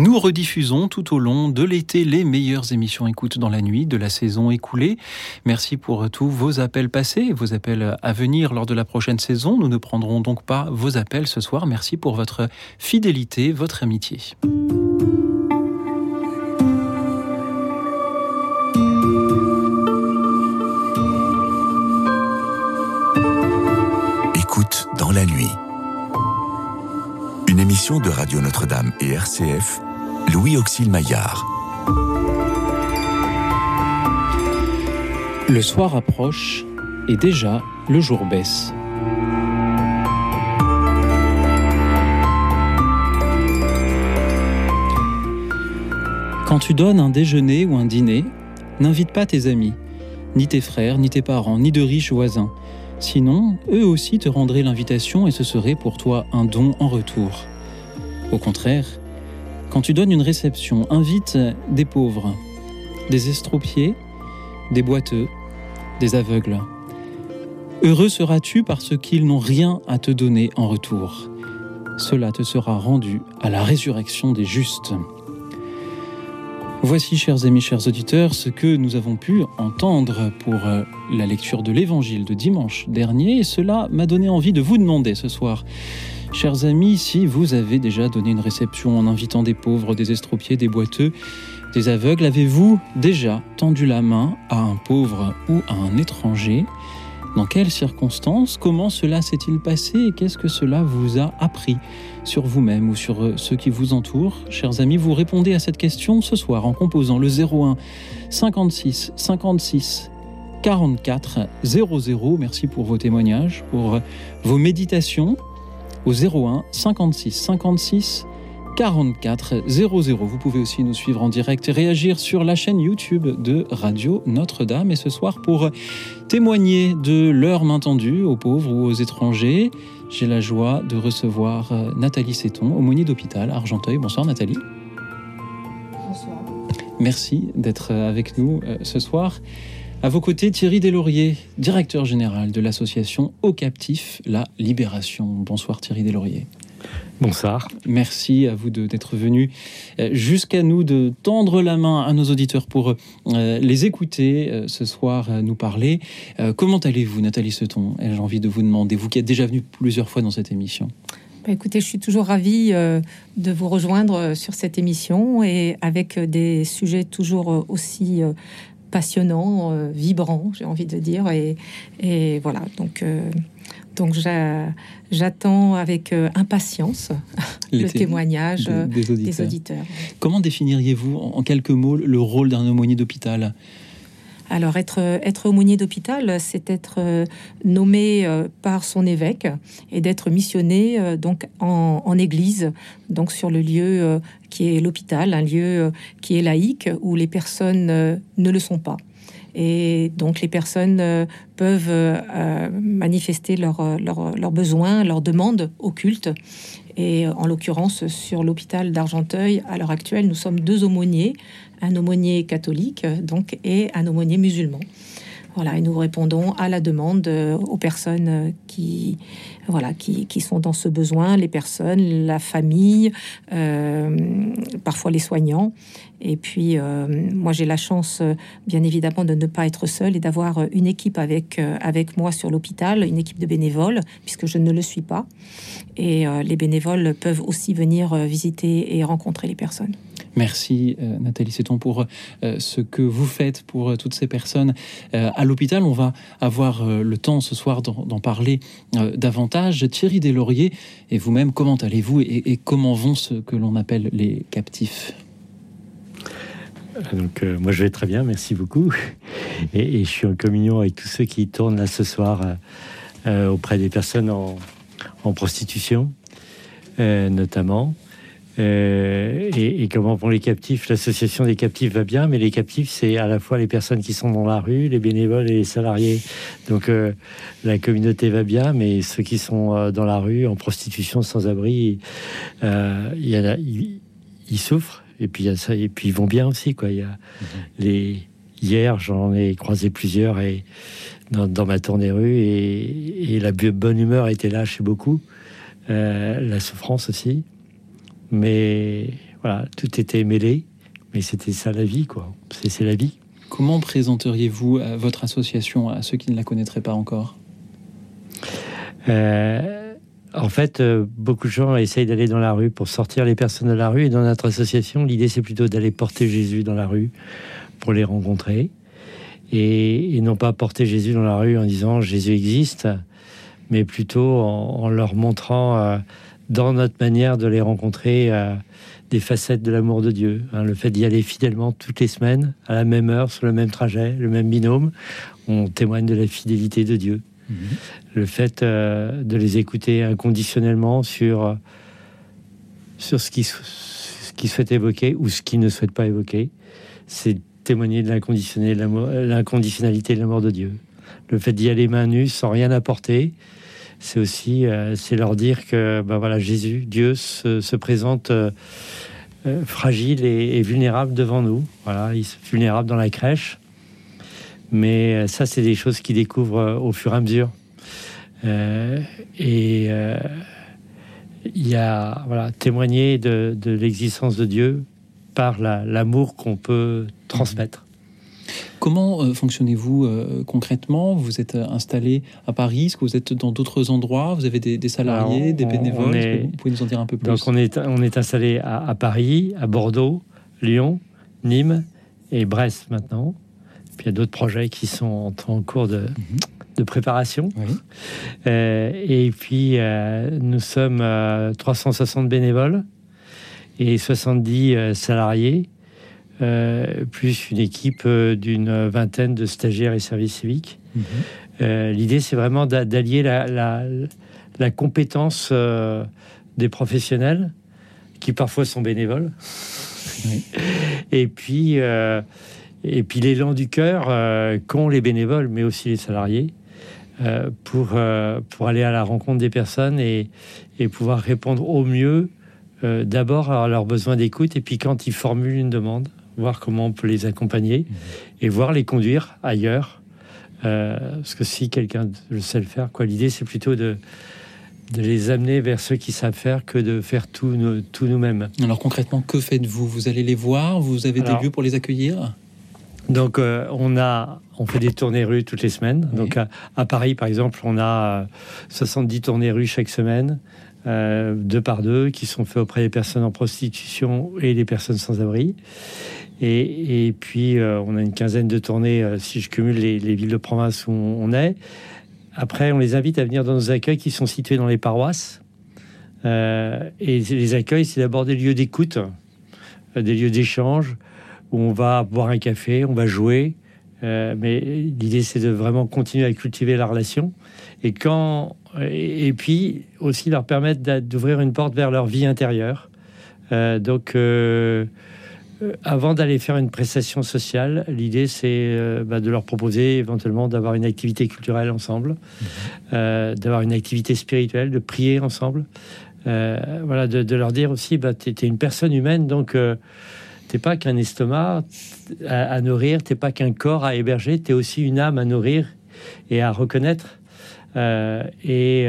Nous rediffusons tout au long de l'été les meilleures émissions écoute dans la nuit de la saison écoulée. Merci pour tous vos appels passés, vos appels à venir lors de la prochaine saison. Nous ne prendrons donc pas vos appels ce soir. Merci pour votre fidélité, votre amitié. Écoute dans la nuit. Une émission de Radio Notre-Dame et RCF, Louis Auxil Maillard. Le soir approche et déjà le jour baisse. Quand tu donnes un déjeuner ou un dîner, n'invite pas tes amis, ni tes frères, ni tes parents, ni de riches voisins. Sinon, eux aussi te rendraient l'invitation et ce serait pour toi un don en retour. Au contraire, quand tu donnes une réception, invite des pauvres, des estropiés, des boiteux, des aveugles. Heureux seras-tu parce qu'ils n'ont rien à te donner en retour. Cela te sera rendu à la résurrection des justes. Voici, chers amis, chers auditeurs, ce que nous avons pu entendre pour euh, la lecture de l'Évangile de dimanche dernier. Et cela m'a donné envie de vous demander ce soir, chers amis, si vous avez déjà donné une réception en invitant des pauvres, des estropiés, des boiteux, des aveugles, avez-vous déjà tendu la main à un pauvre ou à un étranger? Dans quelles circonstances? Comment cela s'est-il passé? Et qu'est-ce que cela vous a appris sur vous-même ou sur euh, ceux qui vous entourent? Chers amis, vous répondez à cette question ce soir en composant le 01 56 56 44 00. Merci pour vos témoignages, pour euh, vos méditations au 01 56 56 44 00. Vous pouvez aussi nous suivre en direct et réagir sur la chaîne YouTube de Radio Notre-Dame. Et ce soir, pour témoigner de leur main tendue aux pauvres ou aux étrangers, j'ai la joie de recevoir euh, Nathalie Séton, aumônier d'hôpital Argenteuil. Bonsoir Nathalie. Bonsoir. Merci d'être avec nous euh, ce soir. À vos côtés, Thierry Deslauriers, directeur général de l'association Au Captif, La Libération. Bonsoir Thierry Deslauriers. Bonsoir. Merci à vous d'être venu euh, jusqu'à nous, de tendre la main à nos auditeurs pour euh, les écouter euh, ce soir, nous parler. comment allez-vous, Nathalie Seton? J'ai envie de vous demander, vous qui êtes déjà venu plusieurs fois dans cette émission? Bah, écoutez, je suis toujours ravie de vous rejoindre sur cette émission et avec des sujets toujours aussi passionnants, vibrants, j'ai envie de dire. Et, et voilà, donc donc j'attends avec euh, impatience le témoignage des, auditeurs. Comment définiriez-vous en quelques mots le rôle d'un aumônier d'hôpital? Alors, être, être aumônier d'hôpital, c'est être euh, nommé euh, par son évêque et d'être missionné donc en, église, donc sur le lieu qui est l'hôpital, un lieu qui est laïque où les personnes ne le sont pas. Et donc les personnes euh, peuvent euh, manifester leurs euh, leur, besoins, leurs demandes au culte. Et en l'occurrence, sur l'hôpital d'Argenteuil, à l'heure actuelle, nous sommes deux aumôniers, un aumônier catholique donc, et un aumônier musulman. Voilà, et nous répondons à la demande aux personnes qui, voilà, qui, qui sont dans ce besoin, les personnes, la famille, parfois les soignants. Et puis, euh, moi, j'ai la chance, euh, bien évidemment, de ne pas être seule et d'avoir euh, une équipe avec, avec moi sur l'hôpital, une équipe de bénévoles, puisque je ne le suis pas. Et les bénévoles peuvent aussi venir visiter et rencontrer les personnes. Merci Nathalie Séton pour ce que vous faites pour toutes ces personnes à l'hôpital. On va avoir le temps ce soir d'en parler davantage. Thierry Deslauriers et vous-même, comment allez-vous et comment vont ce que l'on appelle les captifs? Donc euh, moi je vais très bien, merci beaucoup. Et, je suis en communion avec tous ceux qui tournent là ce soir euh, euh, auprès des personnes en, prostitution, notamment. Et, comment vont les captifs L'association des captifs va bien, mais les captifs, c'est à la fois les personnes qui sont dans la rue, les bénévoles et les salariés. Donc la communauté va bien, mais ceux qui sont dans la rue, en prostitution, sans abri, il ils souffrent et puis y a ça, et puis ils vont bien aussi quoi. Il y a mhm. les hier j'en ai croisé plusieurs et dans, ma tournée rue et, et, la bonne humeur était là chez beaucoup, euh, la souffrance aussi, mais voilà, tout était mêlé, mais c'était ça la vie, quoi. C'est la vie. Comment présenteriez-vous euh, votre association à ceux qui ne la connaîtraient pas encore? Euh, En fait, euh, beaucoup de gens essayent d'aller dans la rue pour sortir les personnes de la rue. Et dans notre association, l'idée, c'est plutôt d'aller porter Jésus dans la rue pour les rencontrer. Et, non pas porter Jésus dans la rue en disant Jésus existe, mais plutôt en, leur montrant dans notre manière de les rencontrer des facettes de l'amour de Dieu. Hein, le fait d'y aller fidèlement toutes les semaines, à la même heure, sur le même trajet, le même binôme, on témoigne de la fidélité de Dieu. Mhm. Le fait euh, de les écouter inconditionnellement sur, sur ce qu'ils ce qui souhaitent évoquer ou ce qu'ils ne souhaitent pas évoquer, c'est témoigner de l'inconditionnalité de l'amour de Dieu. Le fait d'y aller main nue sans rien apporter, c'est aussi euh, c'est leur dire que ben voilà Jésus, Dieu se, présente euh, euh, fragile et, vulnérable devant nous. Voilà, il vulnérable dans la crèche. Mais ça, c'est des choses qu'ils découvrent au fur et à mesure. et il y a voilà témoigner de l'existence de Dieu par l'amour qu'on peut transmettre. Comment euh, fonctionnez-vous euh, concrètement? Vous êtes euh, installé à Paris? Est-ce que vous êtes dans d'autres endroits? Vous avez des, salariés, des bénévoles? Vous pouvez nous en dire un peu plus? Donc on est, on est installé à, Paris, à Bordeaux, Lyon, Nîmes et Brest maintenant. Puis il y a d'autres projets qui sont en, cours de, mhm. préparation. et puis nous sommes 360 bénévoles et 70 salariés plus une équipe euh, d'une vingtaine de stagiaires et services civiques. Mhm. Euh, l'idée, c'est vraiment d'allier la, la, compétence des professionnels, qui parfois sont bénévoles, et puis, et puis l'élan du cœur qu'ont les bénévoles, mais aussi les salariés. pour, pour aller à la rencontre des personnes et, et pouvoir répondre au mieux d'abord à leurs besoins d'écoute et puis quand ils formulent une demande, voir comment on peut les accompagner et voir les conduire ailleurs. Euh, parce que si quelqu'un le sait le faire, quoi, l'idée c'est plutôt de, de les amener vers ceux qui savent faire que de faire tout, nous, tout nous-mêmes. Alors concrètement, que faites-vous? Vous allez les voir? Vous avez des lieux pour les accueillir? donc euh, on a on fait des tournées rues toutes les semaines. Donc à, Paris par exemple, on a 70 euh, tournées rues chaque semaine. deux par deux, qui sont faits auprès des personnes en prostitution et des personnes sans abri. Et, puis, euh, on a une quinzaine de tournées, euh, si je cumule les, villes de province où on est. Après, on les invite à venir dans nos accueils qui sont situés dans les paroisses. Euh, et les accueils, c'est d'abord des lieux d'écoute, des lieux d'échange, où on va boire un café, on va jouer. mais l'idée, c'est de vraiment continuer à cultiver la relation. Et, quand, et, puis aussi leur permettre d'ouvrir une porte vers leur vie intérieure. donc, avant d'aller faire une prestation sociale, l'idée c'est euh, bah, de leur proposer éventuellement d'avoir une activité culturelle ensemble, mhm. euh, d'avoir une activité spirituelle, de prier ensemble. voilà, de, leur dire aussi, bah, tu es, une personne humaine, donc t'es pas qu'un estomac à, à nourrir, t'es pas qu'un corps à héberger, tu es aussi une âme à nourrir et à reconnaître. et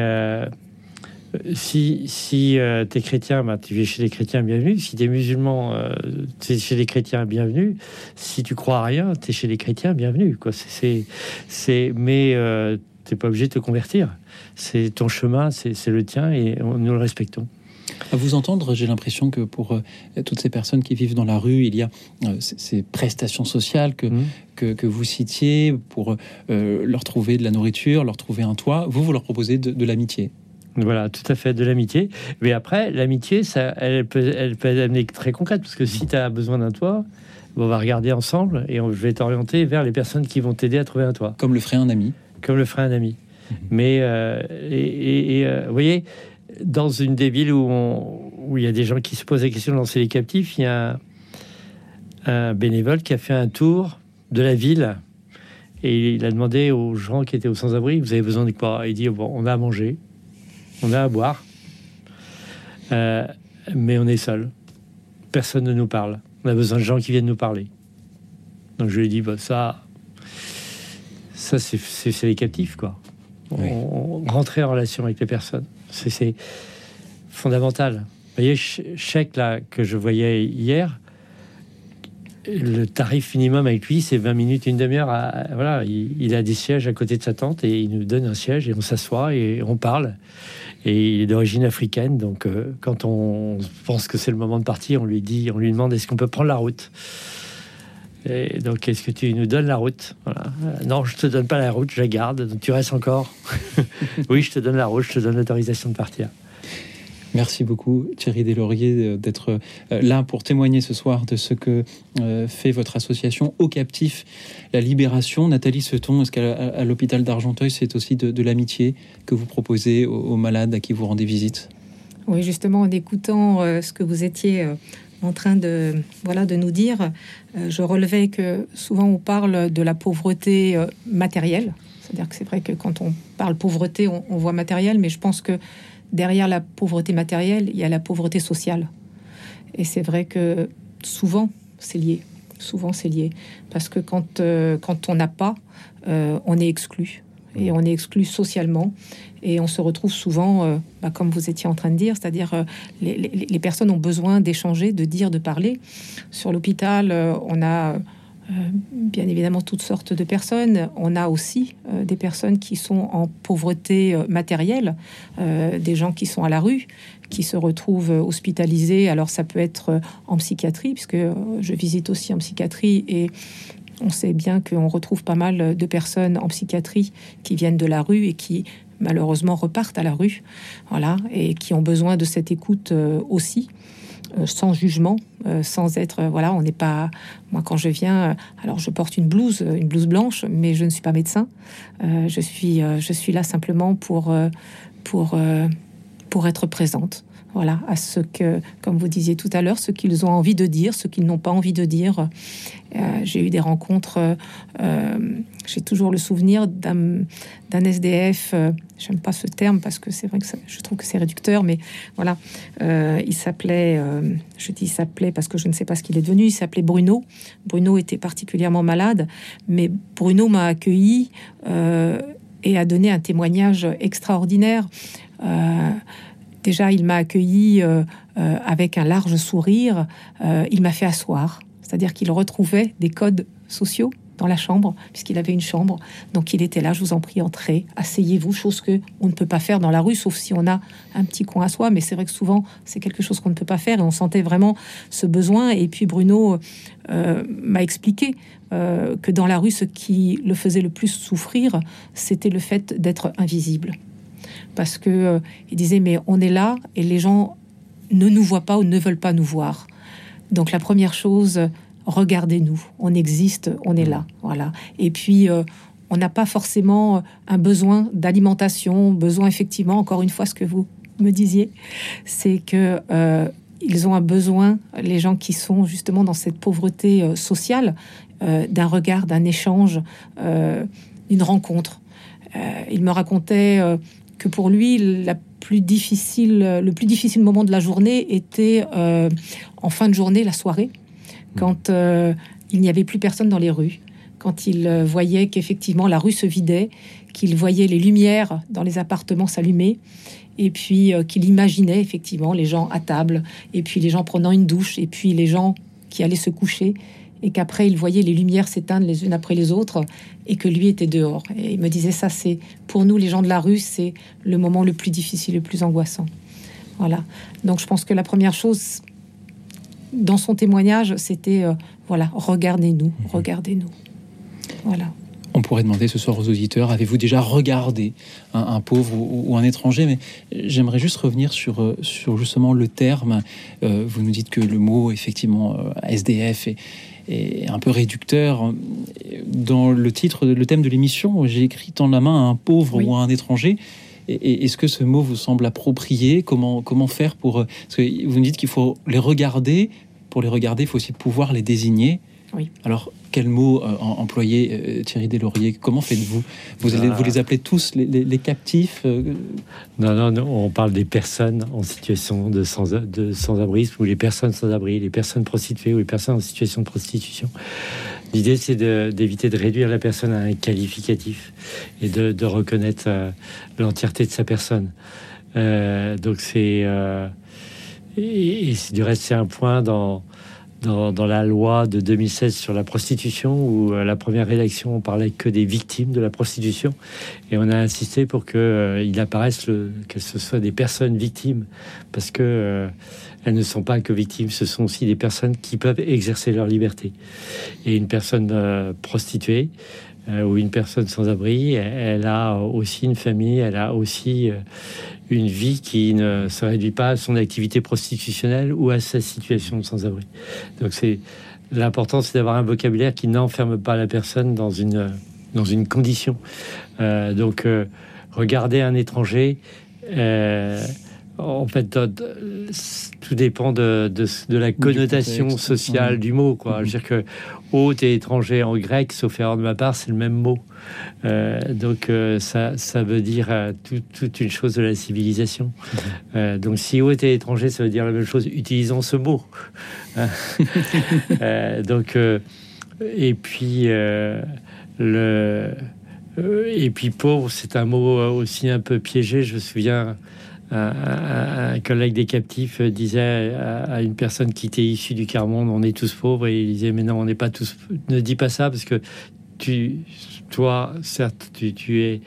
si, si euh, tu es chrétien, bah, tu es chez les chrétiens, bienvenue. Si tu es musulman, euh, tu es chez les chrétiens, bienvenue. Si tu crois à rien, tu es chez les chrétiens, bienvenue. Quoi. C'est, c'est, mais euh, tu n'es pas obligé de te convertir. C'est ton chemin, c'est, le tien et nous le respectons. À vous entendre, j'ai l'impression que pour toutes ces personnes qui vivent dans la rue, il y a ces prestations sociales que, mmh. que, que, vous citiez pour leur trouver de la nourriture, leur trouver un toit. Vous, vous leur proposez de l'amitié. Voilà, tout à fait, de l'amitié. Mais après, l'amitié, ça, elle peut, elle peut être très concrète, parce que si tu as besoin d'un toit, on va regarder ensemble et on, je vais t'orienter vers les personnes qui vont t'aider à trouver un toit. Comme le ferait un ami. Comme le ferait un ami. Mhm. Mais, euh, et, euh, vous voyez, dans une des villes où, où il y a des gens qui se posent la question de lancer les captifs, il y a un bénévole qui a fait un tour de la ville et il a demandé aux gens qui étaient au sans-abri, vous avez besoin de quoi? Il dit, bon, on a à manger, on a à boire, euh, mais on est seul. Personne ne nous parle. On a besoin de gens qui viennent nous parler. Donc je lui ai dit, bah, ça, ça c'est les captifs, quoi. rentrer en relation avec les personnes, c'est fondamental. voyez, chèque là que je voyais hier, le tarif minimum avec lui, c'est 20 minutes, une demi-heure. Voilà, il, a des sièges à côté de sa tante et il nous donne un siège et on s'assoit et on parle. Et il est d'origine africaine, donc euh, quand on pense que c'est le moment de partir, on lui dit, on lui demande est-ce qu'on peut prendre la route? Et donc, est-ce que tu nous donnes la route? Voilà. Non, je te donne pas la route, je la garde. Donc, tu restes encore. oui, je te donne la route, je te donne l'autorisation de partir. Merci beaucoup Thierry Deslauriers d'être euh, là pour témoigner ce soir de ce que euh, fait votre association Au Captif, la libération. Nathalie Seton, est-ce qu'à l'hôpital d'Argenteuil, c'est aussi de, l'amitié que vous proposez aux, malades à qui vous rendez visite? Oui, justement, en écoutant euh, ce que vous étiez en train de, voilà, de nous dire, je relevais que souvent on parle de la pauvreté matérielle. C'est-à-dire que c'est vrai que quand on parle pauvreté, on voit matériel, mais je pense que derrière la pauvreté matérielle, il y a la pauvreté sociale. Et c'est vrai que souvent, c'est lié. Souvent, c'est lié. Parce que quand, euh, quand on n'a pas, euh, on est exclu. Et on est exclu socialement. Et on se retrouve souvent, euh, bah, comme vous étiez en train de dire, c'est-à-dire les, les, personnes ont besoin d'échanger, de dire, de parler. Sur l'hôpital, on a bien évidemment toutes sortes de personnes. On a aussi euh, des personnes qui sont en pauvreté euh, matérielle, des gens qui sont à la rue, qui se retrouvent hospitalisés. Alors ça peut être en psychiatrie, puisque je visite aussi en psychiatrie et on sait bien qu'on retrouve pas mal de personnes en psychiatrie qui viennent de la rue et qui malheureusement repartent à la rue, voilà, et qui ont besoin de cette écoute aussi. Euh, sans jugement, euh, sans être euh, voilà, on n'est pas moi quand je viens, alors je porte une blouse, une blouse blanche, mais je ne suis pas médecin. je suis je suis là simplement pour pour pour être présente voilà, à ce que, comme vous disiez tout à l'heure, ce qu'ils ont envie de dire, ce qu'ils n'ont pas envie de dire. Euh, j'ai eu des rencontres, euh, j'ai toujours le souvenir d'un SDF, euh, j'aime pas ce terme parce que c'est vrai que je trouve que c'est réducteur, mais voilà, il s'appelait, je dis s'appelait parce que je ne sais pas ce qu'il est devenu, il s'appelait Bruno. Bruno était particulièrement malade, mais Bruno m'a accueilli et a donné un témoignage extraordinaire. Déjà, il m'a accueilli euh, euh, avec un large sourire. Euh, il m'a fait asseoir, c'est-à-dire qu'il retrouvait des codes sociaux dans la chambre, puisqu'il avait une chambre. Donc il était là, je vous en prie, entrez, asseyez-vous, chose que on ne peut pas faire dans la rue, sauf si on a un petit coin à soi. Mais c'est vrai que souvent, c'est quelque chose qu'on ne peut pas faire, et on sentait vraiment ce besoin. Et puis Bruno m'a expliqué que dans la rue, ce qui le faisait le plus souffrir, c'était le fait d'être invisible parce que euh, il disait mais on est là et les gens ne nous voient pas ou ne veulent pas nous voir. Donc la première chose, regardez-nous, on existe, on est là, voilà. Et puis euh, on n'a pas forcément un besoin d'alimentation, besoin effectivement, encore une fois, ce que vous me disiez, c'est que euh, ils ont un besoin, les gens qui sont justement dans cette pauvreté sociale, d'un regard, d'un échange, d'une rencontre. il me racontait que pour lui, la plus difficile, le plus difficile moment de la journée était euh, en fin de journée, la soirée, quand euh, il n'y avait plus personne dans les rues, quand il euh, voyait qu'effectivement la rue se vidait, qu'il voyait les lumières dans les appartements s'allumer, et puis qu'il imaginait effectivement les gens à table, et puis les gens prenant une douche, et puis les gens qui allaient se coucher, et qu'après il voyait les lumières s'éteindre les unes après les autres et que lui était dehors. Et il me disait ça, c'est pour nous les gens de la rue, c'est le moment le plus difficile, le plus angoissant. Voilà. Donc je pense que la première chose dans son témoignage, c'était euh, voilà, regardez-nous, mhm. regardez-nous. Voilà. On pourrait demander ce soir aux auditeurs, avez-vous déjà regardé un, pauvre ou, un étranger? Mais j'aimerais juste revenir sur, euh, sur justement le terme. Euh, vous nous dites que le mot, effectivement, SDF est, est un peu réducteur. Dans le titre, le thème de l'émission, j'ai écrit dans la main un pauvre ou un étranger. Est-ce que ce mot vous semble approprié? Comment, comment faire pour... Parce que vous me dites qu'il faut les regarder. Pour les regarder, il faut aussi pouvoir les désigner. Oui. Alors, quel mot euh, employer, euh, Thierry Deslauriers Comment faites-vous? Vous, allez, vous les appelez tous les, captifs euh? non, non, non, on parle des personnes en situation de sans-abrisme ou les personnes sans-abri, les personnes prostituées ou les personnes en situation de prostitution. L'idée, c'est d'éviter de, réduire la personne à un qualificatif et de, reconnaître l'entièreté de sa personne. donc, c'est et, du reste, c'est un point dans, dans, la loi de 2016 sur la prostitution, où la première rédaction, on parlait que des victimes de la prostitution. Et on a insisté pour qu'il apparaisse que ce soit des personnes victimes, parce que elles ne sont pas que victimes, ce sont aussi des personnes qui peuvent exercer leur liberté. Et une personne euh, prostituée euh, ou une personne sans abri, elle, a aussi une famille, elle a aussi euh, une vie qui ne se réduit pas à son activité prostitutionnelle ou à sa situation de sans-abri. Donc c'est l'important, c'est d'avoir un vocabulaire qui n'enferme pas la personne dans une dans une condition. donc regarder un étranger en fait, tout dépend de, la connotation sociale du mot. Quoi. Je veux dire que hôte et étranger en grec, sauf erreur de ma part, c'est le même mot. Euh, donc euh, ça, ça veut dire euh, toute une chose de la civilisation. Mhm. donc si hôte et étranger, ça veut dire la même chose. Utilisons ce mot. donc et puis le et puis pauvre, c'est un mot aussi un peu piégé. Je me souviens un, collègue des captifs disait à, une personne qui était issue du quart-monde, on est tous pauvres, et il disait, mais non, on n'est pas tous, ne dis pas ça, parce que tu, toi, certes, tu, es,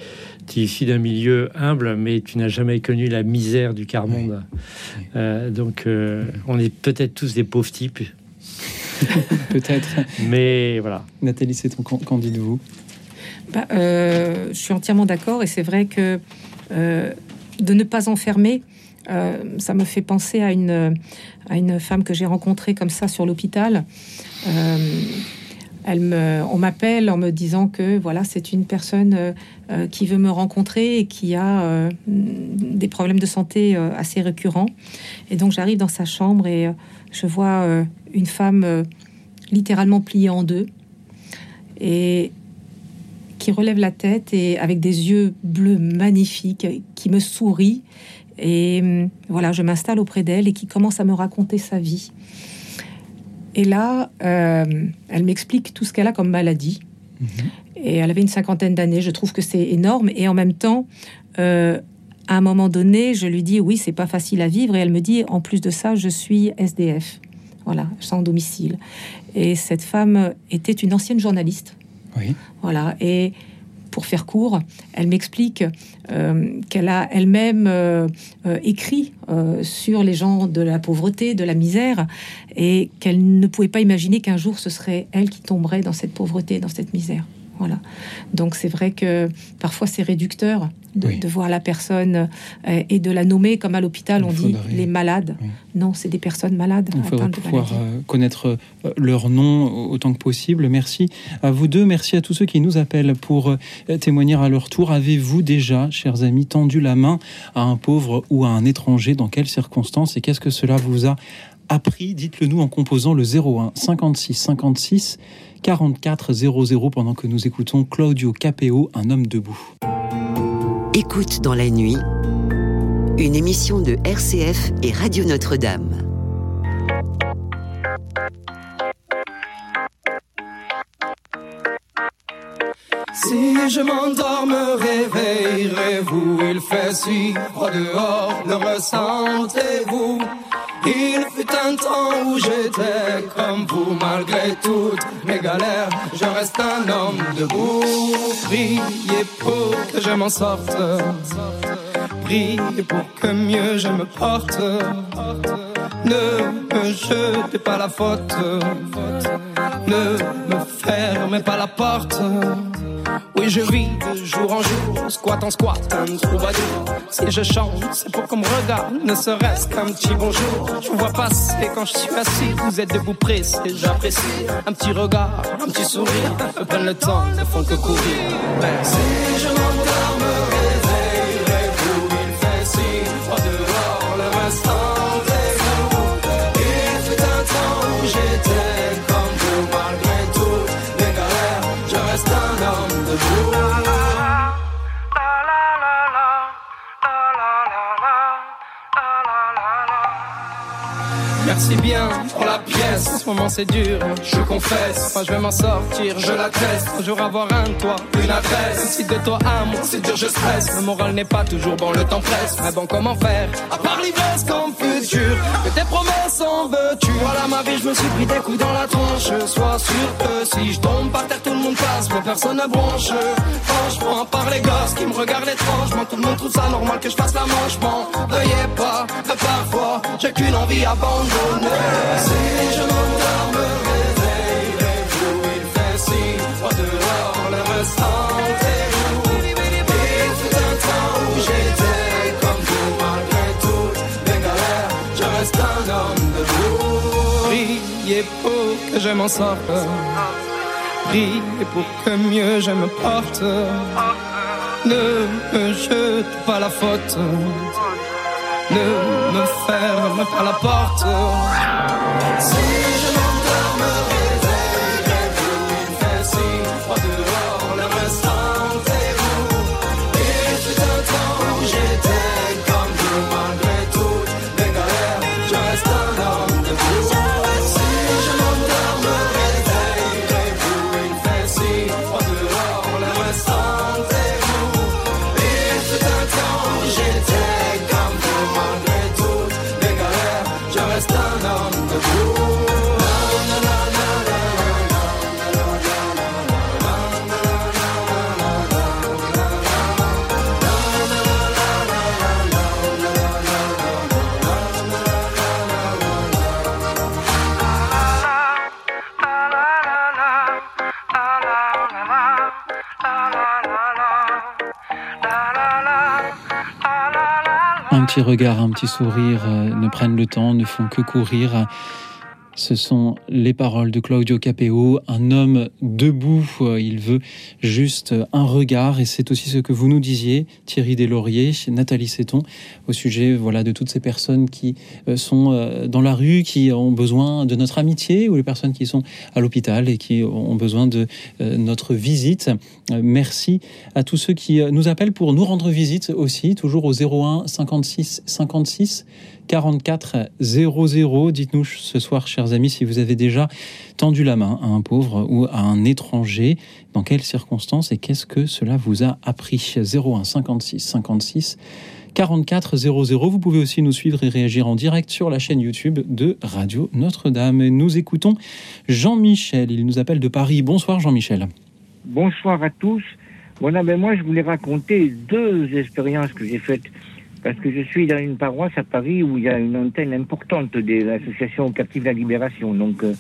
issu d'un milieu humble, mais tu n'as jamais connu la misère du quart-monde. Euh, donc, euh, on est peut-être tous des pauvres types. peut-être. Mais voilà. Nathalie, c'est ton qu'en dites-vous? Bah, euh, Je suis entièrement d'accord, et c'est vrai que de ne pas enfermer. Euh, ça me fait penser à une, à une femme que j'ai rencontrée comme ça sur l'hôpital. Euh, elle me, on m'appelle en me disant que voilà, c'est une personne euh, qui veut me rencontrer et qui a des problèmes de santé assez récurrents. Et donc j'arrive dans sa chambre et je vois une femme littéralement pliée en deux. Et qui relève la tête et avec des yeux bleus magnifiques, qui me sourit. Et hum, voilà, je m'installe auprès d'elle et qui commence à me raconter sa vie. Et là, euh, elle m'explique tout ce qu'elle a comme maladie. Mhm. Et elle avait une cinquantaine d'années. Je trouve que c'est énorme. Et en même temps, euh, à un moment donné, je lui dis oui, c'est pas facile à vivre. Et elle me dit en plus de ça, je suis SDF. Voilà, sans domicile. Et cette femme était une ancienne journaliste voilà. Et pour faire court, elle m'explique euh, qu'elle a elle-même euh, euh, écrit sur les gens de la pauvreté, de la misère, et qu'elle ne pouvait pas imaginer qu'un jour ce serait elle qui tomberait dans cette pauvreté, dans cette misère. Voilà. Donc c'est vrai que parfois c'est réducteur de, voir la personne euh, et de la nommer comme à l'hôpital on dit les malades. Non, c'est des personnes malades. Il faudra pouvoir euh, connaître euh, leur nom autant que possible. Merci à vous deux. Merci à tous ceux qui nous appellent pour témoigner à leur tour. Avez-vous déjà, chers amis, tendu la main à un pauvre ou à un étranger? Dans quelles circonstances? Et qu'est-ce que cela vous a appris? Dites-le nous en composant le 01 56 56 44 00 pendant que nous écoutons Claudio Capeo, un homme debout. Écoute dans la nuit, une émission de RCF et Radio Notre-Dame. Si je m'endors, me réveillerez-vous Il fait si froid dehors, le ressentez-vous? Il fut un temps où j'étais comme vous, malgré toutes mes galères. Je reste un homme debout. Priez pour que je m'en sorte. Priez pour que mieux je me porte. Ne me jetez pas la faute. Ne me fermez pas la porte. Oui, je vis de jour en jour, squat en squat, un troubadour. Si je chante, c'est pour qu'on me regarde, ne serait-ce qu'un petit bonjour. Je vous vois passer quand je suis assis, vous êtes debout pressé, j'apprécie. Un petit regard, un petit sourire, me prennent le temps, ne font que courir. Merci, je Pour la pièce ce moment c'est dur, je confesse. Moi je vais m'en sortir, je l'atteste. Toujours avoir un toit, une adresse. Si de toi à moi, c'est dur, je stresse. Le moral n'est pas toujours bon, le temps presse. Mais bon, comment faire? À part l'ivresse comme futur, que tes promesses en veux-tu? Voilà ma vie, je me suis pris des coups dans la tronche. Sois sûr que si je tombe par terre, tout le monde passe, mais personne ne bronche. Franchement, à part les gosses qui me regardent étrangement, tout le monde trouve ça normal que je fasse la manche. Veuillez pas, que parfois j'ai qu'une envie abandonnée. Pour que je m'en sorte, priez pour que mieux je me porte. Ne me jete pas la faute ne me ferme pas la porte. Un petit regard, un petit sourire euh, ne prennent le temps, ne font que courir. Ce sont les paroles de Claudio Capeo, un homme debout, euh, il veut juste un regard et c'est aussi ce que vous nous disiez, Thierry Deslauriers, Nathalie Seton, au sujet voilà, de toutes ces personnes qui euh, sont euh, dans la rue, qui ont besoin de notre amitié ou les personnes qui sont à l'hôpital et qui ont besoin de notre visite. Merci à tous ceux qui nous appellent pour nous rendre visite aussi, toujours au 01 56 56 44 00. Dites-nous ce soir, chers amis, si vous avez déjà tendu la main à un pauvre ou à un étranger, dans quelles circonstances et qu'est-ce que cela vous a appris 01 56 56 44 00. Vous pouvez aussi nous suivre et réagir en direct sur la chaîne YouTube de Radio Notre-Dame. Nous écoutons Jean-Michel. Il nous appelle de Paris. Bonsoir Jean-Michel. Bonsoir à tous. Voilà, ben moi, je voulais raconter deux expériences que j'ai faites. Parce que je suis dans une paroisse à Paris où il y a une antenne importante de l'association Captive de la Libération. Donc, euh,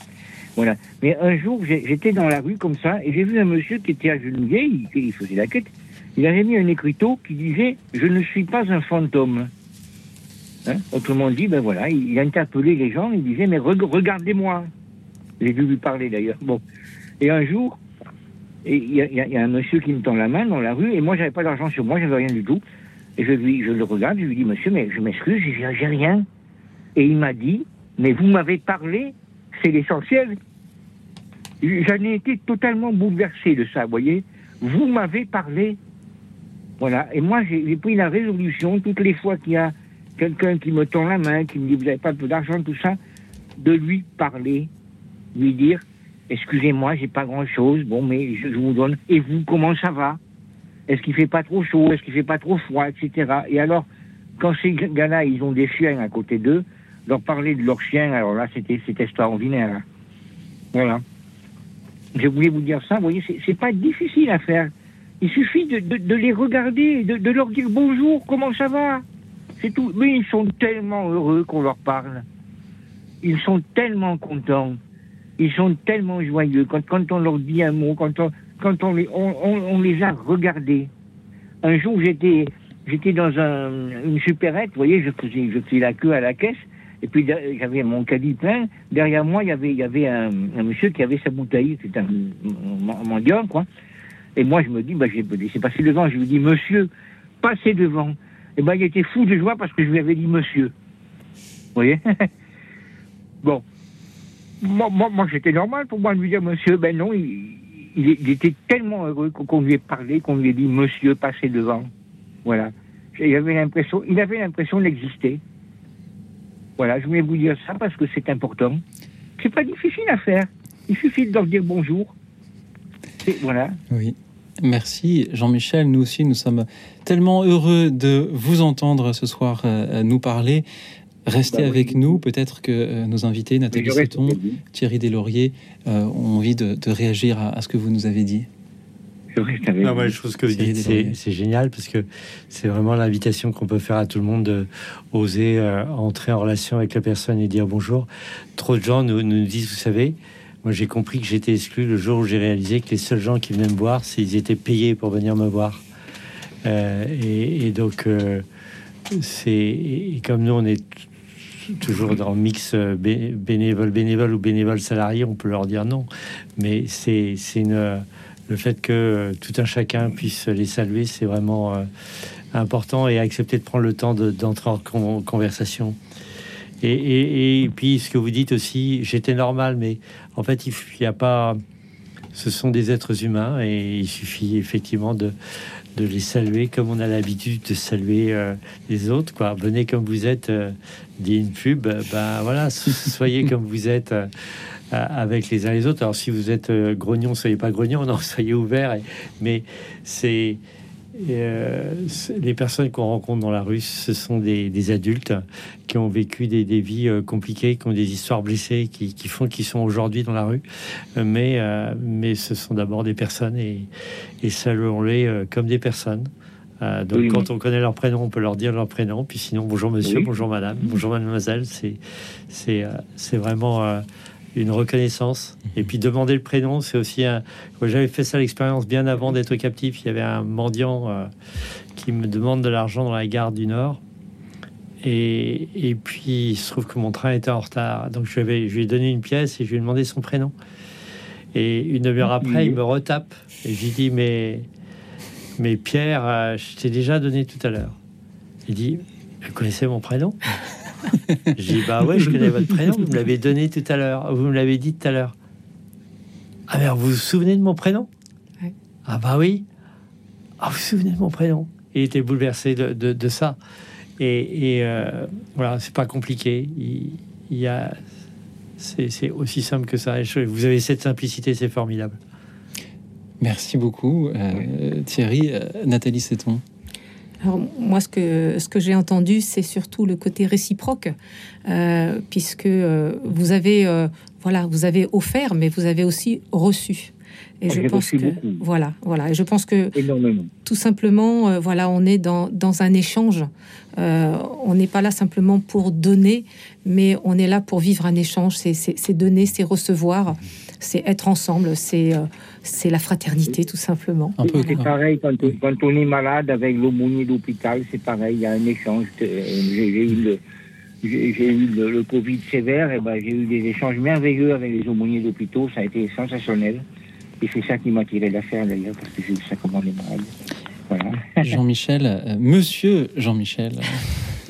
voilà. Mais un jour, j'étais dans la rue comme ça et j'ai vu un monsieur qui était agenouillé, il, il faisait la quête. Il avait mis un écriteau qui disait « Je ne suis pas un fantôme hein Autrement dit, ben voilà, il, interpellait les gens, il disait « Mais reg- regardez-moi !» J'ai dû lui parler d'ailleurs. Bon. Et un jour, il y, y a un monsieur qui me tend la main dans la rue, et moi, j'avais pas d'argent sur moi, j'avais rien du tout. Et je, lui, je le regarde, je lui dis, monsieur, mais je m'excuse, j'ai rien. Et il m'a dit, mais vous m'avez parlé, c'est l'essentiel. J'en ai été totalement bouleversé de ça, vous voyez. Vous m'avez parlé. Voilà. Et moi, j'ai pris la résolution, toutes les fois qu'il y a quelqu'un qui me tend la main, qui me dit, vous n'avez pas d'argent, tout ça, de lui parler, lui dire, excusez-moi, j'ai pas grand-chose, bon, mais je vous donne. Et vous, comment ça va? Est-ce qu'il fait pas trop chaud? Est-ce qu'il fait pas trop froid, etc. Et alors, quand ces gars-là, ils ont des chiens à côté d'eux, leur parler de leurs chiens, alors là, c'était extraordinaire. Voilà. Je voulais vous dire ça, vous voyez, c'est- c'est pas difficile à faire. Il suffit de, les regarder, de, de leur dire bonjour, comment ça va? C'est tout. Mais ils sont tellement heureux qu'on leur parle. Ils sont tellement contents. Ils sont tellement joyeux. Quand, quand on leur dit un mot, quand on, quand on, les, on, on- les a regardés. Un jour, j'étais, dans un, une supérette, vous voyez, je faisais, la queue à la caisse. Et puis j'avais mon caddie plein. Derrière moi, il y avait, un, monsieur qui avait sa bouteille. C'était un, mendiant, quoi. Et moi, je me dis, bah, je vais laisser passer devant. Je lui dis, monsieur, passez devant. Et ben, il était fou de joie parce que je lui avais dit monsieur. Vous voyez? Bon. Moi, moi, moi, j'étais normal pour moi de lui dire monsieur. Ben non, il, il- était tellement heureux qu'on lui ait parlé, qu'on lui ait dit monsieur, passez devant. Voilà. Il avait l'impression, il avait l'impression d'exister. Voilà, je voulais vous dire ça parce que c'est important. C'est pas difficile à faire. Il suffit de leur dire bonjour. Voilà. Oui. Merci Jean-Michel. Nous aussi, nous sommes tellement heureux de vous entendre ce soir euh, nous parler. Restez Bah oui. avec nous. Peut-être que euh, nos invités, Nathalie Seton. Thierry Deslauriers, euh, ont envie de, de réagir à, à ce que vous nous avez dit. Je reste avec Non, je trouve que vous C'est dites, c'est c'est génial parce que c'est vraiment l'invitation qu'on peut faire à tout le monde de oser euh, entrer en relation avec la personne et dire bonjour. Trop de gens nous, nous disent, vous savez, moi j'ai compris que j'étais exclu le jour où j'ai réalisé que les seuls gens qui venaient me voir, c'est ils étaient payés pour venir me voir. Euh, et, et donc, euh, c'est et comme nous, on est toujours dans le mix euh, bé- bénévole, bénévole ou bénévole salarié, on peut leur dire non. Mais c'est une le fait que euh, tout un chacun puisse les saluer, c'est vraiment euh, important et accepter de prendre le temps de- d'entrer en con- conversation. Et- et puis, ce que vous dites aussi, j'étais normal, mais en fait, il n'y a pas. Ce sont des êtres humains et il suffit effectivement de, de les saluer comme on a l'habitude de saluer euh, les autres. Quoi. Venez comme vous êtes, euh, dit une pub, euh, ben voilà, soyez comme vous êtes. euh, avec les uns les autres. Alors si vous êtes grognon, soyez pas grognon, non, soyez ouvert. et- mais c'est euh, c'est- les personnes qu'on rencontre dans la rue, ce sont des, des adultes qui ont vécu des, des vies euh, compliquées, qui ont des histoires blessées, qui, qui font qu'ils sont aujourd'hui dans la rue. Euh, mais euh, mais ce sont d'abord des personnes et, et saluons-les euh, comme des personnes. Euh, donc Oui. quand on connaît leur prénom, on peut leur dire leur prénom. Puis sinon, bonjour monsieur, Oui. bonjour madame, bonjour mademoiselle. C'est euh, vraiment euh, une reconnaissance. Et puis demander le prénom, c'est aussi un. J'avais fait ça l'expérience bien avant d'être captif. Il y avait un mendiant euh, qui me demande de l'argent dans la gare du Nord. Et, et puis il se trouve que mon train était en retard. Donc je, lui avais- je lui ai donné une pièce et je lui ai demandé son prénom. Et une demi-heure après, il me retape. Et j'ai dit Mais, mais Pierre, euh, je t'ai déjà donné tout à l'heure. Il dit Vous connaissez mon prénom? J'ai dit Bah ouais, je connais votre prénom. Vous me l'avez donné tout à l'heure. Vous me l'avez dit tout à l'heure. Ah, mais alors, vous vous souvenez de mon prénom? Ouais. Ah, bah oui. Ah, vous vous souvenez de mon prénom? Il était bouleversé de, de- de ça. Et, et, euh, voilà, c'est pas compliqué. Il, il y a. C'est c'est aussi simple que ça. Et je- Vous avez cette simplicité, c'est formidable. Merci beaucoup, euh, Thierry. Euh, Nathalie Seton. Alors, moi, ce que, ce que j'ai entendu, c'est surtout le côté réciproque, euh, puisque euh, vous avez, euh, voilà, vous avez offert, mais vous avez aussi reçu. Et je J'ai pense que, beaucoup. voilà, voilà. Et je pense que Énormément. tout simplement, voilà, on est dans, dans un échange. On n'est pas là simplement pour donner, mais on est là pour vivre un échange. C'est- donner, c'est recevoir, c'est être ensemble, c'est c'est la fraternité, tout simplement. Un peu. C'est pareil quand, quand on est malade avec l'aumônier d'hôpital, c'est pareil, il y a un échange. Euh, J'ai j'ai eu le. J'ai j'ai eu le, le Covid sévère, et ben j'ai eu des échanges merveilleux avec les aumôniers d'hôpitaux, ça a été sensationnel. Et c'est ça qui m'a tiré d'affaire d'ailleurs, parce que j'ai eu ça comme on est malade. Voilà. Jean-Michel, euh, monsieur Jean-Michel,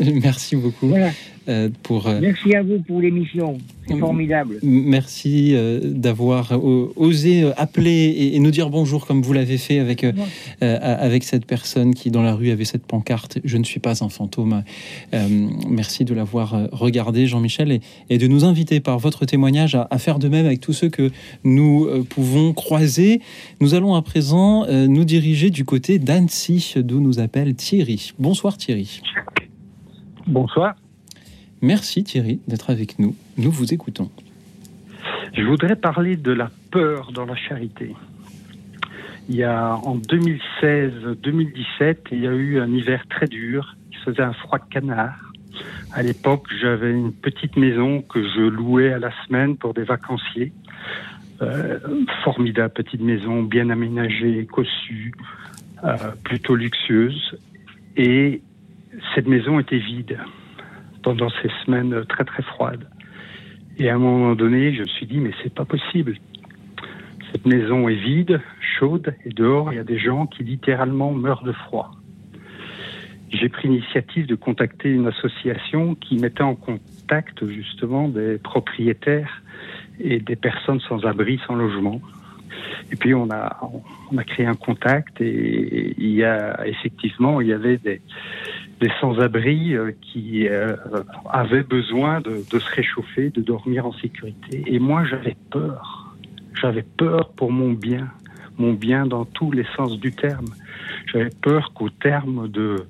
merci beaucoup voilà. Euh, pour. euh, Merci à vous pour l'émission, c'est formidable. Merci euh, d'avoir osé appeler et, nous dire bonjour comme vous l'avez fait avec, avec cette personne qui dans la rue avait cette pancarte Je ne suis pas un fantôme. Euh, merci de l'avoir regardé, Jean-Michel, et, et de nous inviter par votre témoignage à, à faire de même avec tous ceux que nous pouvons croiser. Nous allons à présent nous diriger du côté d'Annecy, d'où nous appelle Thierry. Bonsoir Thierry. Bonsoir. Merci Thierry d'être avec nous. Nous vous écoutons. Je voudrais parler de la peur dans la charité. Il y a en 2016-2017, il y a eu un hiver très dur. Il faisait un froid canard. À l'époque, j'avais une petite maison que je louais à la semaine pour des vacanciers. Euh, formidable petite maison, bien aménagée, cossue, euh, plutôt luxueuse. Et cette maison était vide pendant ces semaines très très froides. Et à un moment donné, je me suis dit, mais c'est pas possible. Cette maison est vide, chaude, et dehors, il y a des gens qui littéralement meurent de froid. J'ai pris l'initiative de contacter une association qui mettait en contact justement des propriétaires et des personnes sans abri, sans logement. Et puis on a, créé un contact et il y a effectivement, il y avait des, des sans-abri euh, qui euh, avaient besoin de, de, se réchauffer, de dormir en sécurité. Et moi, j'avais peur. J'avais peur pour mon bien, mon bien dans tous les sens du terme. J'avais peur qu'au terme de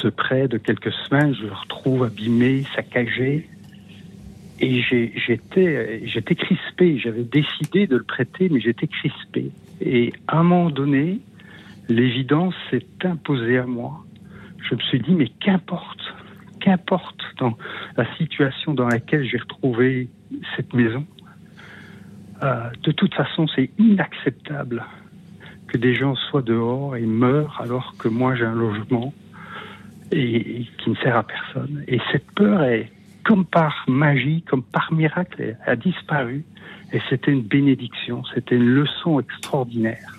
ce prêt de quelques semaines, je le retrouve abîmé, saccagé. Et j'étais, j'étais crispé. J'avais décidé de le prêter, mais j'étais crispé. Et à un moment donné, l'évidence s'est imposée à moi je me suis dit, mais qu'importe, qu'importe dans la situation dans laquelle j'ai retrouvé cette maison. Euh, de toute façon, c'est inacceptable que des gens soient dehors et meurent alors que moi j'ai un logement et, qui ne sert à personne. Et cette peur est, comme par magie, comme par miracle, a disparu. Et c'était une bénédiction, c'était une leçon extraordinaire.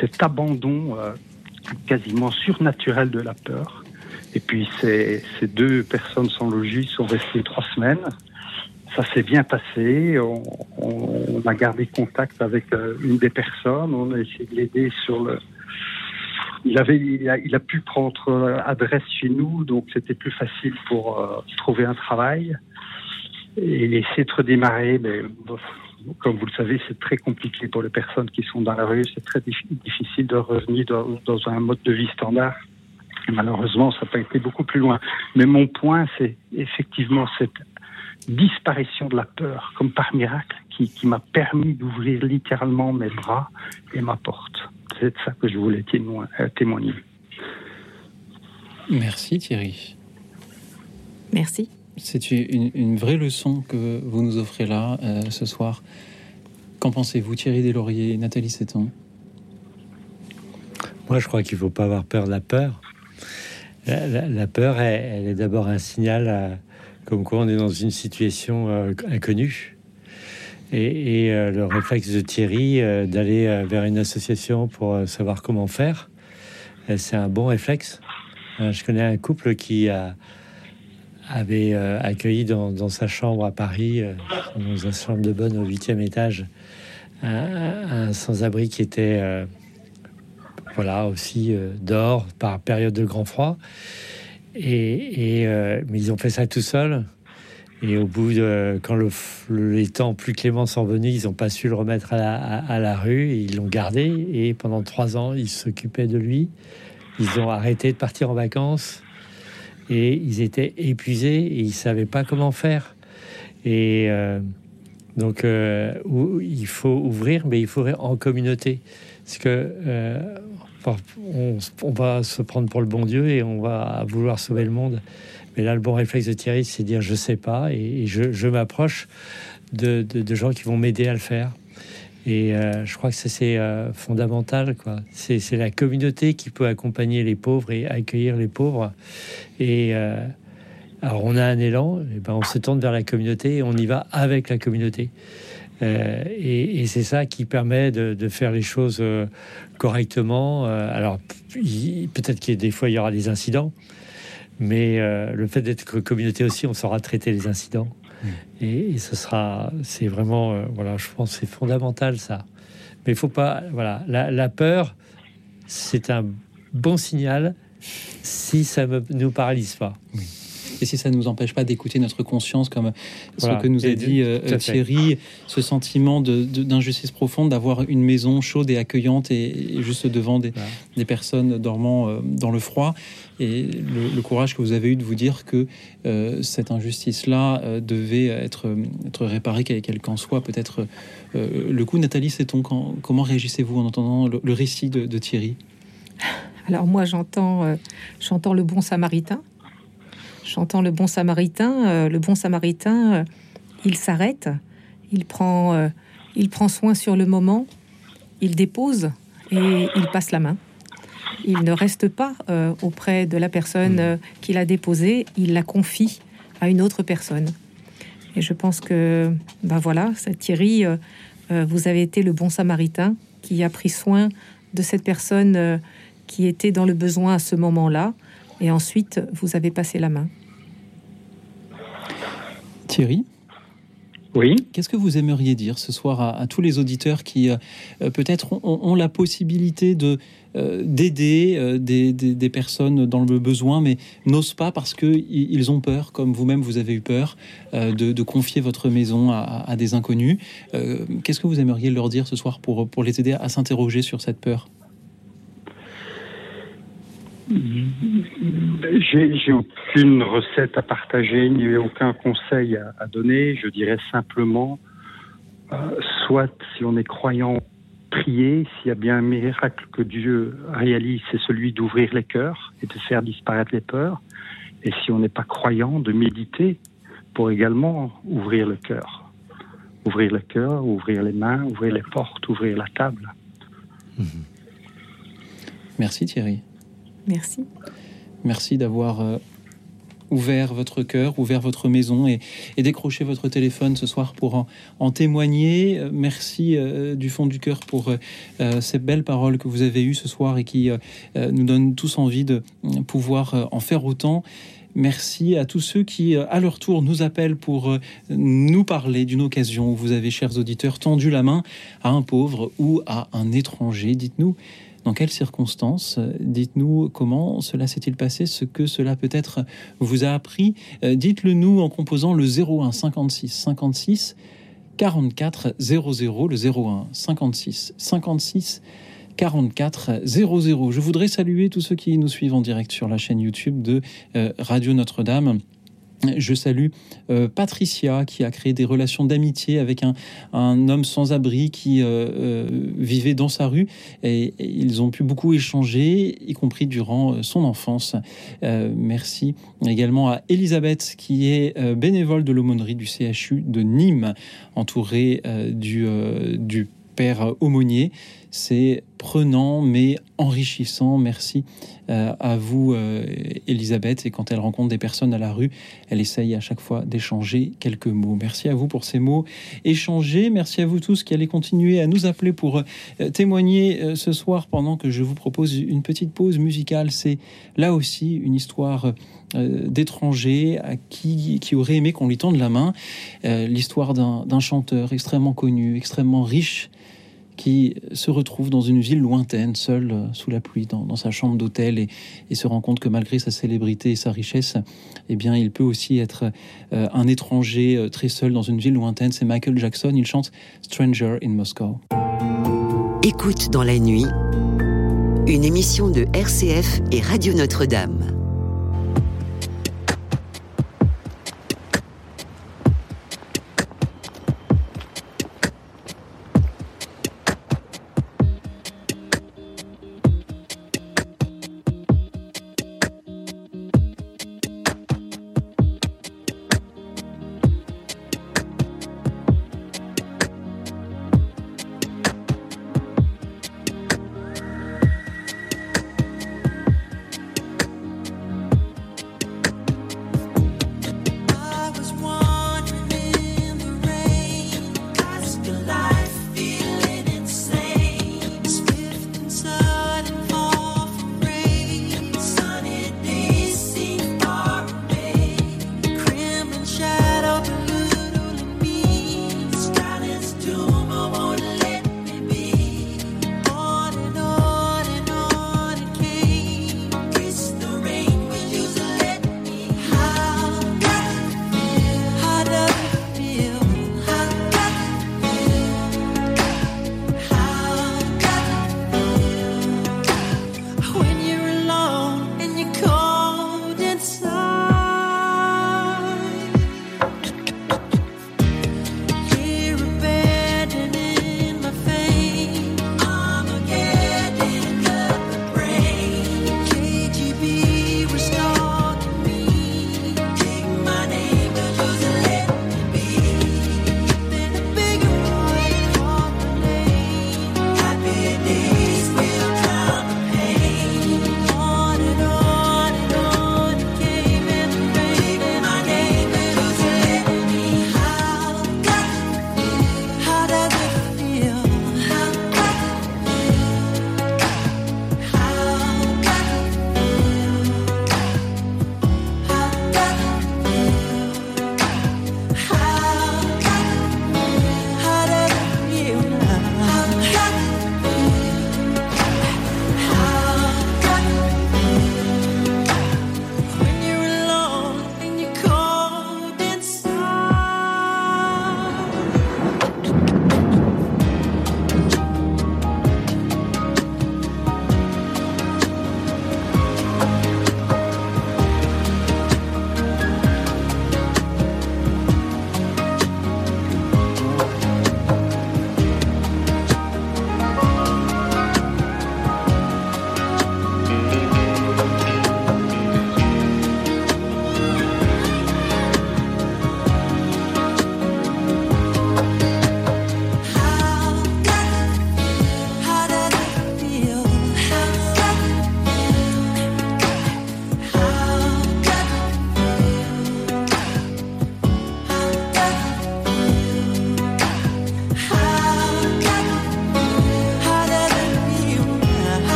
Cet abandon euh, quasiment surnaturel de la peur. Et puis ces, deux personnes sans logis sont restées trois semaines. Ça s'est bien passé. On, on, a gardé contact avec euh, une des personnes. On a essayé de l'aider sur le. Il avait, il a, il a, pu prendre euh, adresse chez nous, donc c'était plus facile pour euh, trouver un travail. Et essayer de redémarrer, mais comme vous le savez, c'est très compliqué pour les personnes qui sont dans la rue. C'est très difficile de revenir dans, un mode de vie standard. malheureusement, ça n'a pas été beaucoup plus loin. Mais mon point, c'est effectivement cette disparition de la peur, comme par miracle, qui, qui m'a permis d'ouvrir littéralement mes bras et ma porte. C'est de ça que je voulais euh, témoigner. Merci Thierry. Merci. C'est une, vraie leçon que vous nous offrez là euh, ce soir. Qu'en pensez-vous, Thierry Deslauriers, Nathalie Seton? Moi, je crois qu'il ne faut pas avoir peur de la peur. La, peur, elle, est d'abord un signal comme quoi on est dans une situation euh, inconnue. Et, euh, le réflexe de Thierry d'aller vers une association pour savoir comment faire, c'est un bon réflexe. je connais un couple qui avait euh, accueilli dans, sa chambre à Paris, euh, dans sa chambre de bonne au huitième étage, un, sans-abri qui était euh, voilà aussi dehors par période de grand froid. Et, mais ils ont fait ça tout seuls. Et au bout de quand le, les temps plus cléments sont venus, ils n'ont pas su le remettre à la, rue. ils l'ont gardé. Et pendant trois ans, ils s'occupaient de lui. Ils ont arrêté de partir en vacances et ils étaient épuisés et ils savaient pas comment faire. Et euh, donc, euh, il faut ouvrir, mais il faudrait en communauté. Parce que euh, va se prendre pour le bon Dieu et on va vouloir sauver le monde. Mais là, le bon réflexe de Thierry, c'est dire je sais pas et, je, m'approche de, de, gens qui vont m'aider à le faire. Et euh, je crois que c'est euh, fondamental. C'est la communauté qui peut accompagner les pauvres et accueillir les pauvres. Et euh, alors, on a un élan, et ben on se tourne vers la communauté et on y va avec la communauté. et, c'est ça qui permet de, de, faire les choses correctement. alors, peut-être qu'il y a des fois, il y aura des incidents. Mais le fait d'être communauté aussi, on saura traiter les incidents. Et, ce sera, c'est vraiment, euh, voilà, je pense c'est fondamental ça. Mais il faut pas, voilà, la, peur, c'est un bon signal si ça ne nous paralyse pas et si ça ne nous empêche pas d'écouter notre conscience, comme ce que nous a dit euh, Thierry, ce sentiment d'injustice profonde d'avoir une maison chaude et accueillante et, juste devant des, personnes dormant euh, dans le froid, et le, courage que vous avez eu de vous dire que euh, cette injustice-là devait être, être réparée, quel qu'en soit peut-être le coup. Nathalie, c'est ton comment réagissez-vous en entendant le, récit de, de Thierry? Alors moi j'entends j'entends le bon samaritain chantant le bon samaritain, euh, le bon samaritain, euh, il s'arrête, il prend, euh, il prend soin sur le moment, il dépose et il passe la main. Il ne reste pas auprès de la personne qu'il a déposée, il la confie à une autre personne. Et je pense que, ben voilà, Thierry, vous avez été le bon samaritain qui a pris soin de cette personne qui était dans le besoin à ce moment-là, et ensuite vous avez passé la main. Thierry Oui. Qu'est-ce que vous aimeriez dire ce soir à, tous les auditeurs qui euh, peut-être ont, la possibilité de euh, d'aider euh, des, personnes dans le besoin, mais n'osent pas parce qu'ils ils ont peur, comme vous-même vous avez eu peur, de, confier votre maison à, des inconnus. Qu'est-ce que vous aimeriez leur dire ce soir pour, pour les aider à s'interroger sur cette peur? J'ai aucune recette à partager, ni aucun conseil à, donner. Je dirais simplement, euh, soit si on est croyant, prier. S'il y a bien un miracle que Dieu réalise, c'est celui d'ouvrir les cœurs et de faire disparaître les peurs. Et si on n'est pas croyant, de méditer pour également ouvrir le cœur. Ouvrir le cœur, ouvrir les mains, ouvrir les portes, ouvrir la table. Merci Thierry. Merci. Merci d'avoir euh, ouvert votre cœur, ouvert votre maison et, décroché votre téléphone ce soir pour en, témoigner. Euh, merci euh, du fond du cœur pour ces belles paroles que vous avez eues ce soir et qui nous donnent tous envie de pouvoir en faire autant. Merci à tous ceux qui, à leur tour, nous appellent pour nous parler d'une occasion où vous avez, chers auditeurs, tendu la main à un pauvre ou à un étranger. Dites-nous dans quelles circonstances Dites-nous comment cela s'est-il passé, ce que cela peut-être vous a appris. Euh, dites-le nous en composant le 01 56 56 44 00, le 01 56 56 44 00. Je voudrais saluer tous ceux qui nous suivent en direct sur la chaîne YouTube de euh, Radio Notre-Dame. Je salue euh, Patricia qui a créé des relations d'amitié avec un, homme sans abri qui euh, euh, vivait dans sa rue et, ils ont pu beaucoup échanger, y compris durant son enfance. merci également à Elisabeth qui est bénévole de l'aumônerie du CHU de Nîmes, entourée du, du père aumônier. C'est prenant mais enrichissant. Merci euh, à vous, euh, Elisabeth. Et quand elle rencontre des personnes à la rue, elle essaye à chaque fois d'échanger quelques mots. Merci à vous pour ces mots échangés. Merci à vous tous qui allez continuer à nous appeler pour euh, témoigner ce soir pendant que je vous propose une petite pause musicale. C'est là aussi une histoire d'étrangers à qui, qui aurait aimé qu'on lui tende la main. L'histoire d'un chanteur extrêmement connu, extrêmement riche qui se retrouve dans une ville lointaine, seul euh, sous la pluie, dans, sa chambre d'hôtel, et, se rend compte que malgré sa célébrité et sa richesse, eh il peut aussi être euh, un étranger euh, très seul dans une ville lointaine. C'est Michael Jackson. Il chante Stranger in Moscow. Écoute dans la nuit, une émission de RCF et Radio Notre-Dame.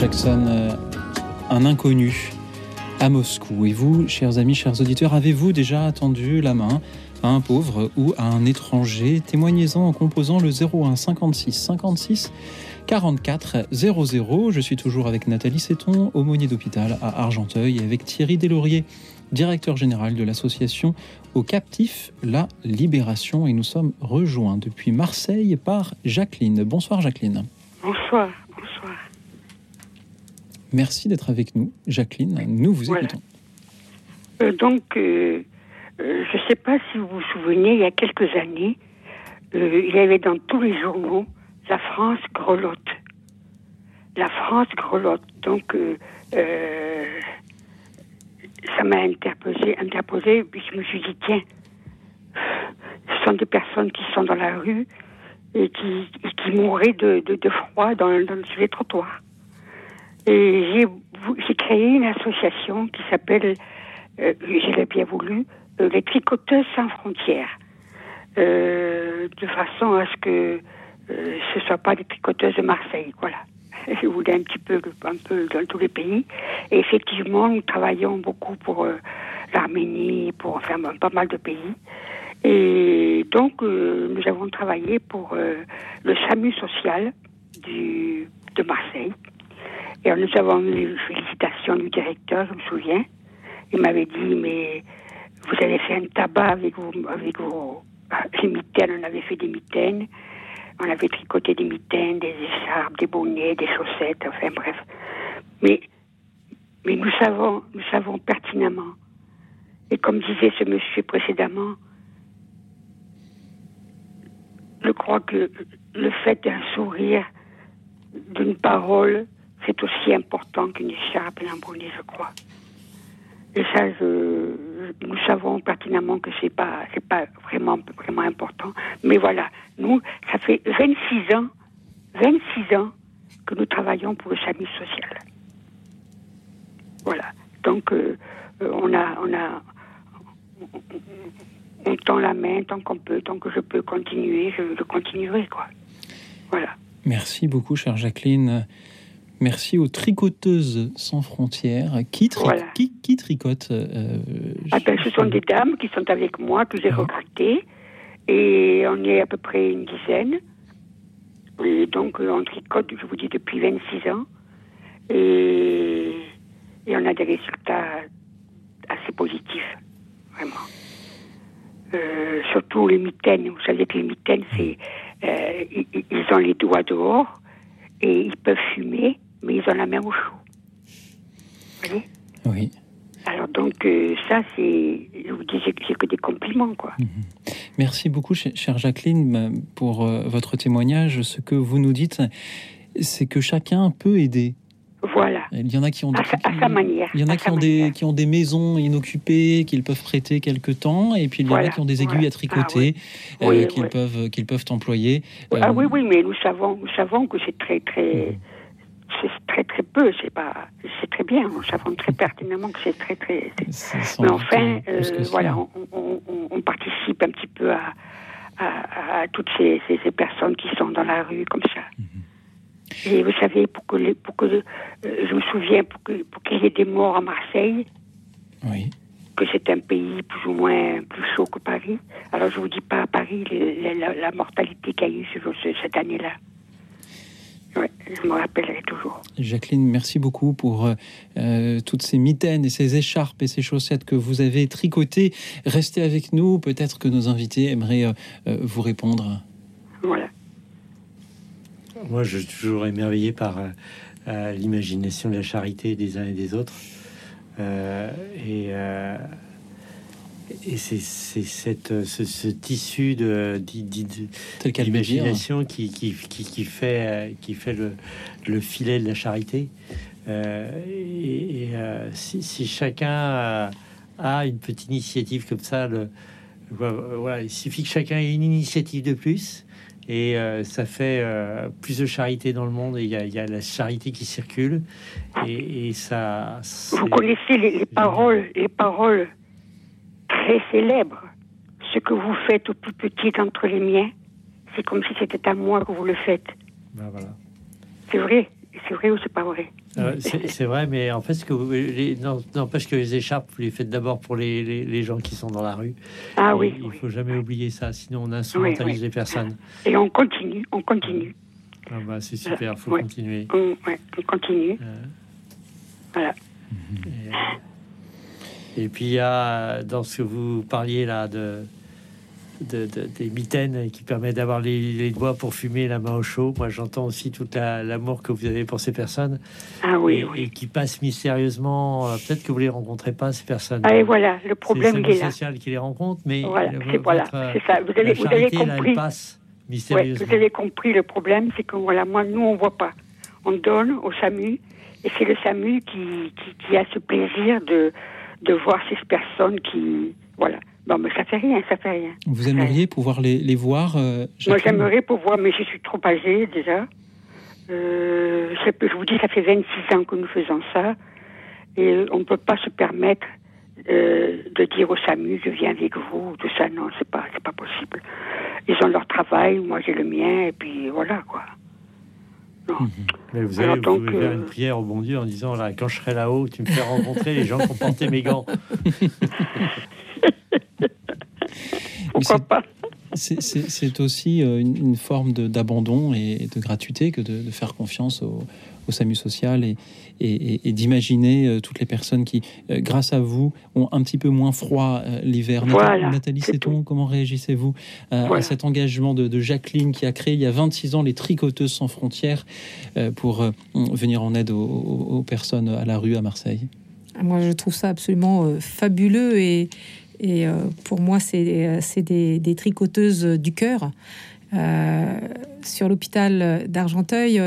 Jackson, euh, un inconnu à Moscou. Et vous, chers amis, chers auditeurs, avez-vous déjà attendu la main à un pauvre ou à un étranger? Témoignez-en en composant le 01 56 56 44 00. Je suis toujours avec Nathalie Séton, aumônier d'hôpital à Argenteuil, et avec Thierry Deslauriers, directeur général de l'association Au Captif La Libération. Et nous sommes rejoints depuis Marseille par Jacqueline. Bonsoir Jacqueline. Bonsoir. Merci d'être avec nous, Jacqueline. Nous vous écoutons. Euh, donc, euh, euh, je ne sais pas si vous vous souvenez, il y a quelques années, il y avait dans tous les journaux la France grelotte. La France grelotte. Donc, ça m'a interposé, interposé, puis je me suis dit, tiens, ce sont des personnes qui sont dans la rue et qui, qui mouraient de, de, froid dans, dans, sur les trottoirs. Et j'ai créé une association qui s'appelle, euh, je l'ai bien voulu, euh, les tricoteuses sans frontières, euh, de façon à ce que euh, ce ne soit pas des tricoteuses de Marseille, voilà. Je voulais un petit peu, un peu dans tous les pays. Et effectivement, nous travaillons beaucoup pour l'Arménie, pour enfin pas mal de pays. Et donc, nous avons travaillé pour le SAMU social de Marseille. Et nous avons eu une félicitation du directeur, je me souviens. Il m'avait dit, mais vous avez fait un tabac avec vos, avec vos les mitaines, on avait fait des mitaines, on avait tricoté des mitaines, des écharpes, des bonnets, des chaussettes, enfin bref. Mais, mais nous savons, nous savons pertinemment. Et comme disait ce monsieur précédemment, je crois que le fait d'un sourire, d'une parole, c'est aussi important qu'une écharpe et un bonnet, je crois. Et ça, nous savons pertinemment que c'est pas, c'est pas vraiment, vraiment important. Mais voilà, nous, ça fait 26 ans, 26 ans que nous travaillons pour le SAMU social. Voilà. Donc, euh, euh, on a, on a, on, tend la main tant qu'on peut, tant que je peux continuer, je, je continuerai, quoi. Voilà. Merci beaucoup, chère Jacqueline. Merci aux tricoteuses sans frontières. Qui, qui, qui tricote euh, ah ben, Ce sont des dames qui sont avec moi, que j'ai recrutées. Et on est à peu près une dizaine. Et donc, euh, on tricote, je vous dis, depuis 26 ans. Et, et on a des résultats assez positifs, vraiment. Euh, surtout les mitaines. Vous savez que les mitaines, c'est, ils ont les doigts dehors et ils peuvent fumer mais ils ont la main au chaud. Vous voyez? Oui. Alors donc euh, ça, c'est, je vous dis, c'est que des compliments, quoi. Mhm. Merci beaucoup, chère Jacqueline, pour euh, votre témoignage. Ce que vous nous dites, c'est que chacun peut aider. Voilà. Il y en a qui ont, à, sa, manière. Il y en a qui ont, des, qui ont des maisons inoccupées qu'ils peuvent prêter quelque temps, et puis il y en a qui ont des aiguilles à tricoter ah euh, qu'ils peuvent qu'ils peuvent employer. Ah oui, oui, mais nous savons, nous savons que c'est très très. Mhm c'est très très peu, c'est pas, c'est très bien, nous savons très pertinemment que c'est très très. Mais enfin, euh, voilà, on, participe un petit peu à, à, toutes ces, ces, personnes qui sont dans la rue comme ça. Mhm. Et vous savez, pour que, pour que euh, je me souviens, pour qu'il pour qu'il y ait des morts à Marseille, oui. que c'est un pays plus ou moins plus chaud que Paris. Alors je vous dis pas à Paris la, mortalité qu'il y a eu cette année-là. Oui, je me rappellerai toujours. Jacqueline, merci beaucoup pour euh, euh, toutes ces mitaines et ces écharpes et ces chaussettes que vous avez tricotées. Restez avec nous, peut-être que nos invités aimeraient euh, vous répondre. Voilà. Moi, je suis toujours émerveillé par l'imagination de la charité des uns et des autres. et et c'est cette ce, ce, tissu de d'imagination qui, qui, qui, qui, fait qui fait le, le, filet de la charité. Euh, et, euh, si, si, chacun a, une petite initiative comme ça, le, voilà, il suffit que chacun ait une initiative de plus. Et euh, ça fait plus de charité dans le monde. Et il y, y, a la charité qui circule. Et, et ça. Vous connaissez les, les paroles, les paroles très célèbre. Ce que vous faites au plus petit entre les miens, c'est comme si c'était à moi que vous le faites. Ben voilà. C'est vrai, c'est vrai ou c'est pas vrai? Euh, c'est vrai, mais en fait, ce que vous, les, n'empêche que les écharpes, vous les faites d'abord pour les, les, gens qui sont dans la rue. Ah oui. Il faut jamais oublier ça, sinon on instrumentalise les personnes. Et on continue, on continue. Ah bah, c'est super, il faut continuer. On, on continue. Voilà. Et, et, puis il y a, dans ce que vous parliez là de de, des mitaines qui permet d'avoir les, doigts pour fumer la main au chaud. Moi, j'entends aussi tout l'amour que vous avez pour ces personnes. Ah oui, et, qui passent mystérieusement. Euh, peut-être que vous les rencontrez pas ces personnes. Ah et voilà, le problème qui est là. social qui les rencontre, mais voilà, c'est voilà, ça. Vous avez, vous avez compris. mystérieusement. vous avez compris le problème, c'est que voilà, moi, nous, on voit pas. On donne au SAMU, et c'est le SAMU qui, qui, qui a ce plaisir de de voir ces personnes qui voilà Bon, mais ça fait rien, ça fait rien. Vous aimeriez pouvoir les, les voir euh, Moi, j'aimerais pouvoir, mais je suis trop âgée déjà. Euh, je vous dis, ça fait 26 ans que nous faisons ça. Et on ne peut pas se permettre euh, de dire au SAMU, je viens avec vous, tout ça. Non, c'est pas, c'est pas possible. Ils ont leur travail, moi j'ai le mien, et puis voilà, quoi. Mhm. Mais vous allez vous faire une prière au bon Dieu en disant là, quand je serai là-haut, tu me fais rencontrer les gens qui ont porté mes gants. Pourquoi pas? C'est aussi euh, une, forme d'abandon et de gratuité que de, faire confiance au, SAMU social et, et, d'imaginer euh, toutes les personnes qui, euh, grâce à vous, ont un petit peu moins froid l'hiver. Nathalie Séton, comment réagissez-vous à cet engagement de, Jacqueline qui a créé il y a 26 ans les Tricoteuses sans frontières pour venir en aide aux, personnes à la rue à Marseille? Moi, je trouve ça absolument fabuleux et et euh, pour moi, c'est euh, des, des, tricoteuses du cœur. Euh, sur l'hôpital d'Argenteuil,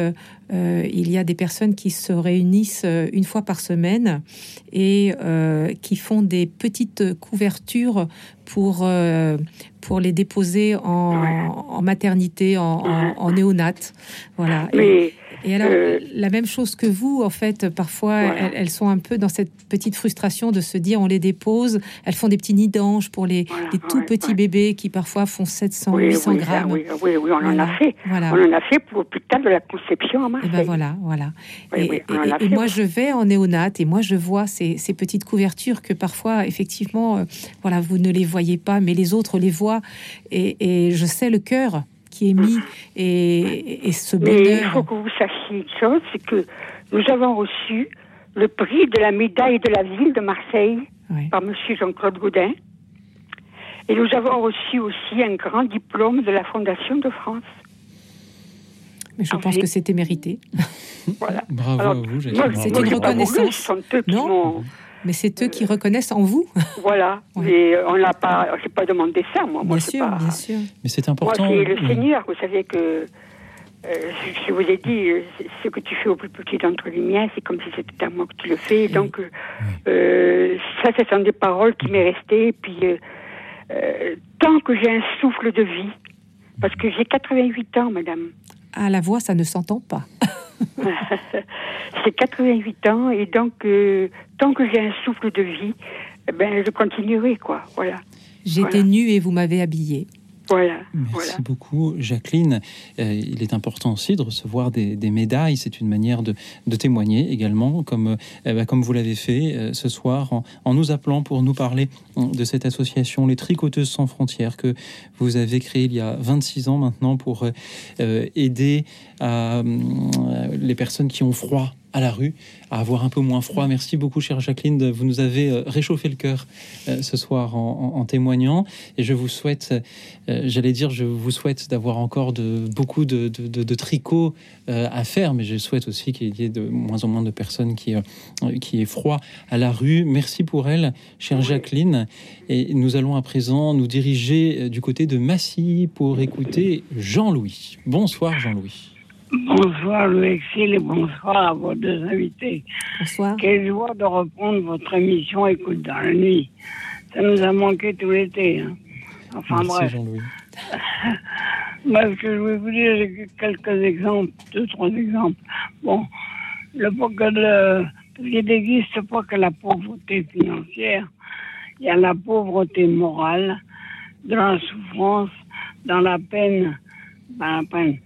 il y a des personnes qui se réunissent une fois par semaine et qui font des petites couvertures pour, pour les déposer en, maternité, en, en, néonate. Voilà. Et alors, euh, la même chose que vous, en fait, parfois, elles, sont un peu dans cette petite frustration de se dire on les dépose, elles font des petits nids d'anges pour les, tout petits bébés qui parfois font 700, 800 grammes. Oui, oui, on en a fait. On en a fait pour l'hôpital de la conception à Marseille. Et ben voilà, voilà. et, moi, je vais en néonate et moi, je vois ces, ces petites couvertures que parfois, effectivement, euh, voilà, vous ne les voyez pas, mais les autres les voient. Et, et je sais le cœur qui est mis et, ce bonheur. Mais il faut que vous sachiez une chose, c'est que nous avons reçu le prix de la médaille de la ville de Marseille par Monsieur Jean-Claude Gaudin. Et nous avons reçu aussi un grand diplôme de la Fondation de France. Mais je pense que c'était mérité. Voilà. Bravo à vous, C'est une reconnaissance. non mais c'est eux qui reconnaissent en vous. Voilà. Et on n'a pas, j'ai pas demandé ça, moi. Bien sûr, bien sûr. Mais c'est important. Moi, c'est le Seigneur. Vous savez que euh, je vous ai dit, euh, ce que tu fais au plus petit d'entre les miens, c'est comme si c'était à moi que tu le fais. Donc, euh, ça, ce sont des paroles qui m'est restées. Puis, tant que j'ai un souffle de vie, parce que j'ai 88 ans, madame. À la voix, ça ne s'entend pas. J'ai 88 ans et donc euh, tant que j'ai un souffle de vie, eh ben je continuerai quoi. Voilà. J'étais nue et vous m'avez habillée. Voilà. Merci beaucoup, Jacqueline. Euh, il est important aussi de recevoir des, médailles. C'est une manière de, témoigner également, comme, euh, bah, comme vous l'avez fait euh, ce soir, en, nous appelant pour nous parler de cette association Les Tricoteuses sans frontières que vous avez créée il y a 26 ans maintenant pour aider les personnes qui ont froid à la rue, à avoir un peu moins froid. Merci beaucoup, chère Jacqueline. Vous nous avez euh, réchauffé le cœur euh, ce soir en, témoignant. Et je vous souhaite, euh, j'allais dire, je vous souhaite d'avoir encore de, beaucoup de, de, tricots à faire, mais je souhaite aussi qu'il y ait de moins en moins de personnes qui, qui aient froid à la rue. Merci pour elle, chère Jacqueline. Et nous allons à présent nous diriger du côté de Massy pour écouter Jean-Louis. Bonsoir, Jean-Louis. Bonsoir Louis et bonsoir à vos deux invités. Bonsoir. Quelle joie de reprendre votre émission Écoute dans la nuit. Ça nous a manqué tout l'été. Hein. Enfin Merci bref. Jean-Louis. bref, que je vais vous dire j'ai quelques exemples, deux, trois exemples. Bon, le, le, il n'existe pas que la pauvreté financière, il y a la pauvreté morale, dans la souffrance, dans la peine, dans la peine.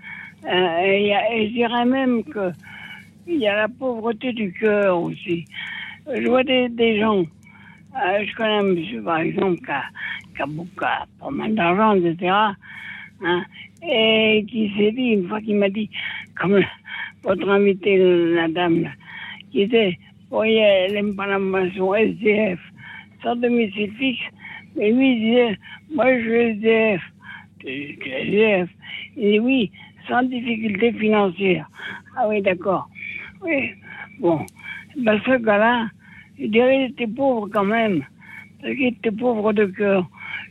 Euh, et, je dirais même que il y a la pauvreté du cœur aussi. Je vois des, gens, euh, je connais un monsieur par exemple qui a, qui a, beaucoup, d'argent, etc. Hein, et qui s'est dit, une fois qu'il m'a dit, comme votre invité, la dame, qui était, voyez, elle n'aime pas la maison SDF, sans domicile fixe, mais lui il disait, moi je suis SDF. Tu es SDF. Il dit oui, sans difficulté financière. Ah oui, d'accord. Oui, bon. Ben, ce gars-là, je dirais qu'il était pauvre quand même. Parce qu'il était pauvre de cœur.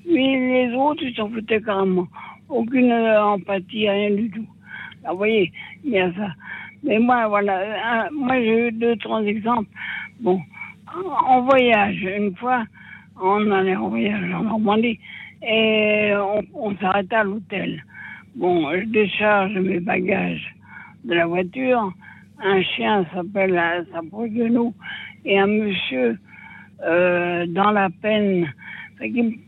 Mais les autres, ils s'en foutaient carrément. Aucune empathie, rien du tout. vous voyez, il y a ça. Mais moi, voilà, moi j'ai eu deux, trois exemples. Bon, en voyage, une fois, on allait en voyage en Normandie et on s'arrêtait à l'hôtel. Bon, je décharge mes bagages de la voiture. Un chien s'appelle, s'approche de nous et un monsieur euh, dans la peine qui,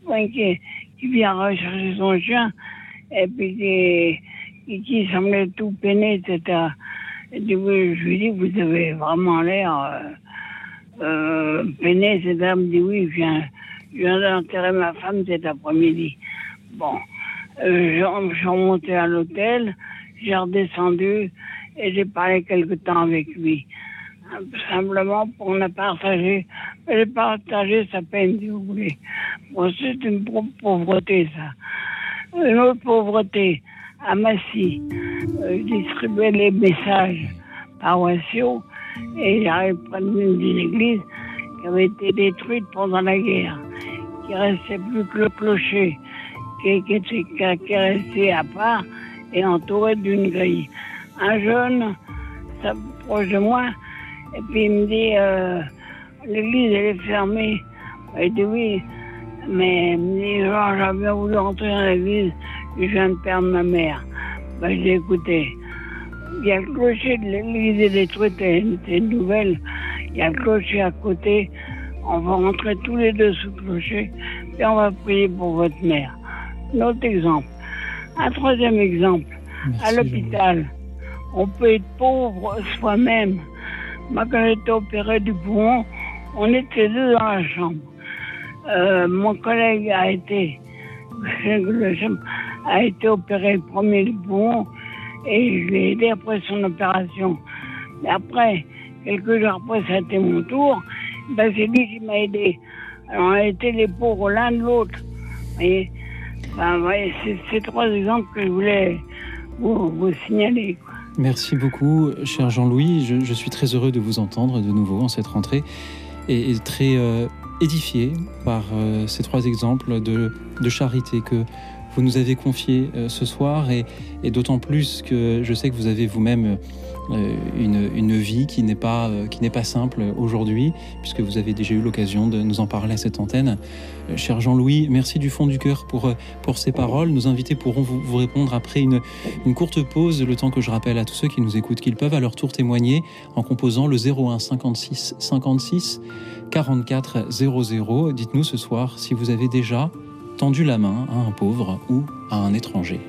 qui, vient rechercher son chien et puis qui, qui semblait tout peiné, etc. Et je lui dis, vous avez vraiment l'air euh, euh, peiné, etc. Elle me dit, oui, je viens, je viens d'enterrer ma femme cet après-midi. Bon, euh, je suis remonté à l'hôtel, j'ai redescendu et j'ai parlé quelque temps avec lui. Simplement pour ne partager, j'ai partagé sa peine, si vous voulez. Bon, c'est une pauvreté, ça. Une autre pauvreté, à Massy, euh, je distribuais les messages paroissiaux et j'arrive près d'une église qui avait été détruite pendant la guerre, qui restait plus que le clocher qui, qui, est resté à part et entouré d'une grille. Un jeune s'approche de moi et puis il me dit euh, l'église elle est fermée. Il dit oui, mais il me dit genre j'avais bien voulu rentrer dans l'église, je viens de perdre ma mère. Ben, je l'ai écouté. Il y a le clocher de l'église est détruite, c'est une nouvelle. Il y a le clocher à côté. On va rentrer tous les deux sous le clocher et on va prier pour votre mère. Notre exemple. Un troisième exemple. à l'hôpital, on peut être pauvre soi-même. Moi, quand j'étais opéré du poumon, on était deux dans la chambre. Euh, mon collègue a été, a été opéré le premier du poumon et je l'ai aidé après son opération. Mais après, quelques jours après, ça a été mon tour. Ben, c'est lui qui m'a aidé. Alors, on a été les pauvres l'un de l'autre. Et ben, c'est ces trois exemples que je voulais vous, signaler. Merci beaucoup, cher Jean-Louis. Je, suis très heureux de vous entendre de nouveau en cette rentrée et, très euh, édifié par euh, ces trois exemples de, charité que vous nous avez confiés euh, ce soir et, d'autant plus que je sais que vous avez vous-même une, une, vie qui n'est pas, euh, qui n'est pas simple aujourd'hui, puisque vous avez déjà eu l'occasion de nous en parler à cette antenne. Euh, cher Jean-Louis, merci du fond du cœur pour, pour ces paroles. Nos invités pourront vous, vous répondre après une, une, courte pause, le temps que je rappelle à tous ceux qui nous écoutent qu'ils peuvent à leur tour témoigner en composant le 01 56 56 44 00. Dites-nous ce soir si vous avez déjà tendu la main à un pauvre ou à un étranger.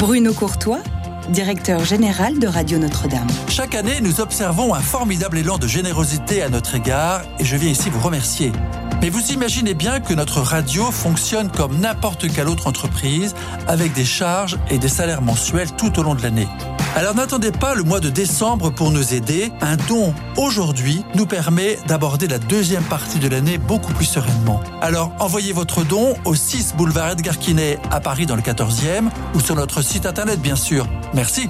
Bruno Courtois, directeur général de Radio Notre-Dame. Chaque année, nous observons un formidable élan de générosité à notre égard et je viens ici vous remercier. Mais vous imaginez bien que notre radio fonctionne comme n'importe quelle autre entreprise avec des charges et des salaires mensuels tout au long de l'année. Alors n'attendez pas le mois de décembre pour nous aider. Un don aujourd'hui nous permet d'aborder la deuxième partie de l'année beaucoup plus sereinement. Alors envoyez votre don au 6 boulevard Edgar Quinet à Paris dans le 14e ou sur notre site internet bien sûr. Merci.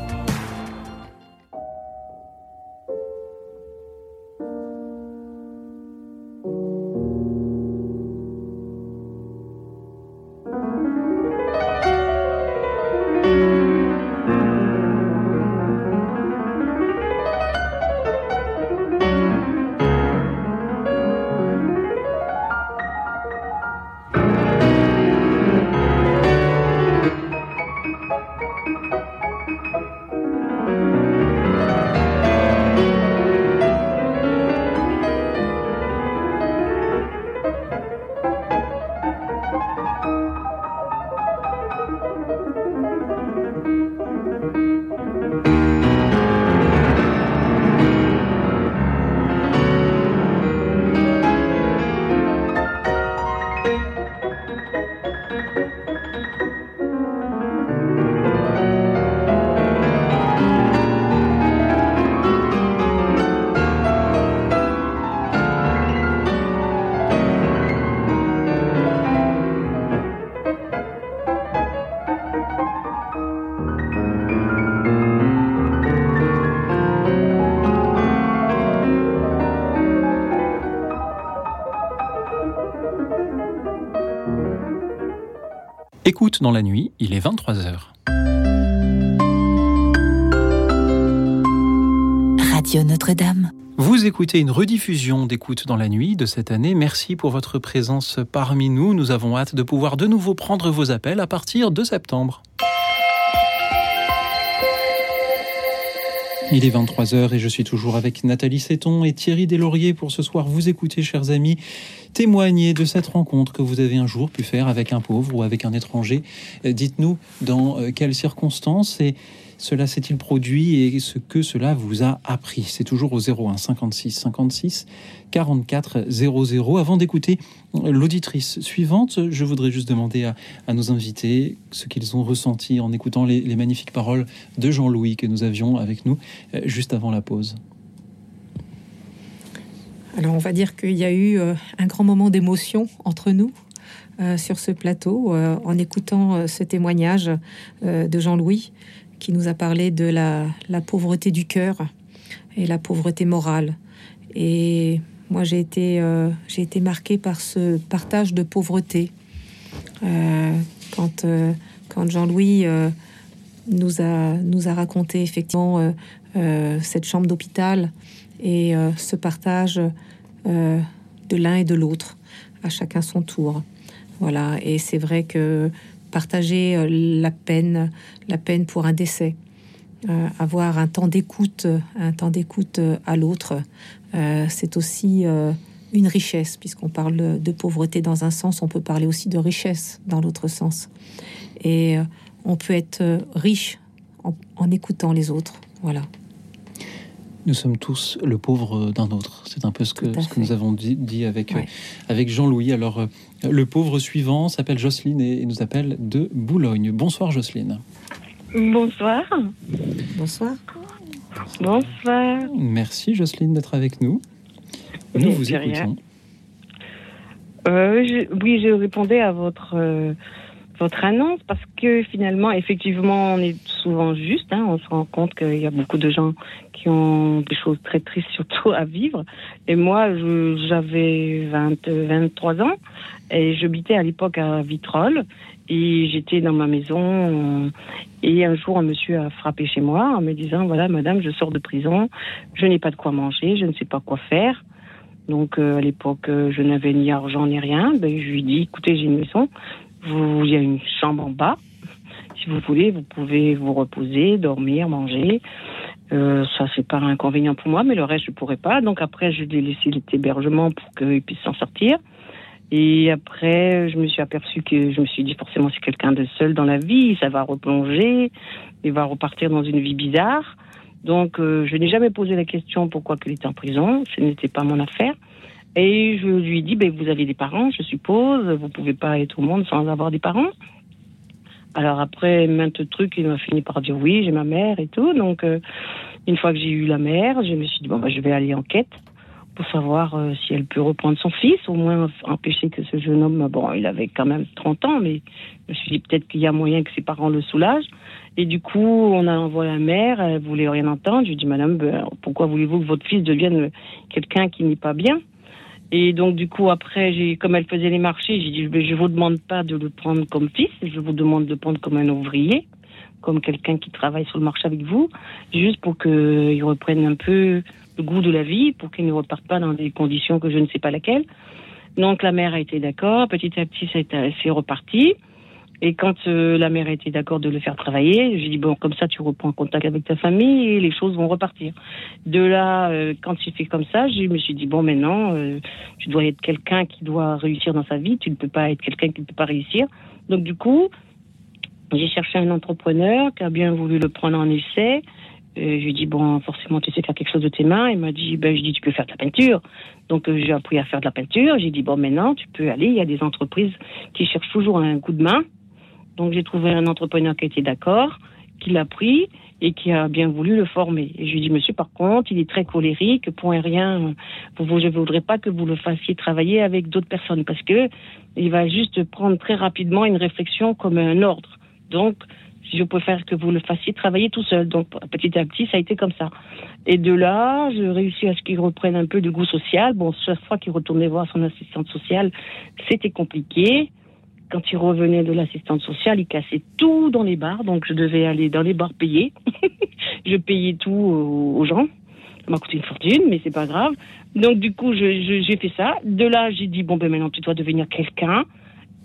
Écoute dans la nuit, il est 23h. Radio Notre-Dame. Vous écoutez une rediffusion d'écoute dans la nuit de cette année. Merci pour votre présence parmi nous. Nous avons hâte de pouvoir de nouveau prendre vos appels à partir de septembre. Il est 23h et je suis toujours avec Nathalie Séton et Thierry Deslauriers pour ce soir vous écouter, chers amis, témoigner de cette rencontre que vous avez un jour pu faire avec un pauvre ou avec un étranger. Euh, dites-nous dans euh, quelles circonstances et cela s'est-il produit et ce que cela vous a appris? C'est toujours au 01 56 56 44 00. Avant d'écouter l'auditrice suivante, je voudrais juste demander à, nos invités ce qu'ils ont ressenti en écoutant les, magnifiques paroles de Jean-Louis que nous avions avec nous euh, juste avant la pause. Alors on va dire qu'il y a eu euh, un grand moment d'émotion entre nous. Euh, sur ce plateau, en écoutant ce témoignage de Jean-Louis, qui nous a parlé de la, pauvreté du cœur et la pauvreté morale. Et moi, j'ai été, euh, été marquée par ce partage de pauvreté. Euh, quand, euh, quand Jean-Louis nous, a, nous a raconté effectivement cette chambre d'hôpital et ce partage de l'un et de l'autre, à chacun son tour. Voilà, et c'est vrai que partager euh, la peine, la peine pour un décès, euh, avoir un temps d'écoute, un temps d'écoute euh, à l'autre, c'est aussi une richesse, puisqu'on parle de pauvreté dans un sens, on peut parler aussi de richesse dans l'autre sens. Et on peut être riche en, écoutant les autres. Voilà. Nous sommes tous le pauvre d'un autre. C'est un peu ce que, nous avons dit, avec, avec Jean-Louis. Alors, le pauvre suivant s'appelle Jocelyne et nous appelle de Boulogne. Bonsoir Jocelyne. Bonsoir. Bonsoir. Bonsoir. Merci Jocelyne d'être avec nous. Nous vous écoutons. Euh, oui, je répondais à votre euh, votre annonce parce que finalement, effectivement, on est souvent juste. Hein, on se rend compte qu'il y a beaucoup de gens qui ont des choses très tristes, surtout à vivre. Et moi, j'avais 23 ans et j'habitais à l'époque à Vitrolles. Et j'étais dans ma maison. Et un jour, un monsieur a frappé chez moi en me disant Voilà, madame, je sors de prison. Je n'ai pas de quoi manger. Je ne sais pas quoi faire. Donc, euh, à l'époque, euh, je n'avais ni argent ni rien. Ben, je lui dis Écoutez, j'ai une maison. Vous, il y a une chambre en bas. Si vous voulez, vous pouvez vous reposer, dormir, manger. Euh, ça, c'est pas un inconvénient pour moi, mais le reste, je pourrais pas. Donc après, je lui ai laissé l'hébergement pour qu'il puisse s'en sortir. Et après, je me suis aperçue que je me suis dit forcément c'est quelqu'un de seul dans la vie, ça va replonger, il va repartir dans une vie bizarre. Donc euh, je n'ai jamais posé la question pourquoi qu'il était en prison, ce n'était pas mon affaire. Et je lui dit, ben, vous avez des parents, je suppose, vous pouvez pas être au monde sans avoir des parents. Alors après maintes trucs, il m'a fini par dire oui, j'ai ma mère et tout. Donc euh, une fois que j'ai eu la mère, je me suis dit bon bah, je vais aller en quête pour savoir euh, si elle peut reprendre son fils, au moins empêcher que ce jeune homme, bon il avait quand même 30 ans, mais je me suis dit peut-être qu'il y a moyen que ses parents le soulagent. Et du coup, on a envoyé la mère, elle voulait rien entendre. Je lui ai dit madame, ben, pourquoi voulez-vous que votre fils devienne quelqu'un qui n'est pas bien? Et donc, du coup, après, comme elle faisait les marchés, j'ai dit, je vous demande pas de le prendre comme fils, je vous demande de prendre comme un ouvrier, comme quelqu'un qui travaille sur le marché avec vous, juste pour qu'il reprenne un peu le goût de la vie, pour qu'il ne reparte pas dans des conditions que je ne sais pas laquelle. Donc, la mère a été d'accord, petit à petit, c'est reparti. Et quand euh, la mère était d'accord de le faire travailler, j'ai dit bon comme ça tu reprends contact avec ta famille et les choses vont repartir. De là, euh, quand tu fais comme ça, je me suis dit bon maintenant euh, tu dois être quelqu'un qui doit réussir dans sa vie, tu ne peux pas être quelqu'un qui ne peut pas réussir. Donc du coup, j'ai cherché un entrepreneur qui a bien voulu le prendre en essai. je lui ai dit bon forcément tu sais faire quelque chose de tes mains. Il m'a dit ben je dis tu peux faire de la peinture. Donc j'ai appris à faire de la peinture. J'ai dit bon maintenant tu peux aller. Il y a des entreprises qui cherchent toujours un coup de main. Donc j'ai trouvé un entrepreneur qui était d'accord, qui l'a pris et qui a bien voulu le former. Et je lui ai dit, monsieur, par contre, il est très colérique, point rien. je ne voudrais pas que vous le fassiez travailler avec d'autres personnes parce que il va juste prendre très rapidement une réflexion comme un ordre. Donc, je préfère que vous le fassiez travailler tout seul. Donc, petit à petit, ça a été comme ça. Et de là, je réussis à ce qu'il reprenne un peu de goût social. Bon, chaque fois qu'il retournait voir son assistante sociale, c'était compliqué quand il revenait de l'assistante sociale, il cassait tout dans les bars, donc je devais aller dans les bars payer. je payais tout aux, gens. Ça m'a coûté une fortune, mais c'est pas grave. Donc du coup, j'ai fait ça. De là, j'ai dit bon ben maintenant tu dois devenir quelqu'un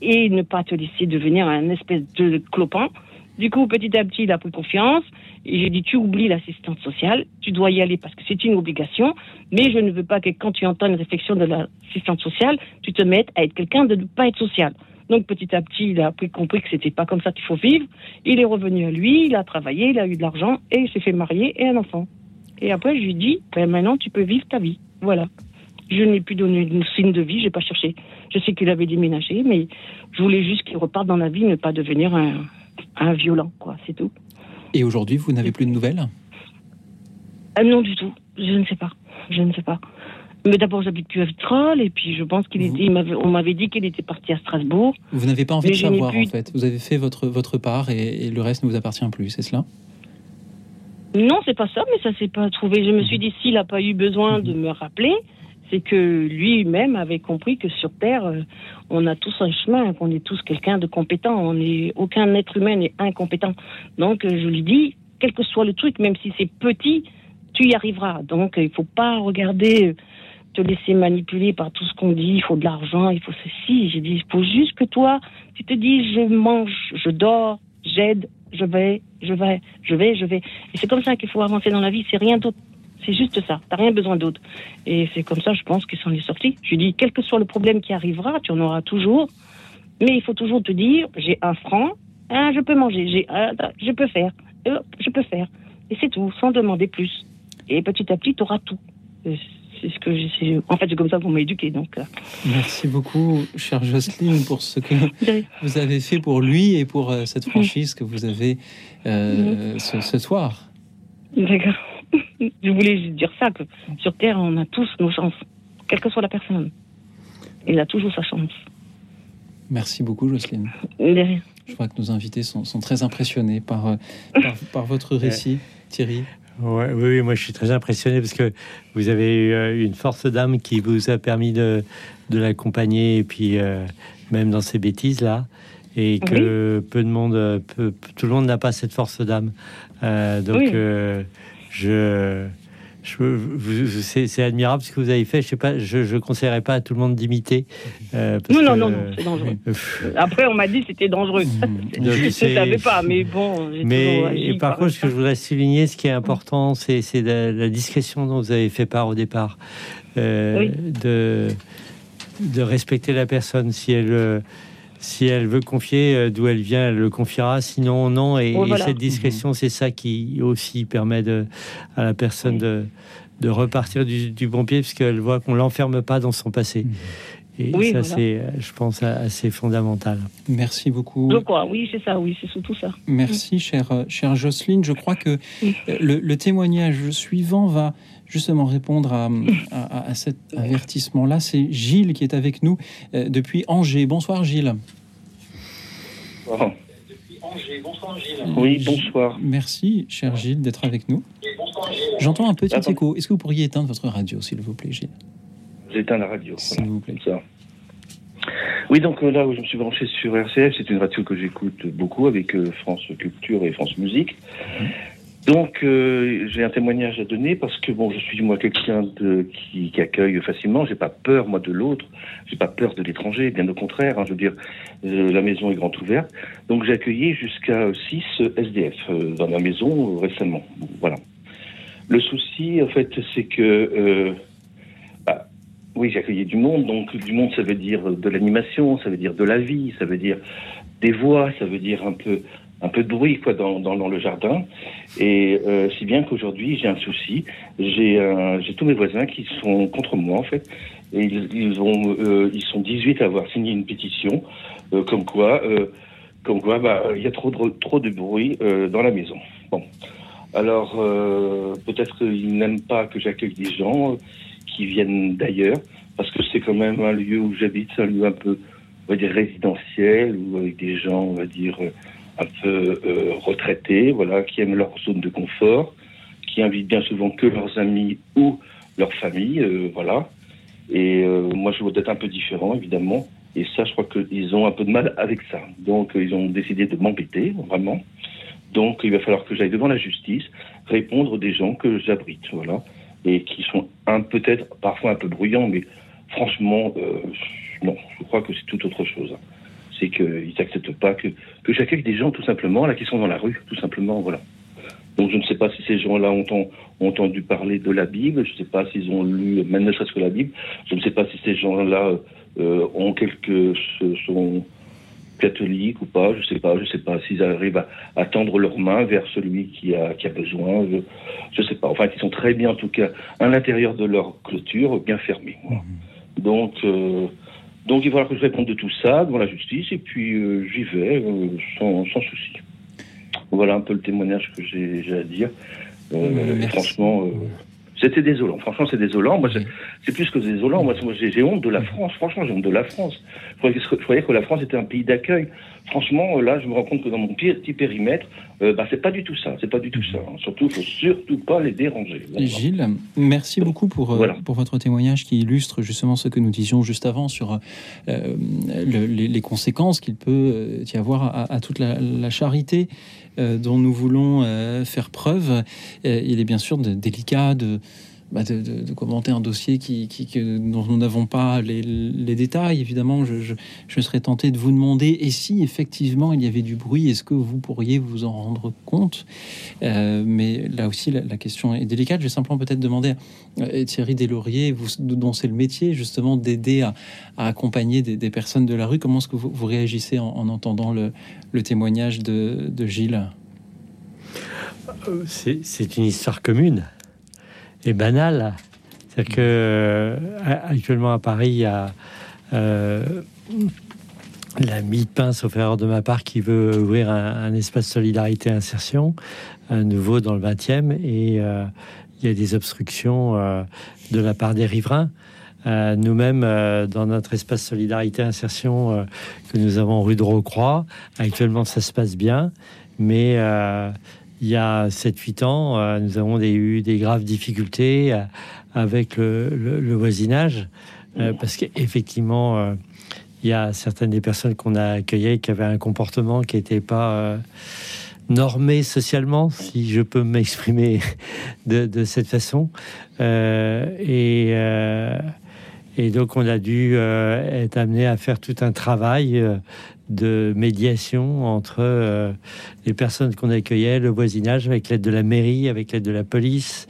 et ne pas te laisser devenir un espèce de clopin. Du coup, petit à petit, il a pris confiance. Et j'ai dit, tu oublies l'assistante sociale, tu dois y aller parce que c'est une obligation. Mais je ne veux pas que quand tu entends une réflexion de l'assistante sociale, tu te mettes à être quelqu'un de ne pas être social. Donc petit à petit, il a compris que c'était pas comme ça qu'il faut vivre. Il est revenu à lui, il a travaillé, il a eu de l'argent et il s'est fait marier et un enfant. Et après, je lui dis, ben maintenant tu peux vivre ta vie. Voilà. Je n'ai plus donné une signe de vie, j'ai pas cherché. Je sais qu'il avait déménagé, mais je voulais juste qu'il reparte dans la vie, ne pas devenir un, un violent, quoi, c'est tout. Et aujourd'hui, vous n'avez plus de nouvelles? Ah, Non, du tout. Je ne sais pas. Je ne sais pas. Mais d'abord, j'habite plus à Vitrolles, et puis je pense qu'il était, on m'avait dit qu'il était parti à Strasbourg. Vous n'avez pas envie de savoir, en fait. Vous avez fait votre, votre part et, le reste ne vous appartient plus, c'est cela? Non, c'est pas ça, mais ça s'est pas trouvé. Je me suis dit, s'il n'a pas eu besoin de me rappeler, c'est que lui-même avait compris que sur Terre, euh, on a tous un chemin, qu'on est tous quelqu'un de compétent. On est, aucun être humain n'est incompétent. Donc, euh, je lui dis, quel que soit le truc, même si c'est petit, tu y arriveras. Donc, il faut pas regarder te laisser manipuler par tout ce qu'on dit, il faut de l'argent, il faut ceci. J'ai dit, il faut juste que toi, tu te dis, je mange, je dors, j'aide, je vais, je vais, je vais, je vais. Et c'est comme ça qu'il faut avancer dans la vie, c'est rien d'autre. C'est juste ça, t'as rien besoin d'autre. Et c'est comme ça, je pense, qu'ils s'en est sorti. Je dis, quel que soit le problème qui arrivera, tu en auras toujours. Mais il faut toujours te dire, j'ai un franc, hein, je peux manger, j'ai, je peux faire, euh, je peux faire. Et c'est tout, sans demander plus. Et petit à petit, tu auras tout c'est ce que j'ai. En fait, c'est comme ça qu'on m'a éduqué. Donc. Euh. Merci beaucoup, chère Jocelyne, pour ce que vous avez fait pour lui et pour euh, cette franchise que vous avez euh, ce, soir. D'accord. Je voulais juste dire ça que sur Terre, on a tous nos chances, quelle que soit la personne. Il a toujours sa chance. Merci beaucoup, Jocelyne. Je crois que nos invités sont, très impressionnés par, par votre récit, Thierry. Ouais, oui, moi je suis très impressionné parce que vous avez eu euh, une force d'âme qui vous a permis de, de l'accompagner et puis euh, même dans ces bêtises là et que peu de monde, tout le monde n'a pas cette force d'âme. Euh, donc je c'est admirable ce que vous avez fait. Je sais pas, je, je conseillerais pas à tout le monde d'imiter. Euh, non, non, non, c'est dangereux. Après, on m'a dit que c'était dangereux. je ne savais pas, mais bon. Mais par contre, ce que je voudrais souligner, ce qui est important, c'est la, discrétion dont vous avez fait part au départ. Euh, de de respecter la personne. Si elle, euh, si elle veut confier euh, d'où elle vient, elle le confiera. Sinon, non. Et, Oh, voilà. cette discrétion, c'est ça qui aussi permet de, à la personne de, de repartir du, du bon pied, puisqu'elle voit qu'on l'enferme pas dans son passé. Et Oui, ça, voilà. c'est, euh, je pense, assez fondamental. Merci beaucoup. Je crois, oui, c'est ça, oui, c'est surtout ça. Merci, chère, euh, chère Jocelyne. Je crois que le, le témoignage suivant va justement répondre à, à- à cet avertissement-là. C'est Gilles qui est avec nous euh, depuis Angers. Bonsoir, Gilles. Oui, bonsoir. Merci, cher Gilles, d'être avec nous. J'entends un petit Attends. écho. Est-ce que vous pourriez éteindre votre radio, s'il vous plaît, Gilles? J'éteins la radio. S'il vous plaît. Ça. Oui, donc euh, là où je me suis branché sur RCF, c'est une radio que j'écoute beaucoup avec euh, France Culture et France Musique. Donc euh, j'ai un témoignage à donner parce que bon, je suis moi quelqu'un de qui, accueille facilement. J'ai pas peur moi de l'autre. J'ai pas peur de l'étranger. Bien au contraire. hein, je veux dire, euh, la maison est grande ouverte. Donc j'ai accueilli jusqu'à 6 SDF euh, dans ma maison récemment. Voilà. Le souci, en fait, c'est que bah, oui, j'ai accueilli du monde. Donc, du monde, ça veut dire de l'animation, ça veut dire de la vie, ça veut dire des voix, ça veut dire un peu, un peu de bruit quoi dans, dans, dans le jardin. Et euh, si bien qu'aujourd'hui, j'ai un souci. J'ai un- j'ai tous mes voisins qui sont contre moi en fait. Et ils, ils ont, euh, ils sont 18 à avoir signé une pétition, euh, comme quoi, euh, comme quoi, bah, il y a trop de, trop de bruit euh, dans la maison. Bon. Alors, euh, peut-être qu'ils n'aiment pas que j'accueille des gens euh, qui viennent d'ailleurs, parce que c'est quand même un lieu où j'habite, un lieu un peu, on va dire, résidentiel, ou avec des gens, on va dire, euh, un peu euh, retraités, voilà, qui aiment leur zone de confort, qui invitent bien souvent que leurs amis ou leur famille, euh, voilà. Et euh, moi, je dois être un peu différent, évidemment. Et ça, je crois qu'ils ont un peu de mal avec ça. Donc, euh, ils ont décidé de m'embêter, vraiment. Donc, il va falloir que j'aille devant la justice répondre des gens que j'abrite, voilà, et qui sont un peut-être parfois un peu bruyants, mais franchement, euh, non, je crois que c'est tout autre chose. C'est qu'ils n'acceptent pas que, que j'accueille des gens tout simplement là qui sont dans la rue, tout simplement, voilà. Donc je ne sais pas si ces gens-là ont, en- ont entendu parler de la Bible, je ne sais pas s'ils ont lu même ne serait-ce que la Bible, je ne sais pas si ces gens-là euh, ont quelque sont catholiques ou pas, je sais pas, je sais pas s'ils arrivent à, à tendre leurs mains vers celui qui a, qui a besoin, je, je sais pas. Enfin, ils sont très bien en tout cas à l'intérieur de leur clôture, bien fermée. voilà. Donc, euh, donc il va falloir que je réponde de tout ça devant la justice et puis euh, j'y vais euh, sans, sans souci. Voilà un peu le témoignage que j'ai à dire. Euh, franchement, euh, c'était désolant. Franchement, c'est désolant. Moi, c'est- c'est plus que désolant. Moi, j'ai honte de la France. Franchement, j'ai honte de la France. Je croyais, que- je croyais que la France était un pays d'accueil. Franchement, là, je me rends compte que dans mon petit périmètre, euh, bah, c'est pas du tout ça. C'est pas du tout ça. hein. Surtout, faut surtout pas les déranger. Voilà. Gilles, merci beaucoup pour, euh, Voilà. pour votre témoignage qui illustre justement ce que nous disions juste avant sur euh, le- les, les conséquences qu'il peut euh, y avoir à, à toute la, la charité dont nous voulons euh, faire preuve. Euh, il est bien sûr délicat de, bah, de, commenter un dossier qui, dont nous n'avons pas les, détails. Évidemment, je, serais tenté de vous demander, et si effectivement il y avait du bruit, est-ce que vous pourriez vous en rendre compte? Euh, Mais là aussi, la, question est délicate. Je vais simplement peut-être demander à euh, Thierry Deslauriers, dont c'est le métier justement d'aider à, accompagner des, personnes de la rue. Comment est-ce que vous, réagissez en, en entendant le, témoignage de, Gilles? Euh, c'est une histoire commune et banale. C'est-à-dire que euh, actuellement à Paris, il y a euh, la mi-pain, sauf erreur de ma part, qui veut ouvrir un, espace solidarité insertion, un nouveau dans le 20e, et euh, il y a des obstructions euh, de la part des riverains. Nous-mêmes, dans notre espace solidarité insertion que nous avons rue de Rocroi, actuellement ça se passe bien, mais il y a 7-8 ans, euh, nous avons des- eu des graves difficultés euh, avec le, le- le voisinage, euh, parce qu'effectivement, euh, il y a certaines des personnes qu'on a accueillies qui avaient un comportement qui n'était pas euh, normé socialement, si je peux m'exprimer de, de cette façon. Et, et donc, on a dû être amené à faire tout un travail de médiation entre euh, les personnes qu'on accueillait, le voisinage, avec l'aide de la mairie, avec l'aide de la police,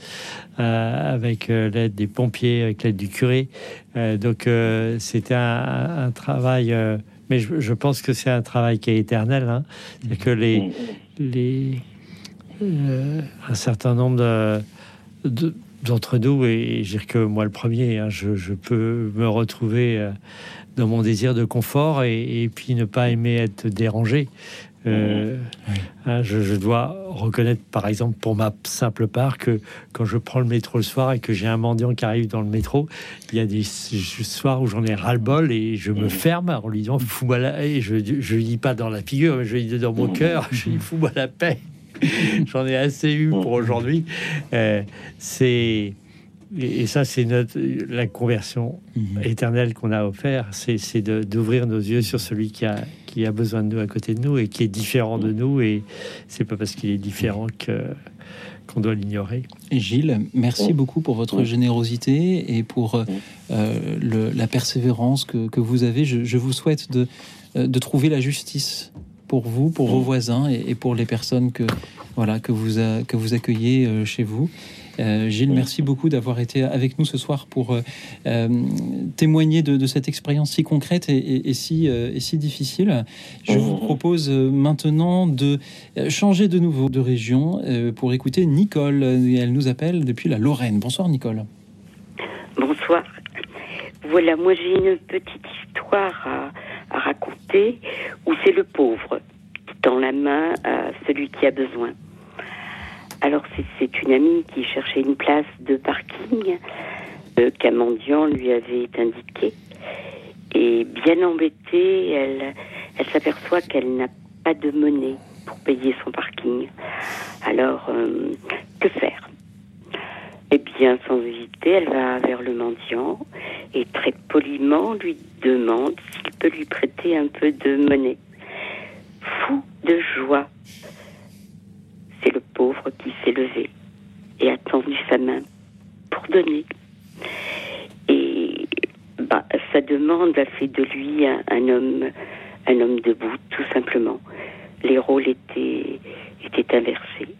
euh, avec euh, l'aide des pompiers, avec l'aide du curé. donc c'était un, travail, mais je, pense que c'est un travail qui est éternel. Hein. que les, un certain nombre de, d'entre nous, et je dire que moi le premier, hein, je, peux me retrouver dans mon désir de confort et, puis ne pas aimer être dérangé. Euh, hein, je, dois reconnaître, par exemple, pour ma simple part, que quand je prends le métro le soir et que j'ai un mendiant qui arrive dans le métro, il y a des soirs où j'en ai ras-le-bol et je me ferme en lui disant fous-moi la... Et je ne dis pas dans la figure, mais je dis dans mon cœur, je dis fous-moi la paix. j'en ai assez eu pour aujourd'hui. Euh, c'est et, ça, c'est notre la conversion mhm. éternelle qu'on a offert, c'est d'ouvrir nos yeux sur celui qui a qui a besoin de nous à côté de nous et qui est différent de nous. Et c'est pas parce qu'il est différent que qu'on doit l'ignorer. Gilles, merci beaucoup pour votre générosité et pour euh, le, la persévérance que, que vous avez. Je, je, vous souhaite de, euh, de trouver la justice pour vous, pour vos voisins et, et pour les personnes que voilà que vous a, que vous accueillez euh, chez vous. Euh, Gilles, merci beaucoup d'avoir été avec nous ce soir pour euh, euh, témoigner de, cette expérience si concrète et, si, et si difficile. Je vous propose maintenant de changer de nouveau de région pour écouter Nicole. Elle nous appelle depuis la Lorraine. Bonsoir Nicole. Bonsoir. Voilà, moi j'ai une petite histoire à, à raconter où c'est le pauvre qui tend la main à celui qui a besoin. Alors c'est une amie qui cherchait une place de parking euh, qu'un mendiant lui avait indiqué. Et bien embêtée, elle, elle s'aperçoit qu'elle n'a pas de monnaie pour payer son parking. Alors, euh, que faire? Eh bien, sans hésiter, elle va vers le mendiant et très poliment lui demande s'il peut lui prêter un peu de monnaie. Fou de joie, c'est le pauvre qui s'est levé et a tendu sa main pour donner. Et bah, sa demande a fait de lui un, homme, un homme debout, tout simplement. Les rôles étaient, étaient inversés.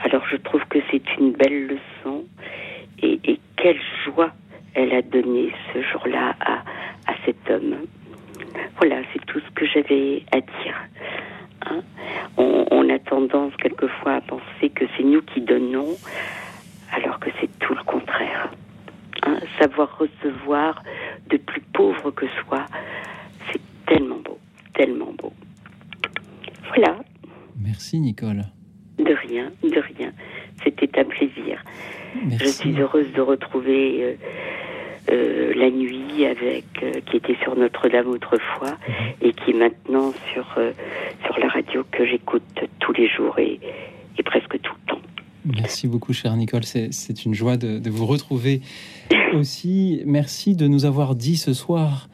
Alors je trouve que c'est une belle leçon et, quelle joie elle a donné ce jour-là à, à cet homme. Voilà, c'est tout ce que j'avais à dire. Hein. On, a tendance quelquefois à penser que c'est nous qui donnons, alors que c'est tout le contraire. Hein. Savoir recevoir de plus pauvre que soi, c'est tellement beau, tellement beau. Voilà. Merci Nicole. De rien, de rien. C'était un plaisir. Je suis heureuse de retrouver euh, euh, la nuit avec euh, qui était sur Notre-Dame autrefois mhm. et qui est maintenant sur euh, sur la radio que j'écoute tous les jours et, et, presque tout le temps. Merci beaucoup, chère Nicole. C'est une joie de, de vous retrouver aussi. Merci de nous avoir dit ce soir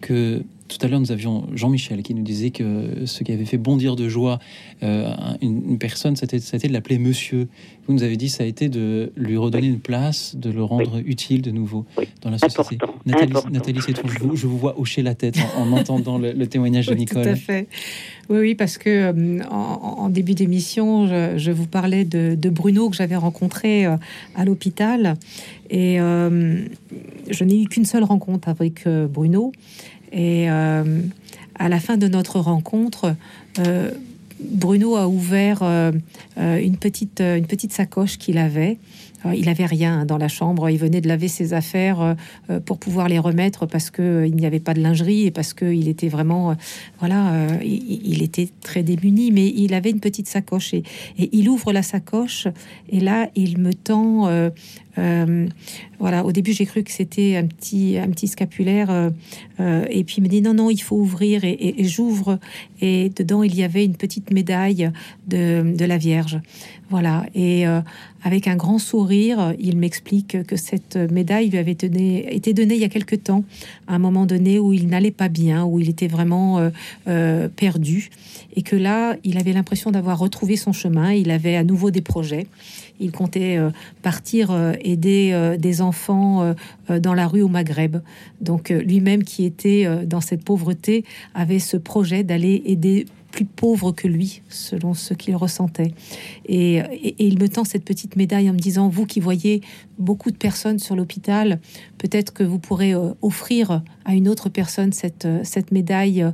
que tout à l'heure, nous avions Jean-Michel qui nous disait que ce qui avait fait bondir de joie euh, une, personne, c'était de l'appeler monsieur. Vous nous avez dit ça a été de lui redonner une place, de le rendre utile de nouveau dans la société. Nathalie, Nathalie c'est je, vous, je vous vois hocher la tête en, entendant le, témoignage de Nicole. Tout à fait. Oui, oui, parce que euh, en, début d'émission, je, vous parlais de, Bruno que j'avais rencontré euh, à l'hôpital. Et je n'ai eu qu'une seule rencontre avec Bruno. Et euh, à la fin de notre rencontre, euh, Bruno a ouvert euh, une, petite, une petite sacoche qu'il avait il avait rien dans la chambre. Il venait de laver ses affaires pour pouvoir les remettre parce que il n'y avait pas de lingerie et parce que il était vraiment, voilà, il, était très démuni. Mais il avait une petite sacoche et, il ouvre la sacoche et là il me tend euh, voilà, au début j'ai cru que c'était un petit, un petit scapulaire, euh, euh, et puis il me dit non non il faut ouvrir et, j'ouvre et dedans il y avait une petite médaille de, de la Vierge, voilà et avec un grand sourire il m'explique que cette médaille lui avait été donnée il y a quelque temps, à un moment donné où il n'allait pas bien, où il était vraiment perdu, et que là, il avait l'impression d'avoir retrouvé son chemin, il avait à nouveau des projets. Il comptait euh, partir euh, aider euh, des enfants dans la rue au Maghreb. Donc lui-même qui était dans cette pauvreté avait ce projet d'aller aider plus pauvre que lui, selon ce qu'il ressentait. Et, il me tend cette petite médaille en me disant, vous qui voyez beaucoup de personnes sur l'hôpital, peut-être que vous pourrez euh, offrir à une autre personne cette, euh, médaille euh,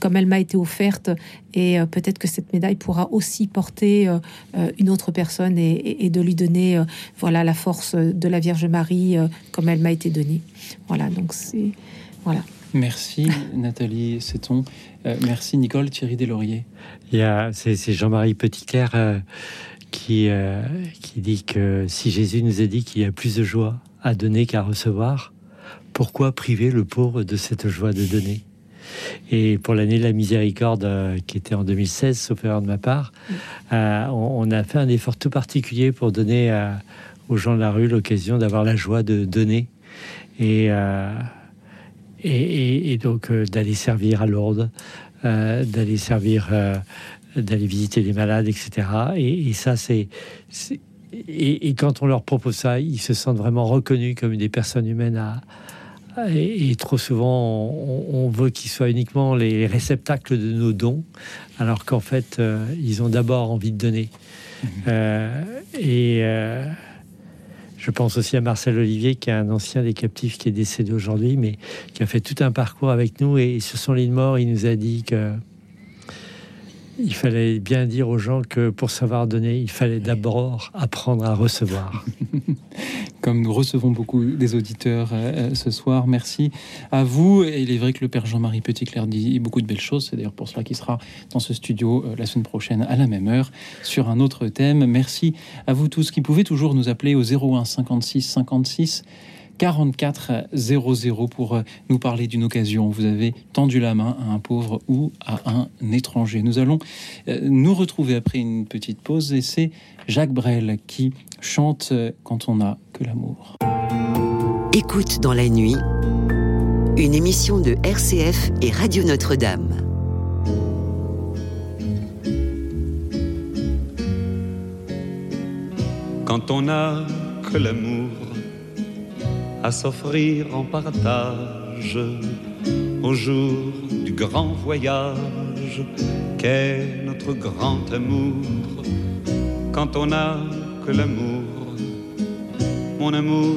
comme elle m'a été offerte, et peut-être que cette médaille pourra aussi porter une autre personne et, et de lui donner voilà la force de la Vierge Marie comme elle m'a été donnée. Voilà, donc c'est voilà. Merci Nathalie Seton. Euh, merci Nicole Thierry Deslauriers. C'est, Jean-Marie Petitclerc euh, qui, euh, qui dit que si Jésus nous a dit qu'il y a plus de joie à donner qu'à recevoir, pourquoi priver le pauvre de cette joie de donner? Et pour l'année de la miséricorde, qui était en 2016, sauf erreur de ma part, on, a fait un effort tout particulier pour donner aux gens de la rue l'occasion d'avoir la joie de donner. Et et, donc euh, d'aller servir à Lourdes, euh, d'aller servir, euh, d'aller visiter les malades, etc. Et, ça, c'est et, quand on leur propose ça, ils se sentent vraiment reconnus comme des personnes humaines à, et, trop souvent, on, veut qu'ils soient uniquement les réceptacles de nos dons, alors qu'en fait, ils ont d'abord envie de donner. Mmh. et je pense aussi à Marcel Olivier, qui est un ancien des captifs qui est décédé aujourd'hui, mais qui a fait tout un parcours avec nous. Et sur son lit de mort, il nous a dit que il fallait bien dire aux gens que pour savoir donner, il fallait d'abord apprendre à recevoir. Comme nous recevons beaucoup des auditeurs euh, euh, ce soir, merci à vous. Et il est vrai que le Père Jean-Marie Petit-Clair dit beaucoup de belles choses. C'est d'ailleurs pour cela qu'il sera dans ce studio euh, la semaine prochaine à la même heure sur un autre thème. Merci à vous tous qui pouvez toujours nous appeler au 01 56 56 44 00 pour euh, nous parler d'une occasion. Vous avez tendu la main à un pauvre ou à un étranger. Nous allons euh, nous retrouver après une petite pause et c'est Jacques Brel qui chante euh, Quand on n'a que l'amour. Écoute dans la nuit, une émission de RCF et Radio Notre-Dame. Quand on n'a que l'amour à s'offrir en partage au jour du grand voyage qu'est notre grand amour. Quand on n'a que l'amour, mon amour,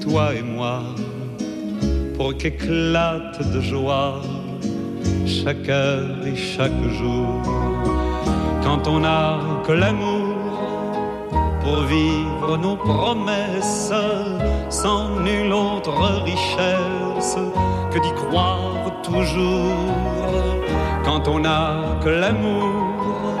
toi et moi, pour qu'éclate de joie chaque heure et chaque jour. Quand on n'a que l'amour, pour vivre nos promesses sans nulle autre richesse que d'y croire toujours. Quand on n'a que l'amour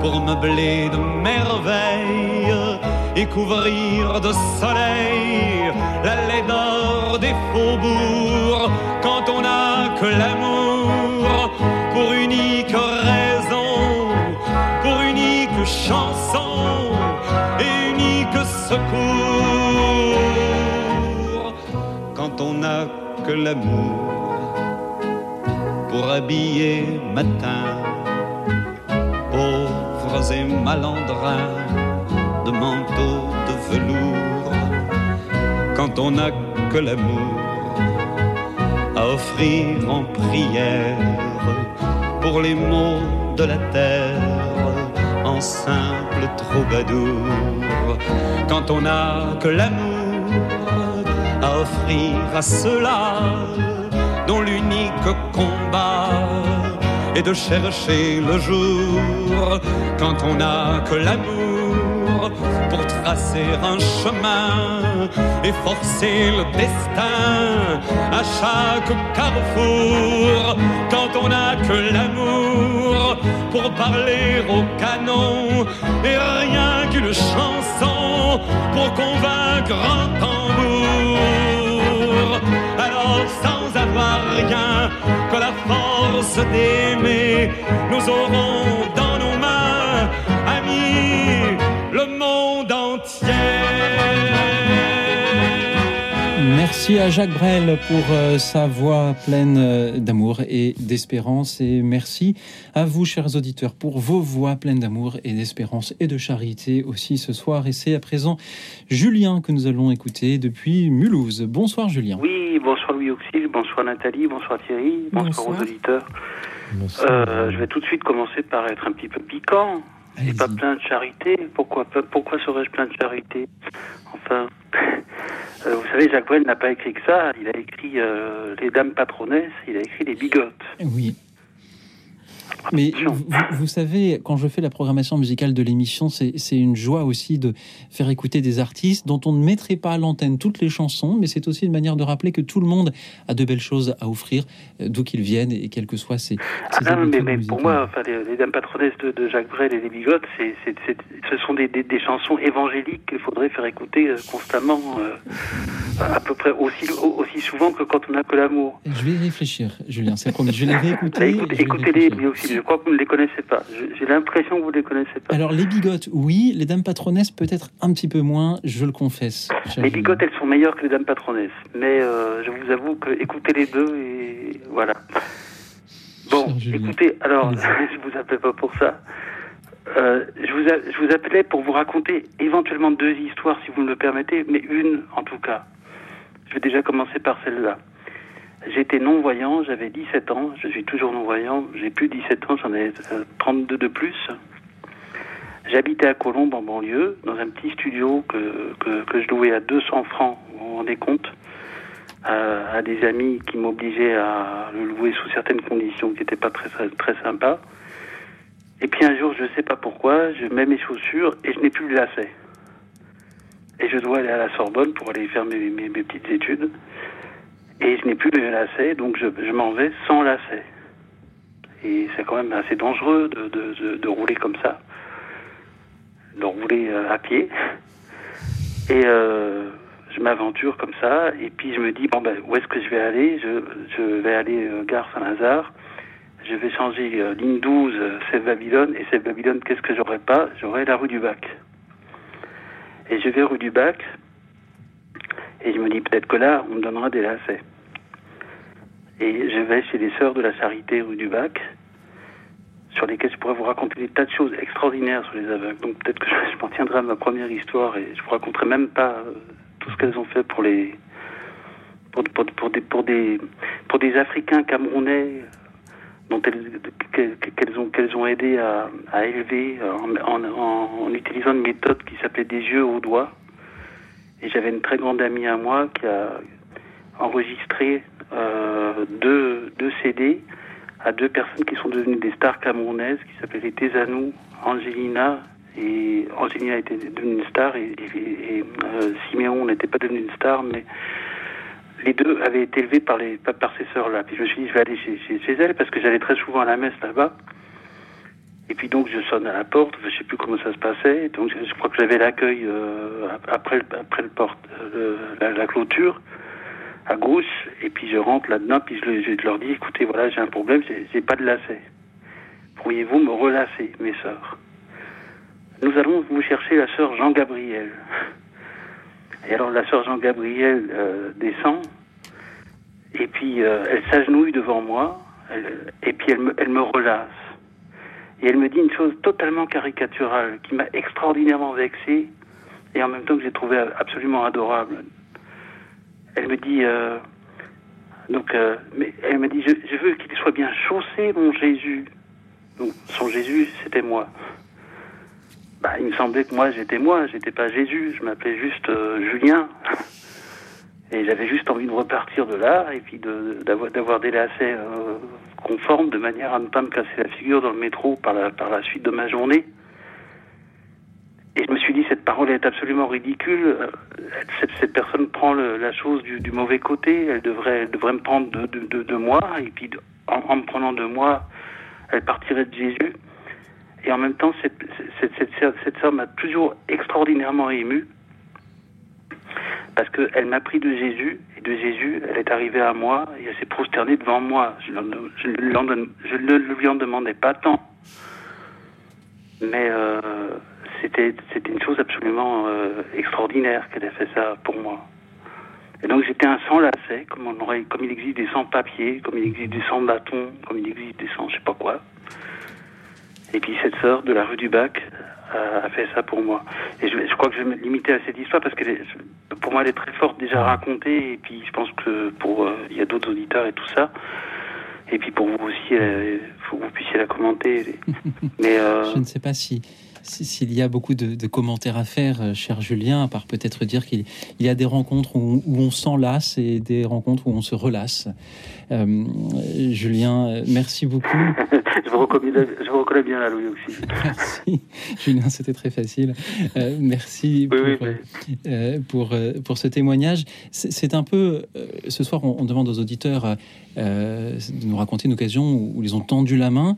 pour meubler de merveilles et couvrir de soleil la laideur des faubourgs. Quand on n'a que l'amour pour unique raison pour unique chanson secours que l'amour pour habiller matin pauvres et malandrins de manteaux de velours. Quand on n'a que l'amour à offrir en prière pour les maux de la terre en simple troubadour. Quand on n'a que l'amour offrir à ceux-là dont l'unique combat est de chercher le jour quand on n'a que l'amour pour tracer un chemin et forcer le destin à chaque carrefour quand on n'a que l'amour pour parler au canon et rien qu'une chanson pour convaincre un tambour. Alors sans avoir rien que la force d'aimer, nous aurons dans nos mains, amis, le monde entier. Merci à Jacques Brel pour euh, sa voix pleine euh, d'amour et d'espérance. Et merci à vous, chers auditeurs, pour vos voix pleines d'amour et d'espérance et de charité aussi ce soir. Et c'est à présent Julien que nous allons écouter depuis Mulhouse. Bonsoir Julien. Oui, bonsoir Louis Auxil, bonsoir Nathalie, bonsoir Thierry, bonsoir, aux auditeurs. Euh, je vais tout de suite commencer par être un petit peu piquant. Et pas plein de charité. Pourquoi, pourquoi serais-je plein de charité? Enfin, euh, vous savez, Jacques Brel n'a pas écrit que ça. Il a écrit euh, Les Dames Patronesses, il a écrit Les Bigotes. Oui. Mais vous, savez, quand je fais la programmation musicale de l'émission, c'est une joie aussi de faire écouter des artistes dont on ne mettrait pas à l'antenne toutes les chansons, mais c'est aussi une manière de rappeler que tout le monde a de belles choses à offrir, euh, d'où qu'ils viennent et quelles que soient ces. ah non, mais, pour moi, enfin, les, Dames Patronesses de, Jacques Brel et les Bigotes, c'est, ce sont des, chansons évangéliques qu'il faudrait faire écouter euh, constamment, euh, à peu près aussi, aussi souvent que quand on a que l'amour. Je vais y réfléchir, Julien, c'est promis. Je vais les réécouter. écoutez-les, aussi je crois que vous ne les connaissez pas. J'ai l'impression que vous ne les connaissez pas. Alors, les bigotes, oui. Les dames patronesses, peut-être un petit peu moins, je le confesse. Les bigotes, elles sont meilleures que les dames patronesses. Mais euh, je vous avoue que écoutez les deux et voilà. Bon, écoutez, alors, je vous appelle pas pour ça. Euh, je, vous je vous appelais pour vous raconter éventuellement deux histoires, si vous me le permettez, mais une en tout cas. Je vais déjà commencer par celle-là. J'étais non-voyant, j'avais 17 ans, je suis toujours non-voyant, j'ai plus 17 ans, j'en ai 32 euh, de plus. J'habitais à Colombes en banlieue, dans un petit studio que, que, je louais à 200 francs, vous vous rendez compte, à, des amis qui m'obligeaient à le louer sous certaines conditions qui n'étaient pas très, très, sympas. Et puis un jour, je ne sais pas pourquoi, je mets mes chaussures et je n'ai plus de lacets. Et je dois aller à la Sorbonne pour aller faire mes, mes petites études. Et je n'ai plus de lacets, donc je, m'en vais sans lacets. Et c'est quand même assez dangereux de, rouler comme ça, de rouler euh, à pied. Et euh, je m'aventure comme ça, et puis je me dis, bon ben, où est-ce que je vais aller? Je, vais aller euh, gare Saint-Lazare, je vais changer ligne 12, c'est Babylone, et c'est Babylone, qu'est-ce que j'aurai pas? J'aurai la rue du Bac. Et je vais rue du Bac, et je me dis peut-être que là, on me donnera des lacets. Et je vais chez les sœurs de la Charité rue du Bac, sur lesquelles je pourrais vous raconter des tas de choses extraordinaires sur les aveugles. Donc peut-être que je, m'en tiendrai à ma première histoire et je vous raconterai même pas euh, tout ce qu'elles ont fait pour les pour, pour, des pour des pour des Africains camerounais dont elles qu'elles ont qu'elles ont aidé à, à élever en, en, en, utilisant une méthode qui s'appelait des yeux aux doigts et j'avais une très grande amie à moi qui a enregistré deux, deux, CD à deux personnes qui sont devenues des stars camerounaises, qui s'appelaient les Tezanou, Angelina. Et Angelina était devenue une star et, euh, Siméon n'était pas devenu une star, mais les deux avaient été élevés par, les, par ces sœurs-là. Puis je me suis dit, je vais aller chez, chez, elles parce que j'allais très souvent à la messe là-bas. Et puis donc je sonne à la porte, je sais plus comment ça se passait. Donc je, crois que j'avais l'accueil euh, après après le porte euh, la, clôture à gauche. Et puis je rentre là-dedans, puis je, leur dis écoutez voilà j'ai un problème, j'ai pas de lacet. Pourriez-vous me relasser, mes sœurs? Nous allons vous chercher la sœur Jean Gabriel. Et alors la sœur Jean Gabriel euh, descend et puis elle s'agenouille devant moi et puis elle me, elle me relasse. Et elle me dit une chose totalement caricaturale qui m'a extraordinairement vexé et en même temps que j'ai trouvé absolument adorable. Elle me dit, euh, euh, elle me dit, je, veux qu'il soit bien chaussé, mon Jésus. Donc, son Jésus, c'était moi. Bah, il me semblait que moi, j'étais moi, j'étais pas Jésus, je m'appelais juste euh, Julien. Et j'avais juste envie de repartir de là et puis d'avoir des lacets conforme de manière à ne pas me casser la figure dans le métro par la, par la suite de ma journée. Et je me suis dit, cette parole est absolument ridicule. Euh, cette, personne prend la chose du, mauvais côté. Elle devrait, devrait me prendre de, de, moi. Et puis, en, me prenant de moi, elle partirait de Jésus. Et en même temps, cette, cette, cette, sœur m'a toujours extraordinairement ému. Parce qu'elle m'a pris de Jésus de Jésus, elle est arrivée à moi et elle s'est prosternée devant moi. Je, ne lui en demandais pas tant. Mais euh, c'était une chose absolument euh, extraordinaire qu'elle ait fait ça pour moi. Et donc j'étais un sans lacet, comme, on aurait, comme il existe des sans papier, comme il existe des sans bâton, comme il existe des sans je sais pas quoi. Et puis cette sœur de la rue du Bac a, a fait ça pour moi. Et je, je crois que je vais me limiter à cette histoire parce que pour moi elle est très forte déjà racontée. Et puis je pense que pour euh, il y a d'autres auditeurs et tout ça. Et puis pour vous aussi, il faut que vous puissiez la commenter. Mais euh, Je ne sais pas si- s'il y a beaucoup de, de commentaires à faire, euh, cher Julien, à part peut-être dire qu'il il y a des rencontres où, où on s'enlace et des rencontres où on se relasse. Euh, Julien, merci beaucoup. je, vous reconnais, je vous reconnais bien là, Louis aussi. Merci, Julien, c'était très facile. Euh, merci pour, pour, euh, pour ce témoignage. C'est un peu, ce soir, on, on demande aux auditeurs de nous raconter une occasion où, où ils ont tendu la main.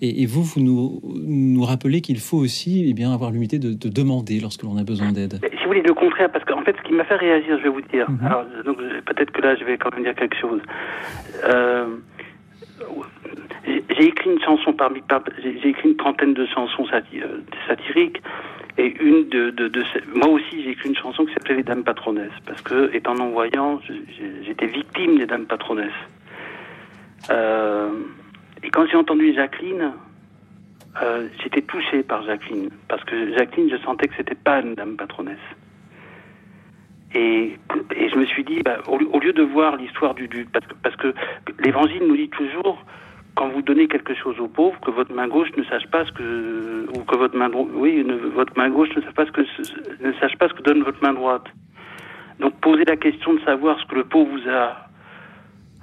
Et, et vous, vous nous, nous rappelez qu'il faut aussi eh bien, avoir l'humilité de, de demander lorsque l'on a besoin d'aide. Si vous voulez le contraire, parce qu'en fait, ce qui m'a fait réagir, je vais vous dire. Alors, donc, je- peut-être que là, je vais quand même dire quelque chose. Euh, j'ai écrit une chanson parmi, par- j'ai écrit une trentaine de chansons euh, satiriques, et une de, de, de ces- moi aussi, j'ai écrit une chanson qui s'appelait Les Dames Patronesses, parce que, étant non-voyant, j'étais victime des Dames Patronesses. Euh, et quand j'ai entendu Jacqueline, euh, j'étais touché par Jacqueline, parce que Jacqueline, je sentais que c'était pas une dame patronesse. Et, et je me suis dit, bah, au, lieu- de voir l'histoire du, du parce que, parce que l'Évangile nous dit toujours, quand vous donnez quelque chose aux pauvres, que votre main gauche ne sache pas ce que, ou que votre main oui, votre main gauche ne sache pas ce que, ne sache pas ce que donne votre main droite. Donc poser la question de savoir ce que le pauvre vous a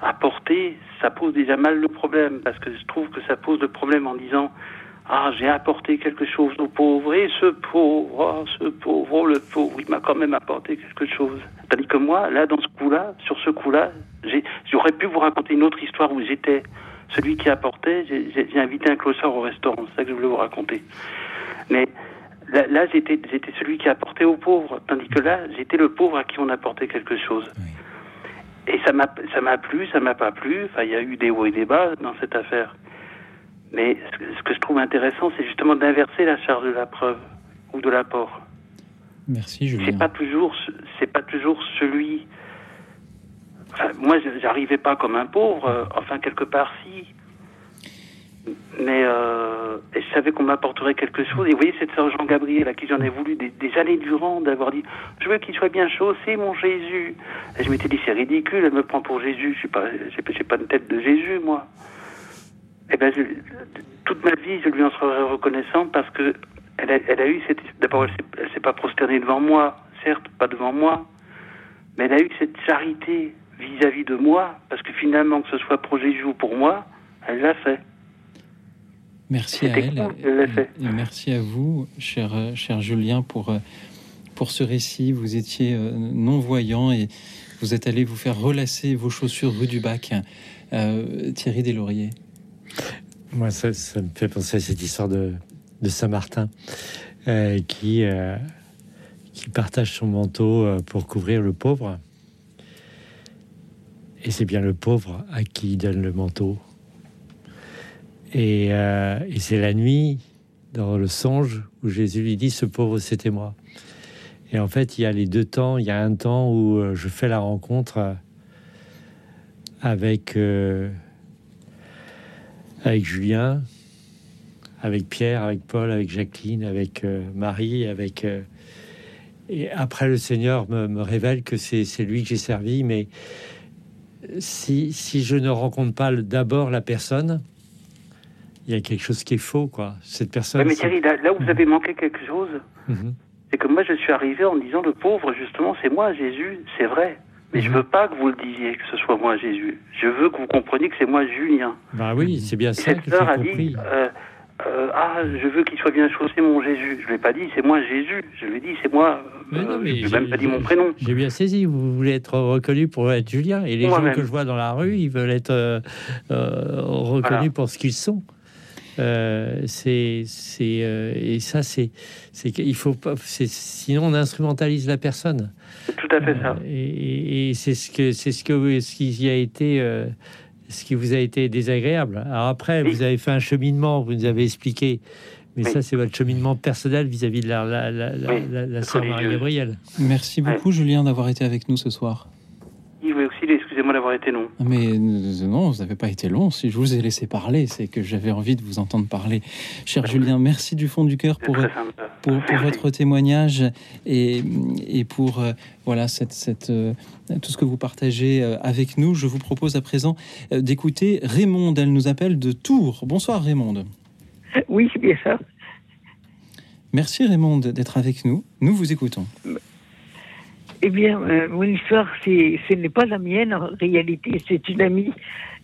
apporté, ça pose déjà mal le problème, parce que je trouve que ça pose le problème en disant Ah, j'ai apporté quelque chose aux pauvres, et ce pauvre, oh, ce pauvre, oh, le pauvre, il m'a quand même apporté quelque chose. Tandis que moi, là, dans ce coup-là, sur ce coup-là, j'aurais pu vous raconter une autre histoire où j'étais celui qui apportait, j'ai- invité un clochard au restaurant, c'est ça que je voulais vous raconter. Mais là, j'étais celui qui apportait aux pauvres, tandis que là, j'étais le pauvre à qui on apportait quelque chose. Et ça m'a ça m'a plu, ça m'a pas plu. Enfin, il y a eu des hauts et des bas dans cette affaire. Mais ce que, je trouve intéressant, c'est justement d'inverser la charge de la preuve ou de l'apport. Merci, Julien. C'est pas toujours, ce- c'est pas toujours celui. Enfin, moi, je- j'arrivais pas comme un pauvre. enfin, quelque part, si. Mais euh, et je savais qu'on m'apporterait quelque chose. Et vous voyez cette sœur Jean-Gabriel à qui j'en ai voulu des, années durant d'avoir dit Je veux qu'il soit bien chaussé, mon Jésus. Et je m'étais dit C'est ridicule, elle me prend pour Jésus. Je suis pas, une tête de Jésus, moi. Eh ben, je- toute ma vie, je lui en serai reconnaissant parce que elle a, eu cette. D'abord, elle elle s'est pas prosternée devant moi, certes, pas devant moi, mais elle a eu cette charité vis-à-vis de moi, parce que finalement, que ce soit pour Jésus ou pour moi, elle l'a fait. Merci à elle et merci à vous, cher, cher Julien, pour, pour ce récit. Vous étiez euh, non-voyant et vous êtes allé vous faire relasser vos chaussures rue du Bac. Euh, Thierry Deslauriers. Moi, ça, ça me fait penser à cette histoire de, de Saint-Martin euh, qui, euh, qui partage son manteau pour couvrir le pauvre. Et c'est bien le pauvre à qui il donne le manteau. Et, euh, et c'est la nuit, dans le songe, où Jésus lui dit Ce pauvre, c'était moi. Et en fait, il y a les deux temps. Il y a un temps où euh, je fais la rencontre euh, avec. Julien, avec Pierre, avec Paul, avec Jacqueline, avec Marie, et après le Seigneur me, révèle que c'est lui que j'ai servi, mais si je ne rencontre pas d'abord la personne, il y a quelque chose qui est faux, quoi. Cette personne. Ouais, mais Thierry, là, là où vous avez manqué quelque chose, Mhm. c'est que moi, je suis arrivé en disant le pauvre, justement, c'est moi, Jésus, c'est vrai. Mais je veux pas que vous le disiez, que ce soit moi, Jésus. Je veux que vous compreniez que c'est moi, Julien. Bah oui, c'est bien Et ça cette que sœur a j'ai dit, compris. euh, euh, ah, je veux qu'il soit bien chaussé, mon Jésus. Je lui ai pas dit, c'est moi, Jésus. Je lui ai dit, c'est moi. Mais non, euh, mais je lui ai j'ai- même pas dit mon prénom. J'ai bien saisi, vous voulez être reconnu pour être Julien. Et les gens que je vois dans la rue, ils veulent être euh, euh, reconnus Voilà. pour ce qu'ils sont. Euh, c'est, c'est, euh, et ça, c'est, c'est qu'il faut pas. c'est- sinon, on instrumentalise la personne. C'est tout à fait ça. Et, et- et c'est ce que, c'est ce que, ce qui y a été, euh, ce qui vous a été désagréable. Alors après, vous avez fait un cheminement, vous nous avez expliqué. Mais ça, c'est votre cheminement personnel vis-à-vis de la, la, la, la, la- la sœur. Marie-Gabrielle. Merci beaucoup, Julien, d'avoir été avec nous ce soir. Oui, aussi, excusez-moi d'avoir été long. Mais euh, non, vous n'avez pas été long. Si je vous ai laissé parler, c'est que j'avais envie de vous entendre parler. Cher Julien, merci du fond du cœur pour, pour, pour, votre témoignage et, et pour euh, voilà cette, cette, euh, tout ce que vous partagez avec nous. Je vous propose à présent d'écouter Raymonde. Elle nous appelle de Tours. Bonsoir Raymonde. Oui, c'est bien ça. Merci Raymonde d'être avec nous. Nous vous écoutons. Eh bien, euh, mon histoire, ce n'est pas la mienne en réalité. C'est une amie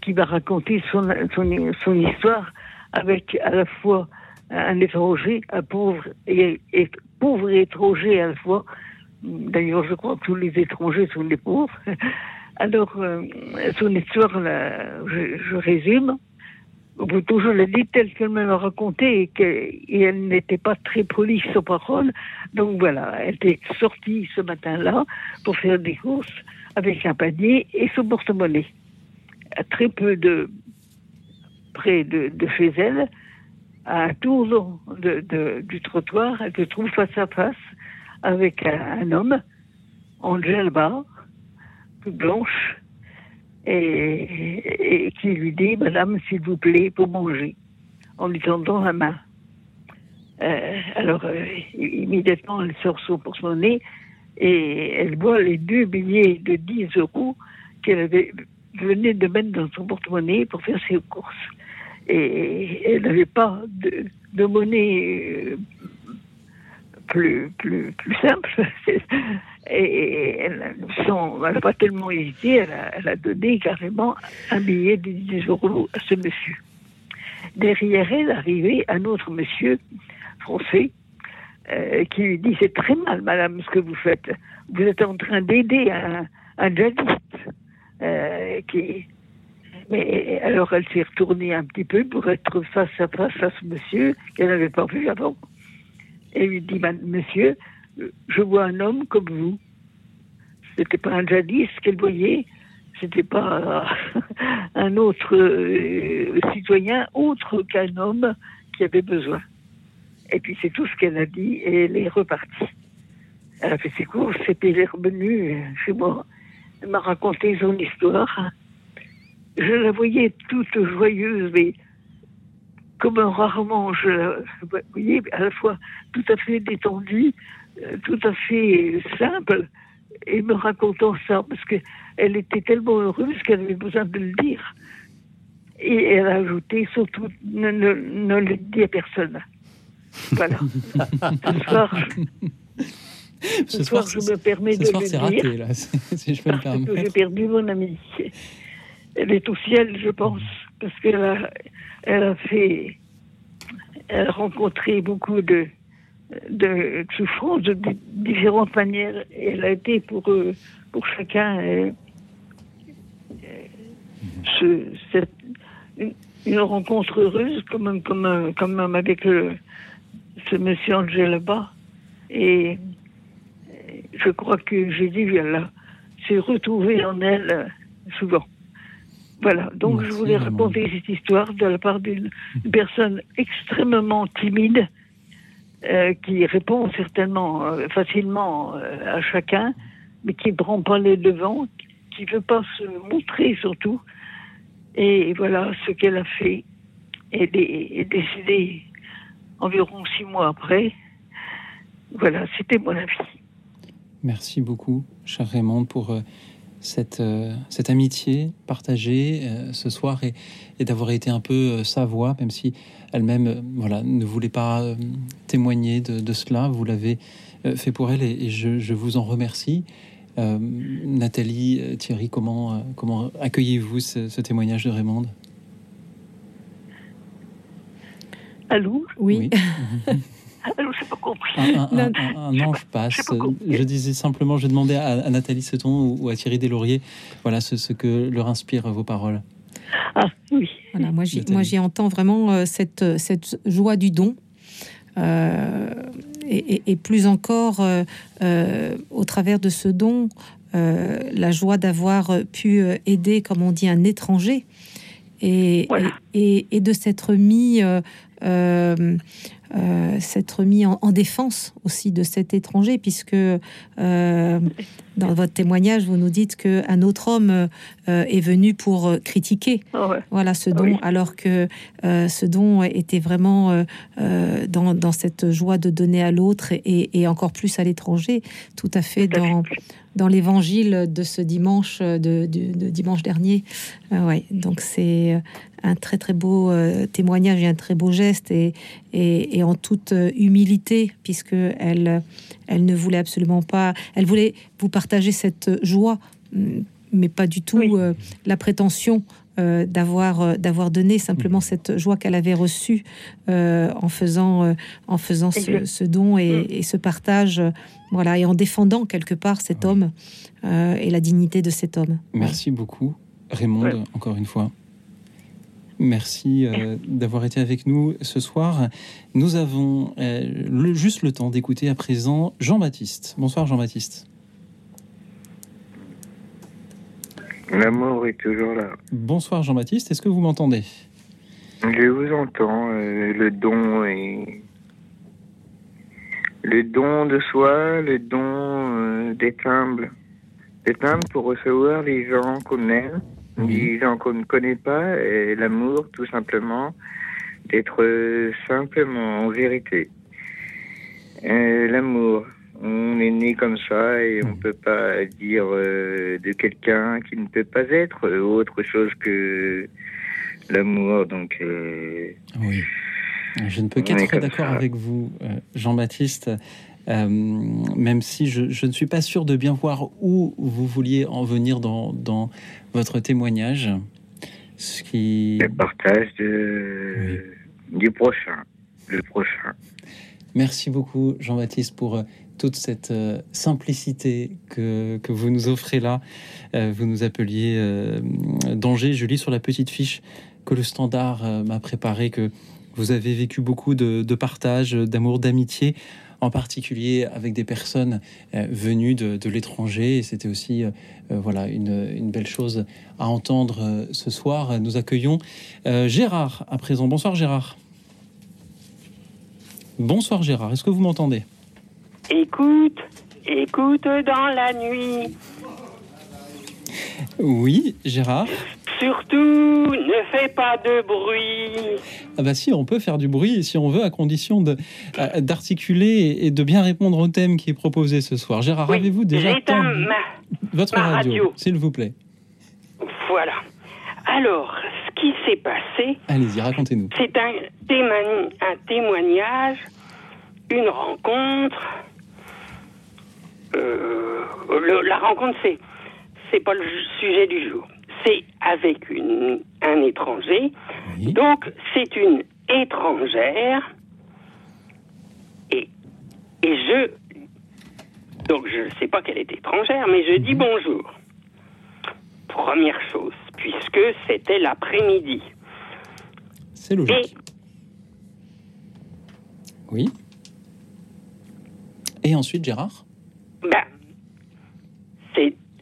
qui m'a raconté son, son, histoire avec à la fois un étranger, un pauvre et, pauvre et étranger à la fois. D'ailleurs, je crois que tous les étrangers sont des pauvres. Alors, euh, son histoire, je, je résume toujours la dit telle qu'elle me l'a raconté et qu'elle n'était pas très polie sur parole. Donc voilà, elle était sortie ce matin-là pour faire des courses avec un panier et son porte-monnaie. À très peu de près de, chez elle, à un tour de, du trottoir, elle se trouve face à face avec un, homme en gelba, blanche, et, qui lui dit Madame, s'il vous plaît, pour manger, en lui tendant la main. Euh, alors, euh, immédiatement, elle sort son porte-monnaie et elle voit les deux billets de 10 euros qu'elle venait de mettre dans son porte-monnaie pour faire ses courses. Et elle n'avait pas de, de monnaie euh, plus, plus, plus simple. Et elle n'a pas tellement hésité, elle a, donné carrément un billet de 10 euros à ce monsieur. Derrière elle arrivait un autre monsieur français euh, qui lui dit C'est très mal, madame, ce que vous faites. Vous êtes en train d'aider un, un djihadiste. Euh. Mais alors elle s'est retournée un petit peu pour être face à face à ce monsieur qu'elle n'avait pas vu avant. Et lui dit Monsieur, je vois un homme comme vous. C'était pas un djihadiste qu'elle voyait, c'était pas un autre euh, citoyen autre qu'un homme qui avait besoin. Et puis c'est tout ce qu'elle a dit et elle est repartie. Elle a fait ses courses et puis elle est revenue chez moi. Elle m'a raconté son histoire. Je la voyais toute joyeuse, mais comme rarement je la voyais, à la fois tout à fait détendue, tout à fait simple et me racontant ça parce qu'elle était tellement heureuse qu'elle avait besoin de le dire. Et elle a ajouté surtout ne, ne, le dis à personne. Voilà. ce soir, ce, soir, je me permets de soir, le dire. Raté, là, si je peux parce me que j'ai perdu mon amie. Elle est au ciel, je pense, parce qu'elle a, elle a fait, elle a rencontré beaucoup de, de souffrance de différentes manières. elle a été pour, euh, pour chacun euh, ce, cette, une, rencontre heureuse, comme, comme, comme avec ce monsieur Angèle bas Et je crois que Jésus là, s'est retrouvé en elle souvent. Voilà, donc je voulais raconter cette histoire de la part d'une personne extrêmement timide euh, qui répond certainement euh, facilement euh, à chacun, mais qui ne prend pas les devants, qui ne veut pas se montrer surtout. Et voilà ce qu'elle a fait. Elle est, décédée environ six mois après. Voilà, c'était mon avis. Merci beaucoup, cher Raymond, pour cette, cette amitié partagée ce soir et, et d'avoir été un peu sa voix, même si elle-même euh, voilà, ne voulait pas euh, témoigner de, cela. Vous l'avez euh, fait pour elle et, je, vous en remercie. Nathalie, Thierry, comment, comment accueillez-vous ce, témoignage de Raymond Allô? Oui. Allô, pas compris. Un, ange passe. Je disais simplement, je demandais à, à Nathalie Seton ou, à Thierry Deslauriers, voilà ce que leur inspirent vos paroles. Ah oui. Voilà, moi, j'y, moi, j'y entends vraiment euh, cette, cette joie du don. Euh, et, plus encore, euh, au travers de ce don, la joie d'avoir pu aider, comme on dit, un étranger et, et, de s'être mis euh, euh, s'être mis en, défense aussi de cet étranger, puisque euh, dans votre témoignage, vous nous dites qu'un autre homme est venu pour critiquer ah voilà, ce don, alors que ce don était vraiment dans, dans, cette joie de donner à l'autre et, encore plus à l'étranger, tout à fait dans, dans l'évangile de ce dimanche, de, dimanche dernier. ouais, donc c'est un très très beau euh, témoignage et un très beau geste et, et, en toute euh, humilité puisque elle, elle ne voulait absolument pas, elle voulait vous partager cette joie, mm, mais pas du tout euh, la prétention d'avoir d'avoir donné simplement mmh. cette joie qu'elle avait reçue en faisant en faisant ce, don et, mmh. et, ce partage voilà et en défendant quelque part cet homme et la dignité de cet homme. Merci beaucoup Raymond encore une fois. Merci euh, d'avoir été avec nous ce soir. Nous avons euh, juste le temps d'écouter à présent Jean-Baptiste. Bonsoir Jean-Baptiste. L'amour est toujours là. Bonsoir Jean-Baptiste, est-ce que vous m'entendez? Je vous entends. Euh, le don est... Le don de soi, le don d'être humble. D'être humble pour recevoir les gens qu'on aime des gens qu'on ne connaît pas, l'amour, tout simplement, d'être simplement en vérité. L'amour, on est né comme ça et on ne peut pas dire euh, de quelqu'un qui ne peut pas être autre chose que l'amour. Donc, euh, oui. Je ne peux qu'être d'accord avec vous, euh, Jean-Baptiste. Euh, même si je, ne suis pas sûr de bien voir où vous vouliez en venir dans, dans votre témoignage. Ce qui... Le partage du prochain. Le prochain. Merci beaucoup, Jean-Baptiste, pour euh, toute cette euh, simplicité que, que, vous nous offrez là. vous nous appeliez danger. Je lis sur la petite fiche que le standard m'a préparé, que vous avez vécu beaucoup de, de partage, d'amour, d'amitié en particulier avec des personnes euh, venues de, l'étranger. Et c'était aussi euh, euh, voilà une, belle chose à entendre ce soir. Nous accueillons Gérard à présent. Bonsoir Gérard. Bonsoir Gérard, est-ce que vous m'entendez? Écoute, écoute dans la nuit. Oui, Gérard. Surtout, ne fais pas de bruit. Ah bah si, on peut faire du bruit si on veut, à condition euh, d'articuler et de bien répondre au thème qui est proposé ce soir. Gérard, avez-vous déjà votre radio, s'il vous plaît? Voilà. Alors, ce qui s'est passé... Allez-y, racontez-nous. C'est un, un témoignage, une rencontre. Euh, la rencontre, c'est c'est pas le sujet du jour c'est avec une, un étranger. Donc, c'est une étrangère. Et, et je. Donc, je ne sais pas qu'elle est étrangère, mais je dis mhm. bonjour. Première chose, puisque c'était l'après-midi. C'est logique. Oui. Et ensuite, Gérard? Ben.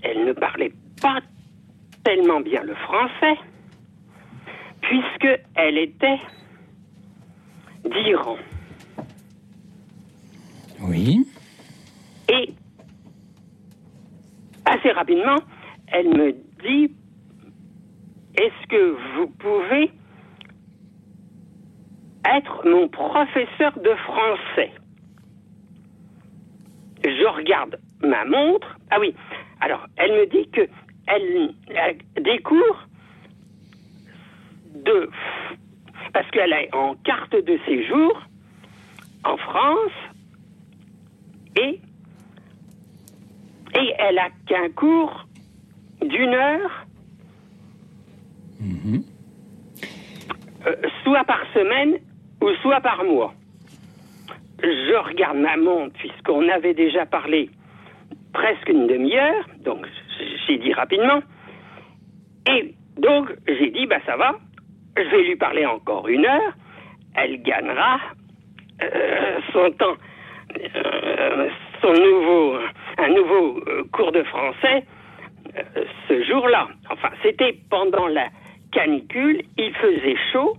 Elle ne parlait pas tellement bien le français, puisque elle était d'Iran. Oui. Et assez rapidement, elle me dit Est-ce que vous pouvez être mon professeur de français? Je regarde ma montre. Ah oui. Alors, elle me dit que elle, des cours de. Parce qu'elle est en carte de séjour en France et, et elle a qu'un cours d'une heure, mhm. euh, soit par semaine ou soit par mois. Je regarde ma montre puisqu'on avait déjà parlé presque une demi-heure, donc dit rapidement. Et donc, j'ai dit, bah ça va, je vais lui parler encore une heure, elle gagnera euh, son temps, euh, son nouveau, un nouveau euh, cours de français ce jour-là. Enfin, c'était pendant la canicule, il faisait chaud,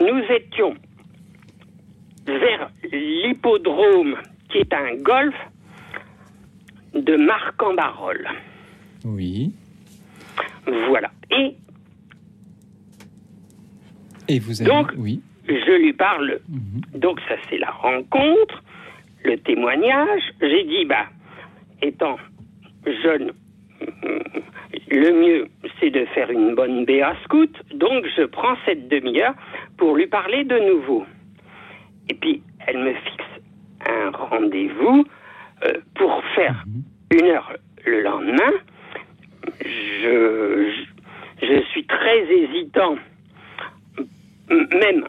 nous étions vers l'hippodrome, qui est un golf de Marc-en-Barol. Oui. Voilà. Et Et vous avez. Donc, oui. je lui parle. Donc, ça, c'est la rencontre, le témoignage. J'ai dit, bah, étant jeune, le mieux, c'est de faire une bonne BA scout. Donc, je prends cette demi-heure pour lui parler de nouveau. Et puis, elle me fixe un rendez-vous euh, pour faire une heure le lendemain. Je, suis très hésitant, même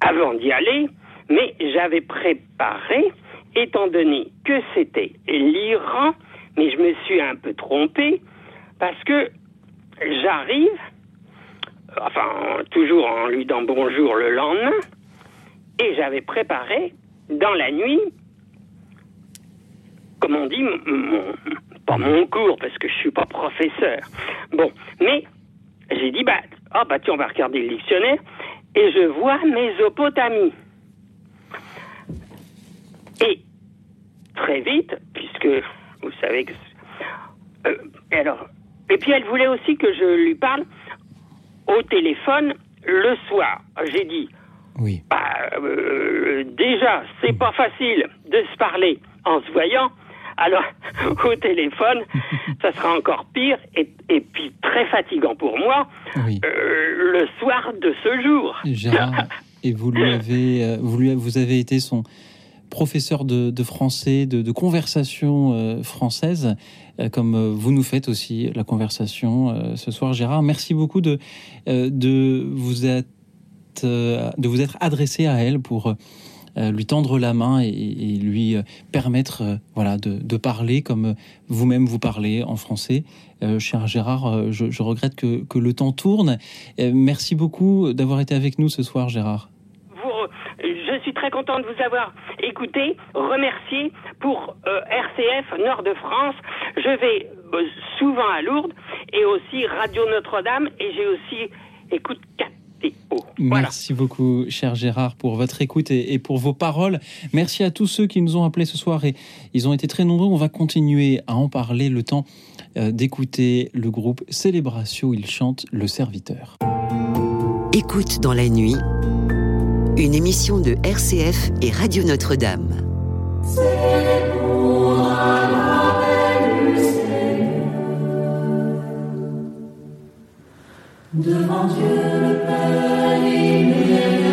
avant d'y aller, mais j'avais préparé, étant donné que c'était l'Iran, mais je me suis un peu trompé, parce que j'arrive, enfin, toujours en lui disant bonjour le lendemain, et j'avais préparé dans la nuit, comme on dit, mon- pas mon cours, parce que je suis pas professeur. Bon, mais j'ai dit, bah, ah, bah, tiens, on va regarder le dictionnaire, et je vois Mésopotamie. Et très vite, puisque vous savez que. euh, et alors, et puis elle voulait aussi que je lui parle au téléphone le soir. J'ai dit, oui. bah, euh, déjà, c'est pas facile de se parler en se voyant. Alors, au téléphone, ça sera encore pire et, et puis très fatigant pour moi Oui. euh, le soir de ce jour. Gérard, et vous lui avez, euh, vous lui, vous avez été son professeur de, de français, de, de conversation euh, française, euh, comme vous nous faites aussi la conversation ce soir, Gérard. Merci beaucoup de, de, vous être, de vous être adressé à elle pour lui tendre la main et, lui euh, permettre euh, voilà, de, parler comme euh, vous-même vous parlez en français. Euh, cher Gérard, euh, je, regrette que, le temps tourne. Euh, merci beaucoup d'avoir été avec nous ce soir, Gérard. Vous, je suis très content de vous avoir écouté, remercié pour euh, RCF Nord de France. Je vais euh, souvent à Lourdes et aussi Radio Notre-Dame et j'ai aussi écoute Merci beaucoup, cher Gérard, pour votre écoute et, et pour vos paroles. Merci à tous ceux qui nous ont appelés ce soir et ils ont été très nombreux. On va continuer à en parler le temps euh, d'écouter le groupe Célébratio. Il chante Le Serviteur. Écoute dans la nuit, une émission de RCF et Radio Notre-Dame. Devant Dieu le Père, il n'est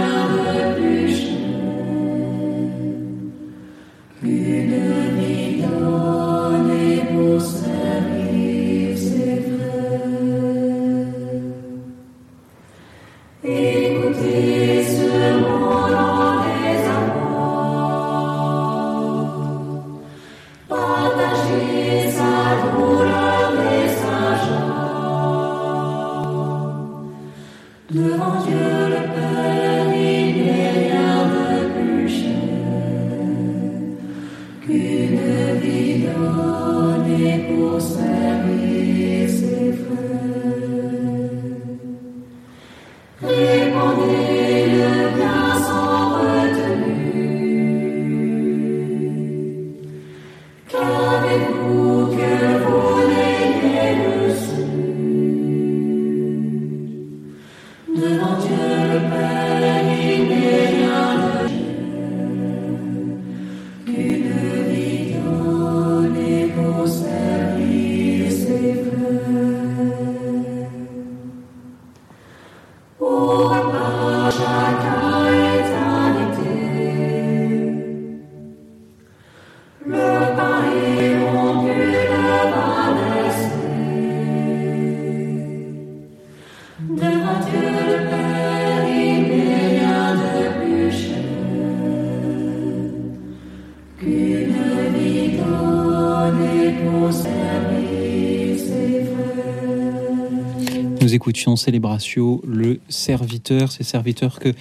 écoutions Célébratio, le serviteur, ces serviteurs que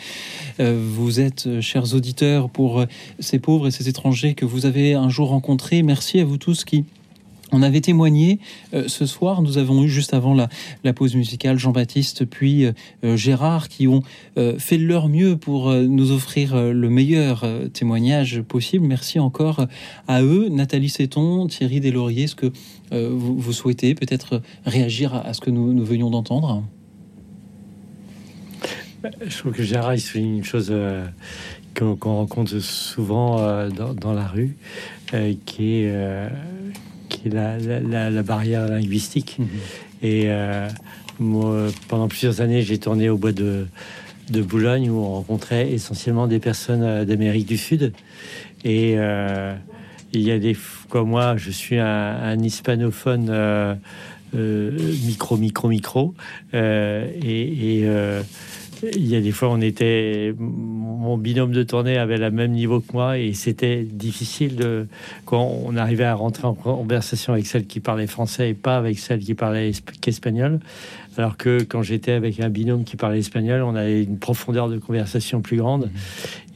euh, vous êtes, euh, chers auditeurs, pour euh, ces pauvres et ces étrangers que vous avez un jour rencontrés. Merci à vous tous qui On avait témoigné euh, ce soir, nous avons eu juste avant la, pause musicale Jean-Baptiste puis euh, Gérard qui ont euh, fait leur mieux pour nous offrir le meilleur témoignage possible. Merci encore à eux. Nathalie Séton, Thierry Deslauriers, est-ce que vous, souhaitez peut-être réagir à, ce que nous, venions d'entendre? Je trouve que Gérard il souligne une chose qu'on rencontre souvent dans, dans, la rue, qui est qui est la, la, barrière linguistique. Mhm. Et euh, moi, pendant plusieurs années, j'ai tourné au bois de, de Boulogne où on rencontrait essentiellement des personnes euh, d'Amérique du Sud. Et euh, il y a des comme moi, je suis un, hispanophone micro, micro, micro. et, et il y a des fois, on était, mon binôme de tournée avait le même niveau que moi et c'était difficile de, quand on arrivait à rentrer en conversation avec celle qui parlait français et pas avec celle qui parlait espagnol. Alors que quand j'étais avec un binôme qui parlait espagnol, on avait une profondeur de conversation plus grande.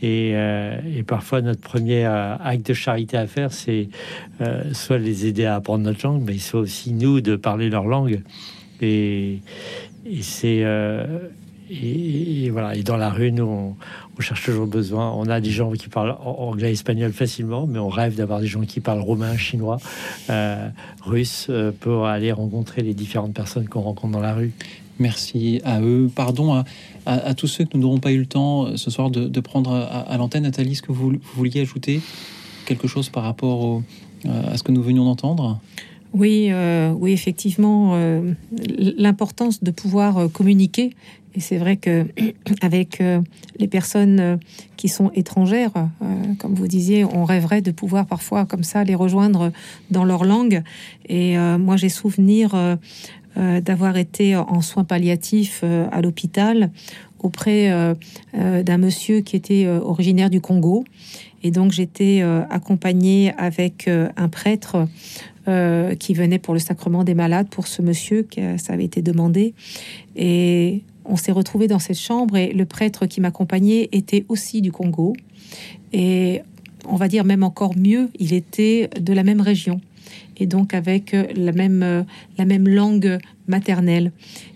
Et, euh, et parfois, notre premier euh, acte de charité à faire, c'est euh, soit les aider à apprendre notre langue, mais soit aussi nous de parler leur langue. Et, et c'est et, voilà. Et dans la rue, nous, on, cherche toujours besoin. On a des gens qui parlent anglais, espagnol facilement, mais on rêve d'avoir des gens qui parlent roumain, chinois, euh, russe, euh, pour aller rencontrer les différentes personnes qu'on rencontre dans la rue. Merci à eux. Pardon à, tous ceux que nous n'aurons pas eu le temps euh, ce soir de, prendre à, l'antenne. Nathalie, est-ce que vous, vouliez ajouter quelque chose par rapport à ce que nous venions d'entendre? Oui, oui, effectivement, l'importance de pouvoir communiquer et c'est vrai que avec euh, les personnes euh, qui sont étrangères, euh, comme vous disiez, on rêverait de pouvoir parfois comme ça les rejoindre dans leur langue. Et moi, j'ai souvenir d'avoir été en soins palliatifs à l'hôpital auprès d'un monsieur qui était originaire du Congo. Et donc j'étais accompagnée avec un prêtre qui venait pour le sacrement des malades pour ce monsieur, que ça avait été demandé. Et on s'est retrouvé dans cette chambre et le prêtre qui m'accompagnait était aussi du Congo. Et on va dire même encore mieux, il était de la même région et donc avec la même, la même langue maternelle.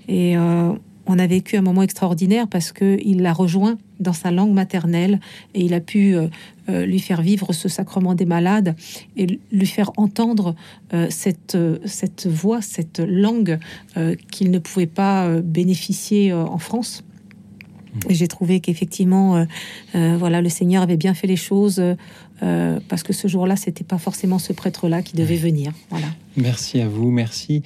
Et euh, on a vécu un moment extraordinaire parce qu'il l'a rejoint dans sa langue maternelle et il a pu euh, euh, lui faire vivre ce sacrement des malades et lui faire entendre euh, cette, cette voix, cette langue qu'il ne pouvait pas bénéficier en France. Et j'ai trouvé qu'effectivement, voilà, le Seigneur avait bien fait les choses parce que ce jour-là, c'était pas forcément ce prêtre-là qui devait venir. Voilà. Merci à vous, merci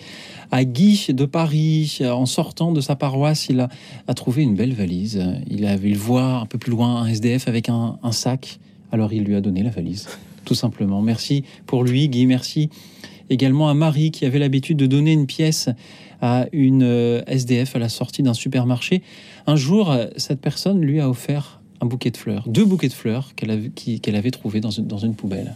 à Guy de Paris. En sortant de sa paroisse, il a, trouvé une belle valise. Il avait le voir un peu plus loin un SDF avec un, sac. Alors il lui a donné la valise, tout simplement. Merci pour lui, Guy. Merci également à Marie qui avait l'habitude de donner une pièce à une euh, SDF à la sortie d'un supermarché. Un jour, cette personne lui a offert un bouquet de fleurs, deux bouquets de fleurs qu'elle avait, qu'elle avait trouvés dans une poubelle.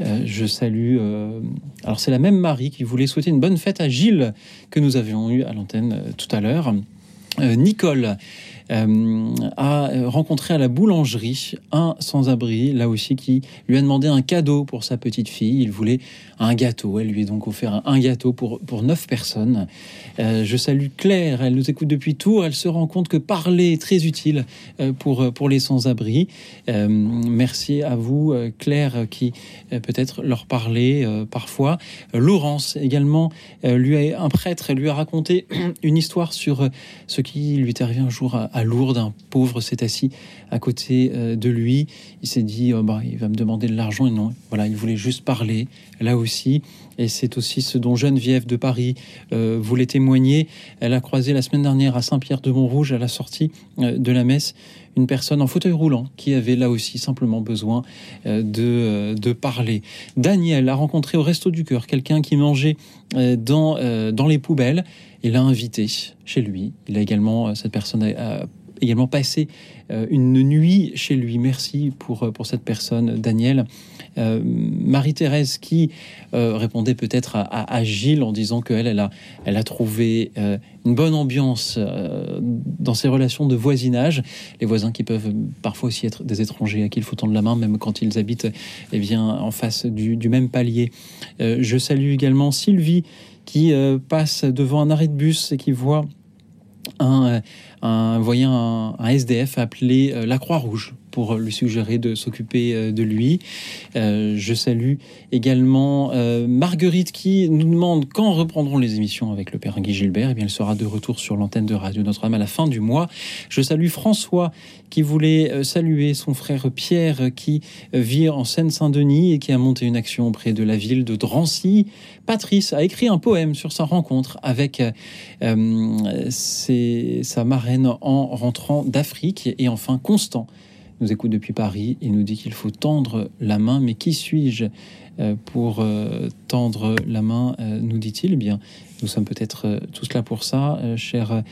Euh, je salue. Euh, alors, c'est la même Marie qui voulait souhaiter une bonne fête à Gilles que nous avions eu à l'antenne euh, tout à l'heure. Nicole euh, a rencontré à la boulangerie un sans-abri, là aussi, qui lui a demandé un cadeau pour sa petite fille. Il voulait un gâteau. Elle lui a donc offert un, gâteau pour, pour neuf personnes. Euh, je salue Claire, elle nous écoute depuis Tours. Elle se rend compte que parler est très utile euh, pour, pour les sans-abri. merci à vous, Claire, qui peut-être leur parlait parfois. Laurence également, lui a, un prêtre lui a raconté une histoire sur ce qui lui est un jour à, à Lourdes. Un pauvre s'est assis à côté euh, de lui. Il s'est dit, oh, bah, il va me demander de l'argent. Et non, voilà, il voulait juste parler. Là aussi, et c'est aussi ce dont Geneviève de Paris euh, voulait témoigner. Elle a croisé la semaine dernière à Saint-Pierre-de-Montrouge, à la sortie de la messe, une personne en fauteuil roulant qui avait là aussi simplement besoin de, de parler. Daniel a rencontré au Resto du Cœur quelqu'un qui mangeait dans, dans les poubelles il l'a invité chez lui. Il a également, euh, cette personne a, également passé euh, une nuit chez lui. Merci pour, euh, pour cette personne, Daniel. Marie-Thérèse qui répondait peut-être à, Gilles en disant qu'elle, elle a, elle a trouvé une bonne ambiance dans ses relations de voisinage. Les voisins qui peuvent parfois aussi être des étrangers à qui il faut tendre la main, même quand ils habitent eh bien, en face du, même palier. je salue également Sylvie qui passe devant un arrêt de bus et qui voit un, voyant un, SDF appelé euh, la Croix-Rouge pour lui suggérer de s'occuper euh, de lui. Euh, je salue également Marguerite qui nous demande quand reprendront les émissions avec le père Guy Gilbert. Eh bien, elle sera de retour sur l'antenne de Radio Notre-Dame à la fin du mois. Je salue François qui voulait saluer son frère Pierre qui vit en Seine-Saint-Denis et qui a monté une action auprès de la ville de Drancy. Patrice a écrit un poème sur sa rencontre avec sa marraine en rentrant d'Afrique. Et enfin, Constant nous écoute depuis Paris. Il nous dit qu'il faut tendre la main. Mais qui suis-je euh, pour euh, tendre la main, euh, nous dit-il? Eh Bien, nous sommes peut-être tous là pour ça, cher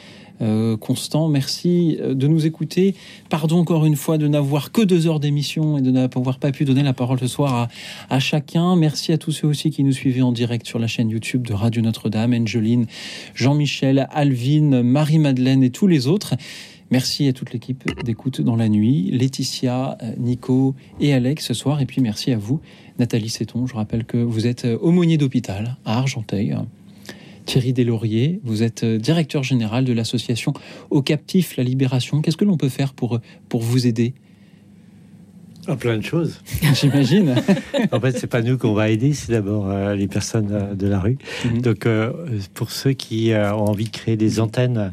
Constant. Merci de nous écouter. Pardon encore une fois de n'avoir que deux heures d'émission et de n'avoir pas pu donner la parole ce soir à, à, chacun. Merci à tous ceux aussi qui nous suivaient en direct sur la chaîne YouTube de Radio Notre-Dame, Angeline, Jean-Michel, Alvin, Marie-Madeleine et tous les autres. Merci à toute l'équipe d'écoute dans la nuit, Laetitia, euh, Nico et Alex ce soir. Et puis merci à vous, Nathalie Séton. Je rappelle que vous êtes euh, aumônier d'hôpital à Argenteuil. Thierry Deslauriers, vous êtes euh, directeur général de l'association Au Captif La Libération. Qu'est-ce que l'on peut faire pour, pour vous aider ah, plein de choses. J'imagine. en fait, c'est pas nous qu'on va aider, c'est d'abord euh, les personnes euh, de la rue. Mhm. Donc, euh, pour ceux qui ont envie de créer des antennes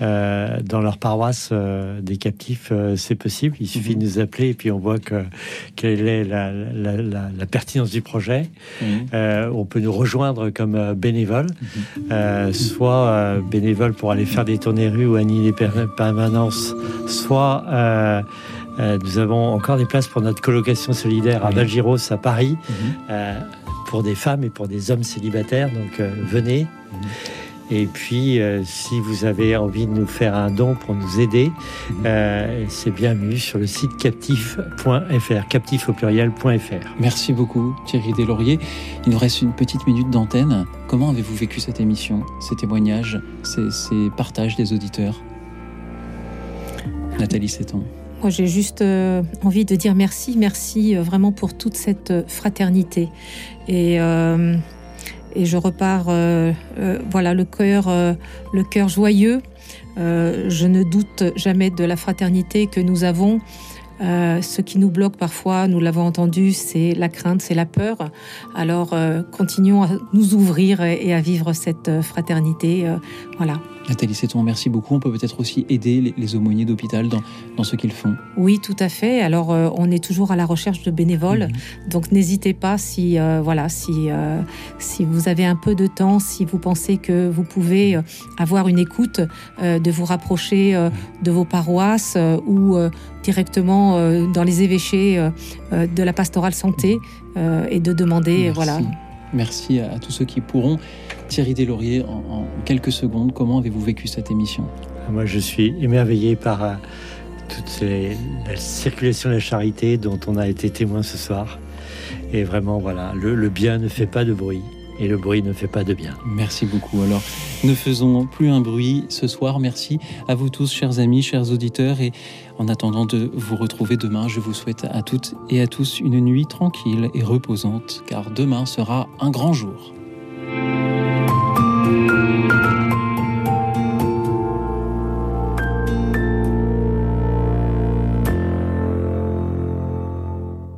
mhm. dans leur paroisse des captifs, c'est possible. Il suffit mhm. de nous appeler et puis on voit que, quelle est la, la, pertinence du projet. on peut nous rejoindre comme bénévole, soit bénévole pour aller faire des tournées rues ou animer des permanences, soit euh, nous avons encore des places pour notre colocation solidaire à Valgiros, à Paris, mhm. euh, pour des femmes et pour des hommes célibataires. Donc euh, venez. Mhm. Et puis, si vous avez envie de nous faire un don pour nous aider, mhm. c'est bienvenu sur le site captif.fr, captif au pluriel.fr. Merci beaucoup Thierry Deslauriers. Il nous reste une petite minute d'antenne. Comment avez-vous vécu cette émission, ces témoignages, ces, ces partages des auditeurs? Nathalie Seton. Moi, j'ai juste euh, envie de dire merci, merci euh, vraiment pour toute cette euh, fraternité. Et, et je repars, voilà, le cœur, le cœur joyeux. je ne doute jamais de la fraternité que nous avons. ce qui nous bloque parfois, nous l'avons entendu, c'est la crainte, c'est la peur. Alors, continuons à nous ouvrir et, à vivre cette fraternité. voilà. Nathalie Séton, merci beaucoup. On peut peut-être aussi aider les, aumôniers d'hôpital dans, dans, ce qu'ils font. Oui, tout à fait. Alors, euh, on est toujours à la recherche de bénévoles. Mhm. Donc, n'hésitez pas si, euh, voilà, si, euh, si vous avez un peu de temps, si vous pensez que vous pouvez avoir une écoute, de vous rapprocher de vos paroisses ou directement dans les évêchés de la pastorale santé et de demander, merci. voilà. Merci à, tous ceux qui pourront. Thierry Deslauriers, en, quelques secondes, comment avez-vous vécu cette émission? Moi, je suis émerveillé par euh, toute la circulation de la charité dont on a été témoin ce soir. Et vraiment, voilà, le, bien ne fait pas de bruit et le bruit ne fait pas de bien. Merci beaucoup. Alors, ne faisons plus un bruit ce soir. Merci à vous tous, chers amis, chers auditeurs. Et en attendant de vous retrouver demain, je vous souhaite à toutes et à tous une nuit tranquille et reposante, car demain sera un grand jour. Música